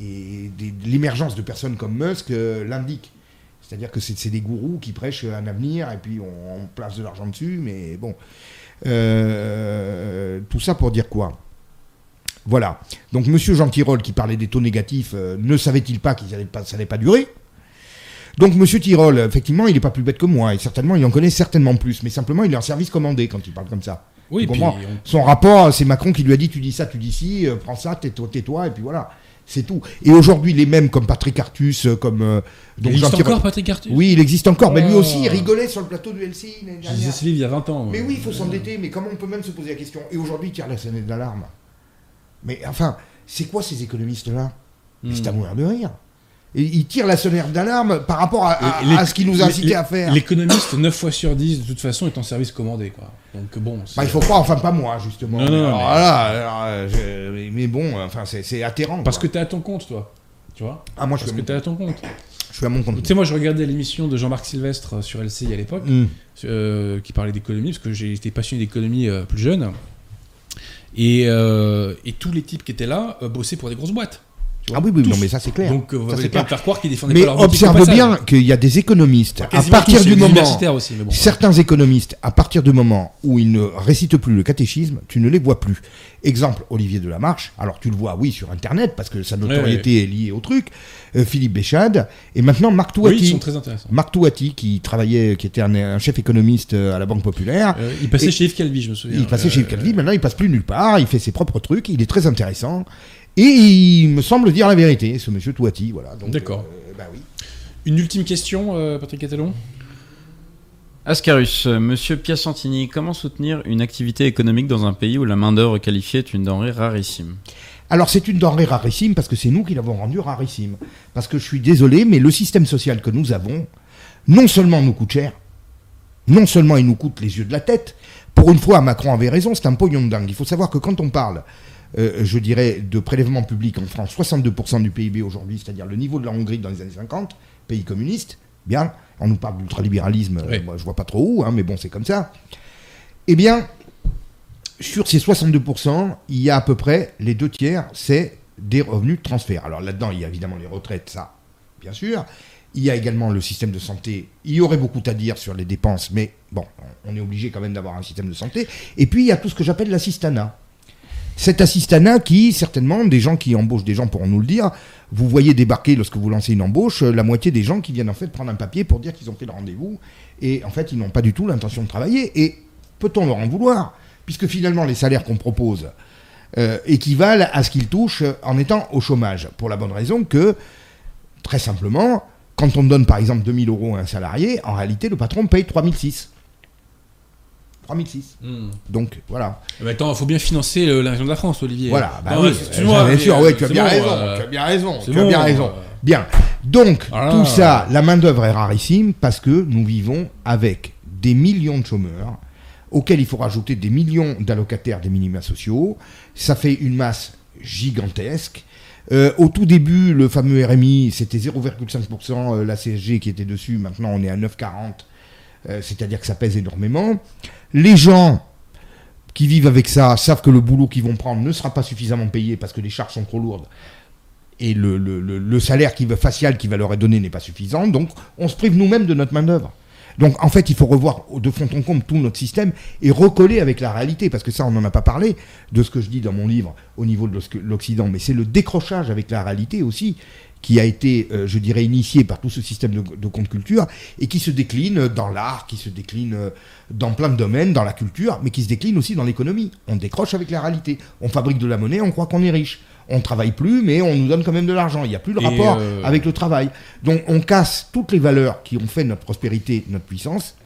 et l'émergence de personnes comme Musk euh, l'indique. C'est-à-dire que c'est c'est des gourous qui prêchent un avenir et puis on, on place de l'argent dessus, mais bon. Euh, tout ça pour dire quoi? Voilà. Donc Monsieur Jean Tirole qui parlait des taux négatifs, euh, ne savait-il pas que ça n'allait pas durer? Donc Monsieur Tirole, effectivement, il n'est pas plus bête que moi, et certainement, il en connaît certainement plus, mais simplement, il est en service commandé quand il parle comme ça. Oui, puis on- Son rapport, c'est Macron qui lui a dit tu dis ça, tu dis ci, euh, prends ça, tais-toi, tais-toi, et puis voilà, c'est tout. Et aujourd'hui, les mêmes comme Patrick Artus, euh, comme euh, il existe encore Patrick Artus? Oui, il existe encore, mais lui Oh. aussi, il rigolait sur le plateau du LCI lisais ce livre il y a 20 ans. Mais oui, il faut s'endetter, mais comment on peut même se poser la question? Et aujourd'hui, il tire la sonnette d'alarme. Mais enfin, c'est quoi ces économistes-là? Hmm. C'est à mourir de rire. Et ils tirent la sonnette d'alarme par rapport à, ce qui nous a incité à faire. L'économiste, 9 fois sur 10, de toute façon, est en service commandé. Quoi. Donc bon. Bah, il faut croire, enfin pas moi justement. Non, non, Alors mais- là, alors, euh, je- mais bon, enfin c'est atterrant. Parce que quoi. t'es à ton compte, toi. Tu vois ah moi je Parce suis, que à ton compte. je suis à mon compte. Tu sais, moi, je regardais l'émission de Jean-Marc Sylvestre sur LCI à l'époque, Hmm. euh, qui parlait d'économie, parce que été passionné d'économie euh, plus jeune. Et, euh, et tous les types qui étaient là euh, bossaient pour des grosses boîtes. Ah oui, oui, tous. non mais ça c'est clair. Donc, euh, vous Ça, allez c'est pas me faire croire qu'ils défendaient Mais pas leur observe bien qu'il y a des économistes à partir tous, du moment. aussi, bon. Certains économistes, à partir du moment où ils ne récitent plus le catéchisme, tu ne les vois plus. Exemple, Olivier Delamarche, alors tu le vois, oui, sur Internet, parce que sa notoriété est liée au truc, euh, Philippe Béchade, et maintenant Marc Oui, ils Touati. sont très intéressants. Marc Touati, qui travaillait, qui était un, un chef économiste euh, à la Banque Populaire, Euh, il passait Et- chez Yves Calvi, je me souviens. il passait Euh, chez Yves Calvi, maintenant il passe plus nulle part, il fait ses propres trucs, il est très intéressant, et il me semble dire la vérité, ce monsieur Touati, voilà. D'accord. euh, bah oui. Une ultime question, euh, Patrick Catalon? Ascarus, euh, monsieur Piacentini, comment soutenir une activité économique dans un pays où la main-d'œuvre qualifiée est une denrée rarissime? Alors c'est une denrée rarissime parce que c'est nous qui l'avons rendue rarissime. Parce que je suis désolé, mais le système social que nous avons, non seulement nous coûte cher, non seulement il nous coûte les yeux de la tête, pour une fois Macron avait raison, c'est un pognon de dingue. Il faut savoir que quand on parle, euh, je dirais, de prélèvement public en France, 62% du PIB aujourd'hui, c'est-à-dire le niveau de la Hongrie dans les années 50, pays communiste, bien, on nous parle d'ultralibéralisme, Oui. moi, je vois pas trop où, hein, mais bon c'est comme ça. Eh bien, sur ces 62%, il y a à peu près les deux tiers, c'est des revenus de transfert. Alors là-dedans, il y a évidemment les retraites, ça, bien sûr. Il y a également le système de santé. Il y aurait beaucoup à dire sur les dépenses, mais bon, on est obligé quand même d'avoir un système de santé. Et puis, il y a tout ce que j'appelle l'assistanat. Cet assistanat qui, certainement, des gens qui embauchent des gens pourront nous le dire, vous voyez débarquer lorsque vous lancez une embauche, euh, la moitié des gens qui viennent en fait prendre un papier pour dire qu'ils ont fait le rendez-vous, et en fait, ils n'ont pas du tout l'intention de travailler. Et peut-on leur en vouloir? Puisque finalement, les salaires qu'on propose euh, équivalent à ce qu'ils touchent euh, en étant au chômage. Pour la bonne raison que, très simplement, quand on donne par exemple 2000 euros à un salarié, en réalité, le patron paye 3006. 3006. Hmm. Donc, voilà. Mais attends, il faut bien financer le- la région de la France, Olivier. Voilà, bah Non, oui, excuse-moi, bien sûr, euh, ouais, tu as bien bon, raison, euh, tu as bien raison, tu as bien raison. euh. Bien. Donc, Voilà. tout ça, la main-d'œuvre est rarissime parce que nous vivons avec des millions de chômeurs auxquels il faut rajouter des millions d'allocataires des minima sociaux. Ça fait une masse gigantesque. Euh, au tout début, le fameux RMI, c'était 0,5%, euh, la CSG qui était dessus, maintenant on est à 9,40, euh, c'est-à-dire que ça pèse énormément. Les gens qui vivent avec ça savent que le boulot qu'ils vont prendre ne sera pas suffisamment payé parce que les charges sont trop lourdes et le, salaire qui facial qui va leur être donné n'est pas suffisant. Donc, on se prive nous-mêmes de notre main-d'œuvre. Donc, en fait, il faut revoir de fond en comble tout notre système et recoller avec la réalité, parce que ça, on n'en a pas parlé de ce que je dis dans mon livre au niveau de l'Oc- l'Occident, mais c'est le décrochage avec la réalité aussi qui a été, euh, je dirais, initié par tout ce système de, de compte culture et qui se décline dans l'art, qui se décline euh, dans plein de domaines, dans la culture, mais qui se décline aussi dans l'économie. On décroche avec la réalité. On fabrique de la monnaie, on croit qu'on est riche. On travaille plus, mais on nous donne quand même de l'argent. Il n'y a plus le Et, rapport euh, avec le travail. Donc on casse toutes les valeurs qui ont fait notre prospérité, notre puissance,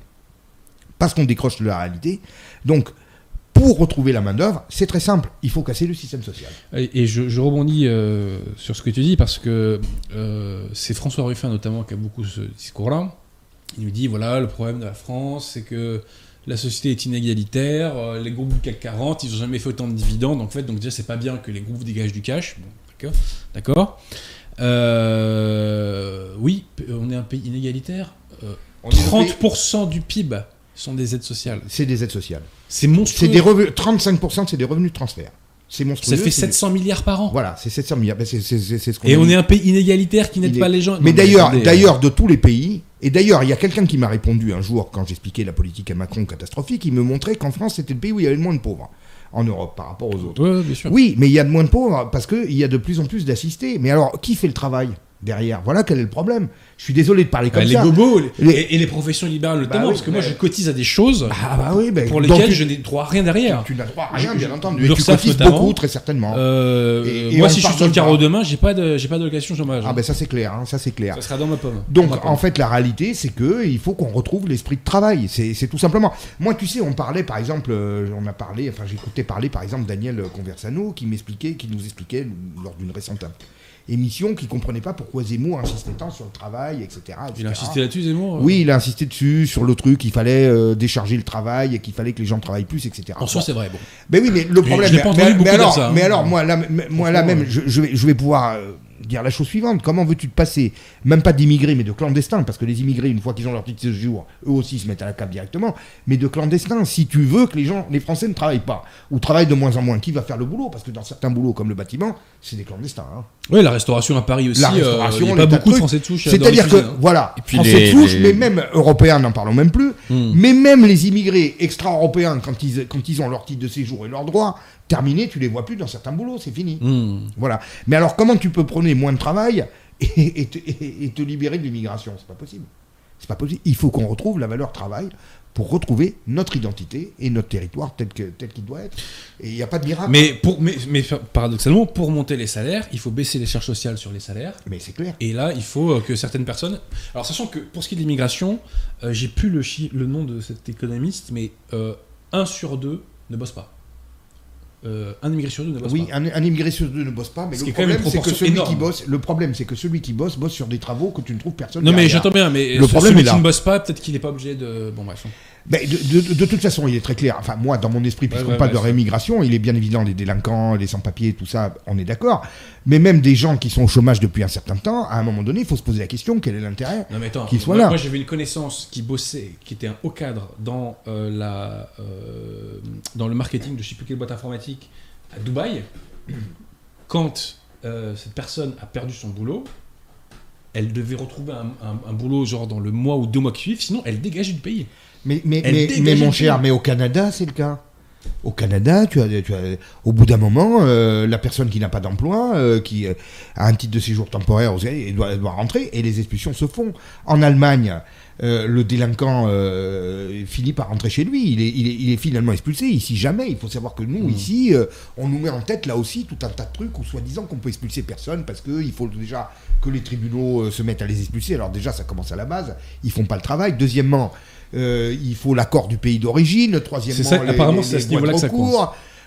parce qu'on décroche de la réalité. Donc, pour retrouver la main-d'œuvre, c'est très simple. Il faut casser le système social. Et, et je, je rebondis euh, sur ce que tu dis parce que euh, c'est François Ruffin notamment qui a beaucoup ce discours-là. Il nous dit voilà, le problème de la France, c'est que la société est inégalitaire, euh, les groupes du CAC 40, ils ont jamais fait autant de dividendes. Donc, en fait, donc déjà, c'est pas bien que les groupes dégagent du cash. Bon, d'accord. D'accord. Oui, on est un pays inégalitaire. Euh, On est le pays- 30% du PIB sont des aides sociales. C'est des aides sociales. C'est monstrueux. C'est des revenus, 35% c'est des revenus de transfert. C'est monstrueux. Ça fait c'est- 700 milliards par an. Voilà, c'est 700 milliards. Ben, c'est- c'est- c'est- c'est ce qu'on Et on dit. est un pays inégalitaire qui n'aide pas les gens. Mais d'ailleurs, d'ailleurs, de tous les pays, et d'ailleurs, il y a quelqu'un qui m'a répondu un jour quand j'expliquais la politique à Macron catastrophique, il me montrait qu'en France, c'était le pays où il y avait le moins de pauvres en Europe par rapport aux autres. euh, ouais, bien sûr. Oui, mais il y a de moins de pauvres parce qu'il y a de plus en plus d'assistés. Mais alors, qui fait le travail? Derrière Voilà quel est le problème. Je suis désolé de parler Bah, comme les ça. bobos les- Les- Et, et les professions libérales notamment, oui, parce que moi je cotise à des choses Ah bah oui, pour lesquelles tu- je n'ai droit à rien derrière. Tu n'as droit à rien, Je- bien entendu. Et tu cotises beaucoup, très certainement. Euh, Et- et moi si je suis sur le carreau pas. demain, j'ai pas de j'ai pas d'allocation chômage. Ah ben ça c'est clair, hein, ça c'est clair. Ça sera dans ma pomme. Donc Dans ma pomme. en fait la réalité c'est que il faut qu'on retrouve l'esprit de travail. C'est c'est tout simplement. Moi tu sais on parlait par exemple, euh, on a parlé, enfin j'écoutais parler par exemple Daniel Conversano qui m'expliquait, qui nous expliquait lors d'une récente émission qui comprenait pas pourquoi Zemmour insistait tant sur le travail, etc. il a insisté là-dessus Zemmour. Oui, il a insisté dessus sur le truc, qu'il fallait euh, décharger le travail et qu'il fallait que les gens travaillent plus, etc. En soi c'est vrai. Bon. Ben oui, mais le problème. mais, mais alors, ça, hein. mais alors, moi, là, moi, là même, je, je vais, je vais pouvoir euh, dire la chose suivante. Comment veux-tu te passer, même pas d'immigrés, mais de clandestins, parce que les immigrés, une fois qu'ils ont leur titre de séjour, eux aussi se mettent à la cape directement, mais de clandestins, si tu veux que les gens, les Français ne travaillent pas, ou travaillent de moins en moins, qui va faire le boulot? Parce que dans certains boulots, comme le bâtiment, c'est des clandestins. hein. Oui, la restauration à Paris aussi. La euh, restauration, il y a pas beaucoup de. Français de souche. euh, C'est-à-dire que, hein. voilà, Et puis Français les- de souche, les- mais même européens, n'en parlons même plus, Hmm. mais même les immigrés extra-européens, quand ils, quand ils ont leur titre de séjour et leurs droits terminés, tu les vois plus dans certains boulots, c'est fini. Hmm. Voilà. Mais alors, comment tu peux prôner moins de travail et, et te, et- et te libérer de l'immigration? C'est pas possible. C'est pas possible. Il faut qu'on retrouve la valeur travail pour retrouver notre identité et notre territoire tel que tel qu'il doit être. Et il n'y a pas de miracle. Mais, pour, mais, mais paradoxalement, pour monter les salaires, il faut baisser les charges sociales sur les salaires. Mais c'est clair. Et là, il faut euh, que certaines personnes. Alors, sachant que pour ce qui est de l'immigration, euh, j'ai plus le, chi- le nom de cet économiste, mais euh, un sur deux ne bosse pas. Euh, un immigré sur deux ne bosse Oui, pas. un, un immigré sur deux ne bosse pas, mais Ce le problème c'est que celui énorme. qui bosse, le problème c'est que celui qui bosse bosse sur des travaux que tu ne trouves personne. Non, mais j'entends bien, mais Le ce- problème celui est là. qui ne bosse pas, peut-être qu'il n'est pas obligé de. Bon, bref. Ben, de, de- de toute façon, il est très clair. Enfin, moi, dans mon esprit, puisqu'on ouais, parle ouais, de rémigration, il est bien évident les délinquants, les sans-papiers, tout ça, on est d'accord. Mais même des gens qui sont au chômage depuis un certain temps, à un moment donné, il faut se poser la question quel est l'intérêt Non, mais attends, Qu'il soit moi, là? moi, j'avais une connaissance qui bossait, qui était un haut cadre dans, euh, la, euh, dans le marketing de je sais plus quelle boîte informatique à Dubaï. Quand euh, cette personne a perdu son boulot, elle devait retrouver un, un- un boulot genre dans le mois ou deux mois qui suivent, sinon elle dégageait du pays. Mais, mais, mon cher, mais au Canada, c'est le cas. Au Canada, tu as, tu as, au bout d'un moment, euh, la personne qui n'a pas d'emploi, euh, qui euh, a un titre de séjour temporaire, vous savez, elle doit, elle doit rentrer et les expulsions se font. En Allemagne, euh, le délinquant euh, finit par rentrer chez lui. Il est, il, est, il est finalement expulsé. Ici, jamais. Il faut savoir que nous, Mm. ici, euh, on nous met en tête là aussi tout un tas de trucs où soi-disant qu'on peut expulser personne parce qu'il faut déjà que les tribunaux euh, se mettent à les expulser. Alors déjà, ça commence à la base. Ils font pas le travail. Deuxièmement, il faut l'accord du pays d'origine. Troisièmement, ça, les- apparemment, c'est à ce niveau-là que ça.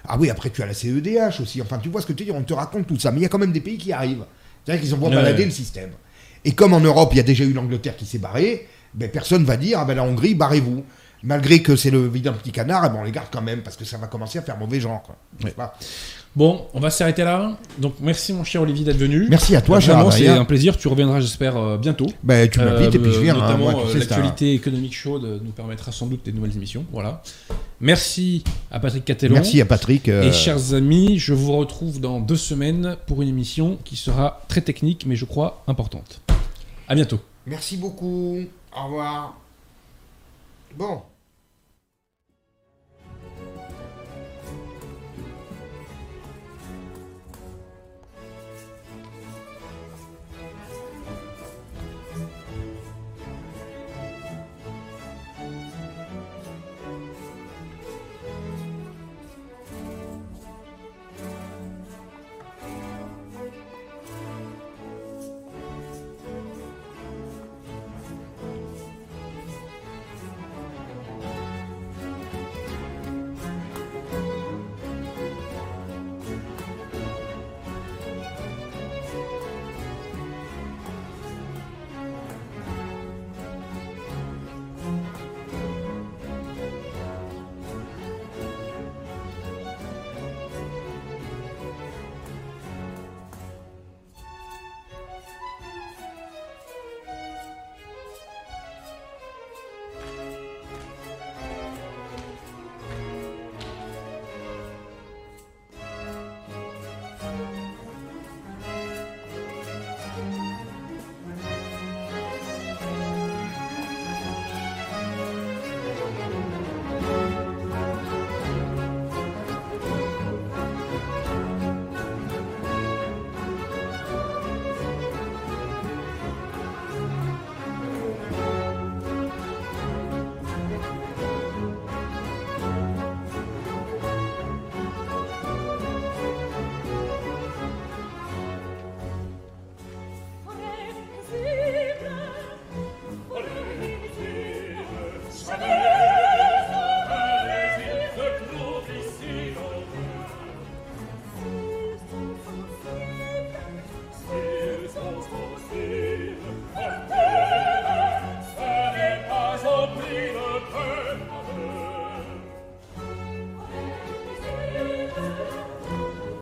Ah oui, après tu as la CEDH aussi. Enfin, tu vois ce que tu dis, on te raconte tout ça. Mais il y a quand même des pays qui arrivent. C'est-à-dire qu'ils Ouais. balader le système. Et comme en Europe, il y a déjà eu l'Angleterre qui s'est barrée, ben, personne va dire, ah ben la Hongrie, barrez-vous. Malgré que c'est le vilain petit canard, eh ben, on les garde quand même, parce que ça va commencer à faire mauvais genre. quoi. N'est-ce pas Bon, on va s'arrêter là. Donc merci mon cher Olivier d'être venu. Merci à toi, Euh, Vraiment, c'est un plaisir. Tu reviendras, j'espère, euh, bientôt. Ben, tu m'invites et puis je viens. hein. Notamment, tu euh, un- l'actualité économique chaude nous permettra sans doute des nouvelles émissions. Voilà. Merci à Patrick Catelon. Merci à Patrick. euh, Et chers amis, je vous retrouve dans deux semaines pour une émission qui sera très technique, mais je crois importante. À bientôt. Merci beaucoup. Au revoir. Bon.